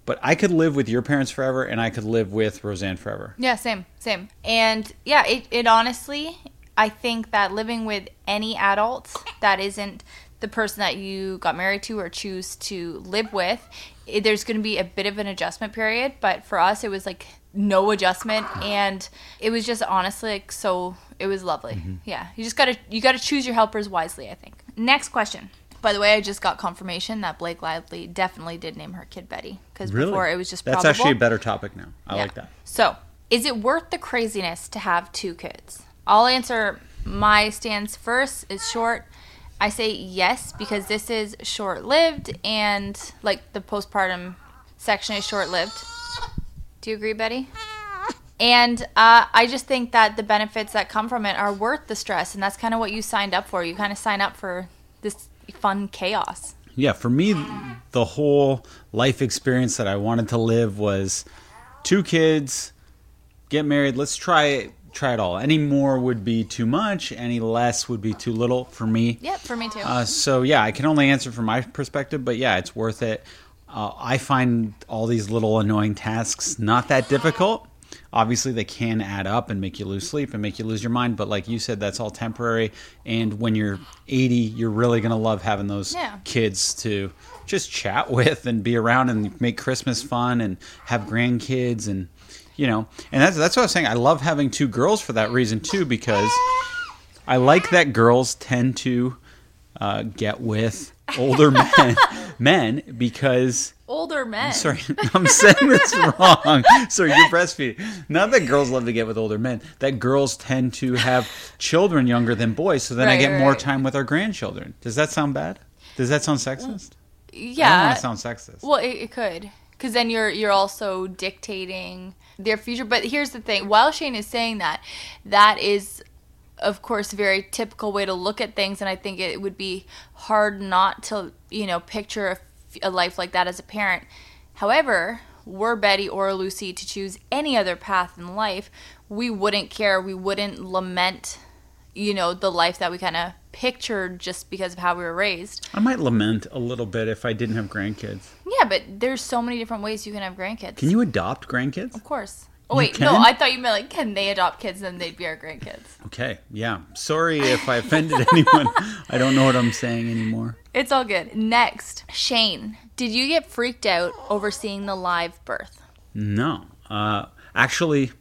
But I could live with your parents forever, and I could live with Roseanne forever. Yeah, same, same. And yeah, it, it honestly, I think that living with any adult that isn't the person that you got married to or choose to live with, it, there's going to be a bit of an adjustment period. But for us, it was like no adjustment, and it was just honestly like so. It was lovely. Mm-hmm. Yeah, you just gotta you gotta choose your helpers wisely. I think. Next question. By the way, I just got confirmation that Blake Lively definitely did name her kid Betty because before it was just that's probable. actually a better topic now. I Yeah. like that. So, is it worth the craziness to have two kids? I'll answer my stance first. It's short. I say yes because this is short lived and like the postpartum section is short lived. Do you agree, Betty? And uh, I just think that the benefits that come from it are worth the stress, and that's kind of what you signed up for. You kind of sign up for this fun chaos. Yeah, for me, the whole life experience that I wanted to live was two kids, get married. Let's try it. Try it all. Any more would be too much. Any less would be too little for me. Yep, for me too. Uh, so yeah, I can only answer from my perspective, but yeah, it's worth it. Uh, I find all these little annoying tasks not that difficult. Obviously, they can add up and make you lose sleep and make you lose your mind. But like you said, that's all temporary. And when you're 80, you're really gonna love having those Yeah. kids to just chat with and be around and make Christmas fun and have grandkids and you know. And that's that's what I was saying. I love having two girls for that reason too because I like that girls tend to uh, get with older men, men because Older men. sorry, I'm saying this wrong. Sorry, you're breastfeeding. Not that girls love to get with older men. That girls tend to have children younger than boys, so then I Right, get more right. time with our grandchildren. Does that sound bad? Does that sound sexist? I don't Yeah. want to sound sexist. Well, it, it could, because then you're you're also dictating their future. But here's the thing: while Shane is saying that, that is, of course, a very typical way to look at things, and I think it would be hard not to you know picture a life like that as a parent. However, were Betty or Lucy to choose any other path in life, we wouldn't care. We wouldn't lament, you know, the life that we kind of pictured just because of how we were raised. I might lament a little bit if I didn't have grandkids. Yeah, but there's so many different ways you can have grandkids. Can you adopt grandkids? Of course. Oh wait, no, I thought you meant like can they adopt kids and they'd be our grandkids. Okay, yeah. Sorry if I offended anyone. I don't know what I'm saying anymore. It's all good. Next, Shane, did you get freaked out over seeing the live birth? No. Uh, actually,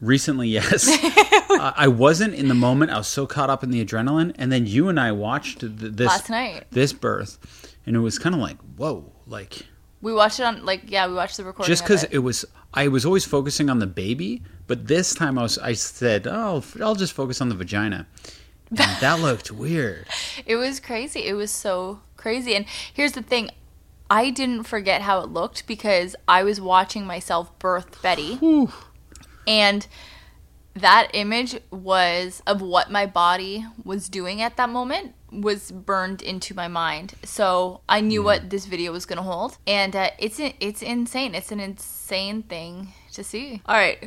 recently, yes. uh, I wasn't in the moment. I was so caught up in the adrenaline. And then you and I watched th- this Last night. this birth. And it was kind of like, whoa, like, We watched it on like yeah, we watched the recording. just because it. it was, I was always focusing on the baby. But this time I was, I said, oh, I'll just focus on the vagina. And that looked weird. It was crazy. It was so crazy. And here's the thing. I didn't forget how it looked because I was watching myself birth Betty. And that image was of what my body was doing at that moment was burned into my mind. So I knew what this video was going to hold and uh, it's it's insane. It's an insane thing to see. All right.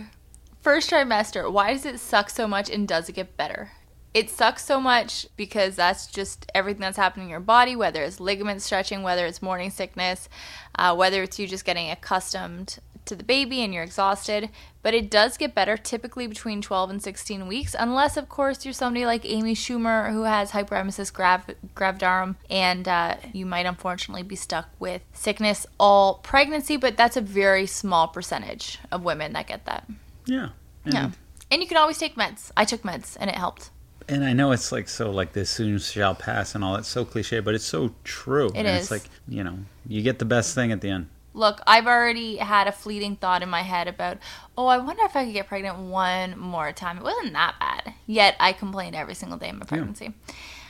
First trimester, why does it suck so much and does it get better? It sucks so much because that's just everything that's happening in your body, whether it's ligament stretching, whether it's morning sickness, uh, whether it's you just getting accustomed to the baby and you're exhausted. But it does get better typically between 12 and 16 weeks, unless, of course, you're somebody like Amy Schumer who has hyperemesis grav- gravidarum, and uh, you might unfortunately be stuck with sickness all pregnancy, but that's a very small percentage of women that get that. Yeah. And, Yeah. And you can always take meds. I took meds and it helped. And I know it's like so like this soon shall pass and all that's so cliche, but it's so true. It and is. it's like, you know, you get the best thing at the end. Look, I've already had a fleeting thought in my head about, oh, I wonder if I could get pregnant one more time. It wasn't that bad. Yet I complained every single day of my pregnancy.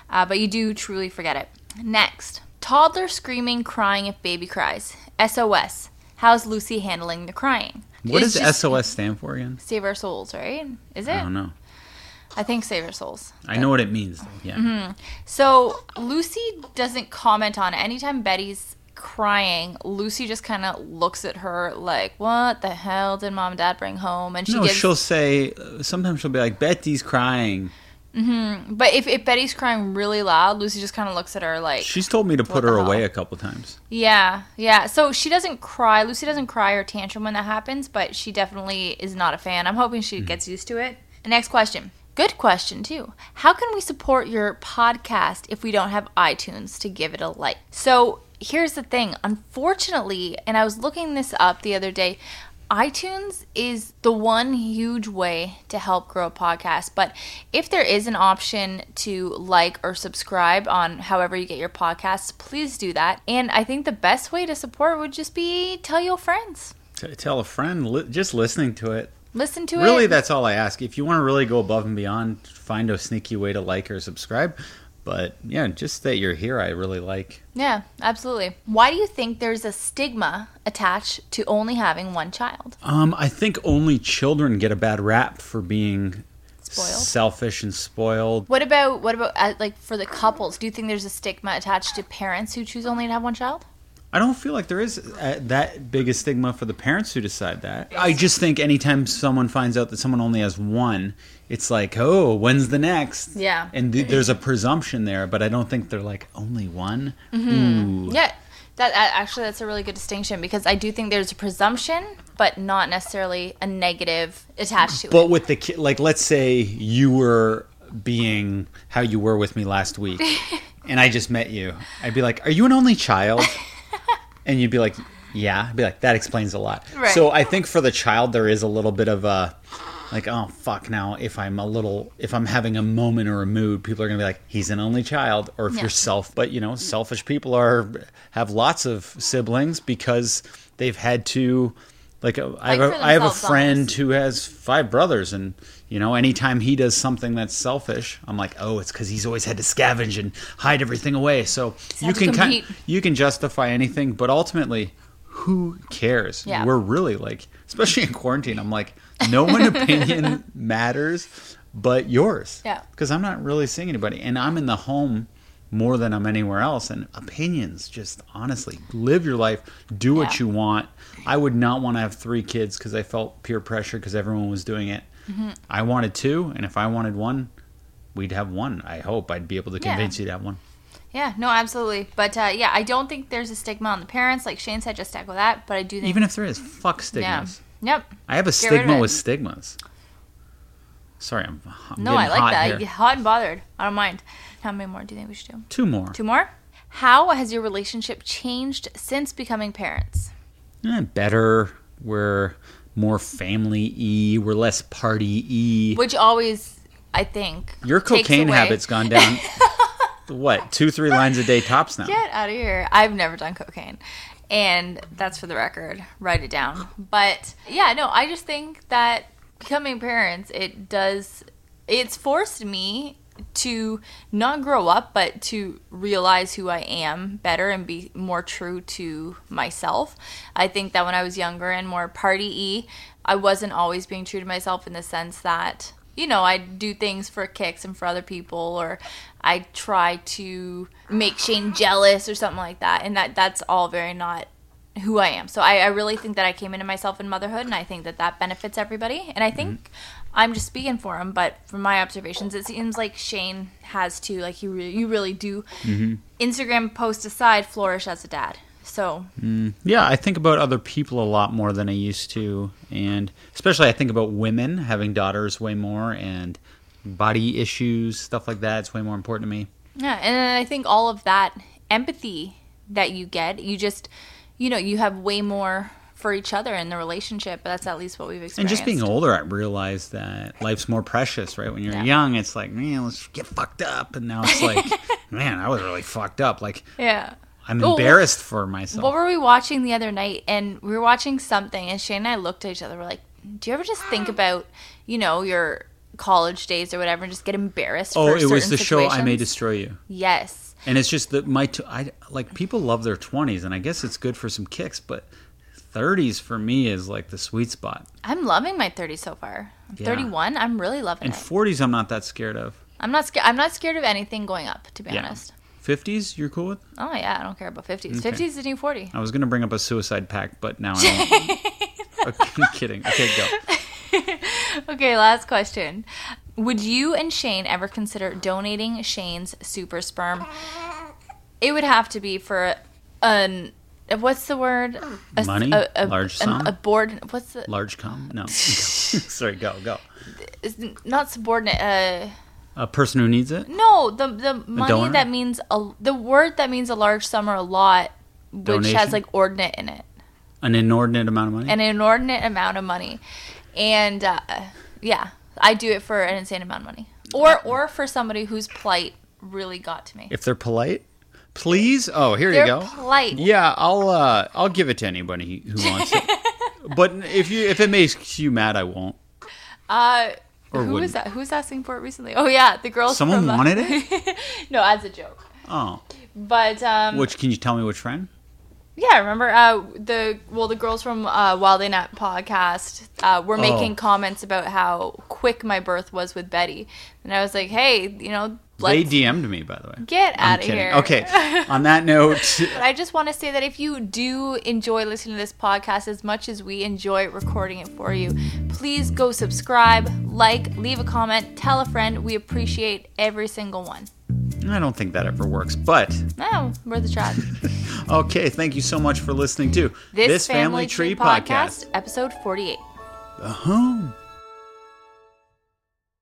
Uh, but you do truly forget it. Next, toddler screaming, crying if baby cries. SOS. How's Lucy handling the crying? What It's does SOS stand for again? Save our souls, right? Is it? I don't know. I think save our souls. I know what it means though. Yeah. Mm-hmm. So Lucy doesn't comment on it. Anytime Betty's crying, Lucy just kind of looks at her like, "What the hell did mom and dad bring home?" And she No, gives. she'll say uh, sometimes she'll be like, Betty's crying. but if, if Betty's crying really loud, Lucy just kind of looks at her like, She's told me to put her away a couple times. "Yeah, yeah." So she doesn't cry. Lucy doesn't cry or tantrum when that happens, but she definitely is not a fan. I'm hoping she gets used to it. Next question. Good question, too. How can we support your podcast if we don't have iTunes to give it a like? So here's the thing. Unfortunately, and I was looking this up the other day, iTunes is the one huge way to help grow a podcast. But if there is an option to like or subscribe on however you get your podcasts, please do that. And I think the best way to support would just be tell your friends. T- tell a friend, li- just listening to it. Listen to Really, it. Really, that's all I ask. If you want to really go above and beyond, find a sneaky way to like or subscribe. But yeah, just that you're here, I really like. Yeah, absolutely. Why do you think there's a stigma attached to only having one child? Um, I think only children get a bad rap for being Spoiled? selfish and spoiled. What about what about uh, like for the couples? Do you think there's a stigma attached to parents who choose only to have one child? I don't feel like there is uh, that big a stigma for the parents who decide that. I just think anytime someone finds out that someone only has one, it's like, oh, when's the next? Yeah. And th- there's a presumption there, but I don't think they're like only one. Mm-hmm. Ooh. Yeah, that actually that's a really good distinction because I do think there's a presumption, but not necessarily a negative attached to But it. But with the kid, like, let's say you were being how you were with me last week, and I just met you. I'd be like, "Are you an only child?" and you'd be like, "Yeah." I'd be like, "That explains a lot." Right. So I think for the child, there is a little bit of a like, "Oh fuck!" Now, if I'm a little, if I'm having a moment or a mood, people are gonna be like, "He's an only child," or if Yeah. you're self, but you know, selfish people are have lots of siblings because they've had to. Like uh, I have, Like a, have a friend almost. who has five brothers, and you know, anytime he does something that's selfish, I'm like, oh, it's because he's always had to scavenge and hide everything away. So you can kind, you can justify anything, but ultimately, who cares? Yeah. We're really like, especially in quarantine, I'm like, no one opinion matters but yours. Yeah. because I'm not really seeing anybody, and I'm in the home more than I'm anywhere else. And opinions, just honestly, live your life, do what Yeah. you want. I would not want to have three kids because I felt peer pressure because everyone was doing it. Mm-hmm. I wanted two, and if I wanted one, we'd have one. I hope I'd be able to Yeah. convince you to have one. Yeah, no, absolutely. But uh, yeah, I don't think there's a stigma on the parents, like Shane said, just echo that. But I do think Even if there is, fuck yeah, stigmas. yep. I have a Get stigma with stigmas. Sorry, I'm, I'm No, I like that. here. Hot and bothered. I don't mind. How many more do you think we should do? Two more. Two more. How has your relationship changed since becoming parents? Eh, better. We're more family e. We're less party e. Which always, I think, Your cocaine habit's gone down. what? Two, three lines a day tops now. Get out of here. I've never done cocaine. And that's for the record. Write it down. But yeah, no, I just think that becoming parents, it does, it's forced me to not grow up, but to realize who I am better and be more true to myself. I think that when I was younger and more party y, I wasn't always being true to myself in the sense that you know, I do things for kicks and for other people, or I try to make Shane jealous or something like that, and that that's all very not who I am. So I, I really think that I came into myself in motherhood, and I think that that benefits everybody. And I think mm-hmm. I'm just speaking for him, but from my observations, it seems like Shane has to, like you, re- you really do, mm-hmm. Instagram post aside, flourish as a dad. So mm. Yeah, I think about other people a lot more than I used to, and especially I think about women having daughters way more, and body issues, stuff like that. It's way more important to me. Yeah, and then I think all of that empathy that you get, you just, you know, you have way more for each other in the relationship. But that's at least what we've experienced. And just being older, I realized that life's more precious, right? When you're Yeah. young, it's like, man, let's get fucked up, and now it's like, man, I was really fucked up. Like Yeah. I'm embarrassed for myself. What were we watching the other night? And we were watching something, and Shane and I looked at each other. We're like, "Do you ever just think about, you know, your college days or whatever, and just get embarrassed?" oh, it was the show I May? Destroy You. Yes. And it's just that my t- I like people love their 20s and I guess it's good for some kicks, but 30s for me is like the sweet spot. I'm loving my 30s so far. I'm Yeah. 31. I'm really loving it. And 40s I'm not that scared of. I'm not scared. I'm not scared of anything going up, to be Yeah. honest. 50s you're cool with? Oh yeah, I don't care about 50s. Okay. 50s is the new 40. I was going to bring up a suicide pact, but now I don't. okay, kidding. Okay, go. Okay, last question. Would you and Shane ever consider donating Shane's super sperm? It would have to be for an what's the word? A, Money? Large an- sum? A board. What's the? Large cum? No. Sorry, go, go. Is not subordinate. Uh, A person who needs it? no, the the money that means a the word that means a large sum or a lot, which Donation? has like ordinate in it. An inordinate amount of money? an inordinate amount of money, and uh, yeah, I do it for an insane amount of money, or or for somebody whose plight really got to me. if they're polite? Please? Oh, here They're you go. polite. Yeah, I'll uh, I'll give it to anybody who wants it. but if you if it makes you mad, I won't. Uh, Or Who was that? Who was asking for it recently? Oh yeah, the girls. Someone from, uh, wanted it? no, as a joke. Oh, But um, which can you tell me which friend? yeah, remember uh, the well, the girls from uh, Wild Nut podcast uh, were making Oh. comments about how quick my birth was with Betty, and I was like, hey, you know, They DM'd me, by the way. get out of here. Okay. On that note, But I just want to say that if you do enjoy listening to this podcast as much as we enjoy recording it for you, please go subscribe, like, leave a comment, tell a friend. We appreciate every single one. I don't think that ever works, but No, worth a try. okay. Thank you so much for listening to This, Family, Tree podcast, episode 48. Uh-huh.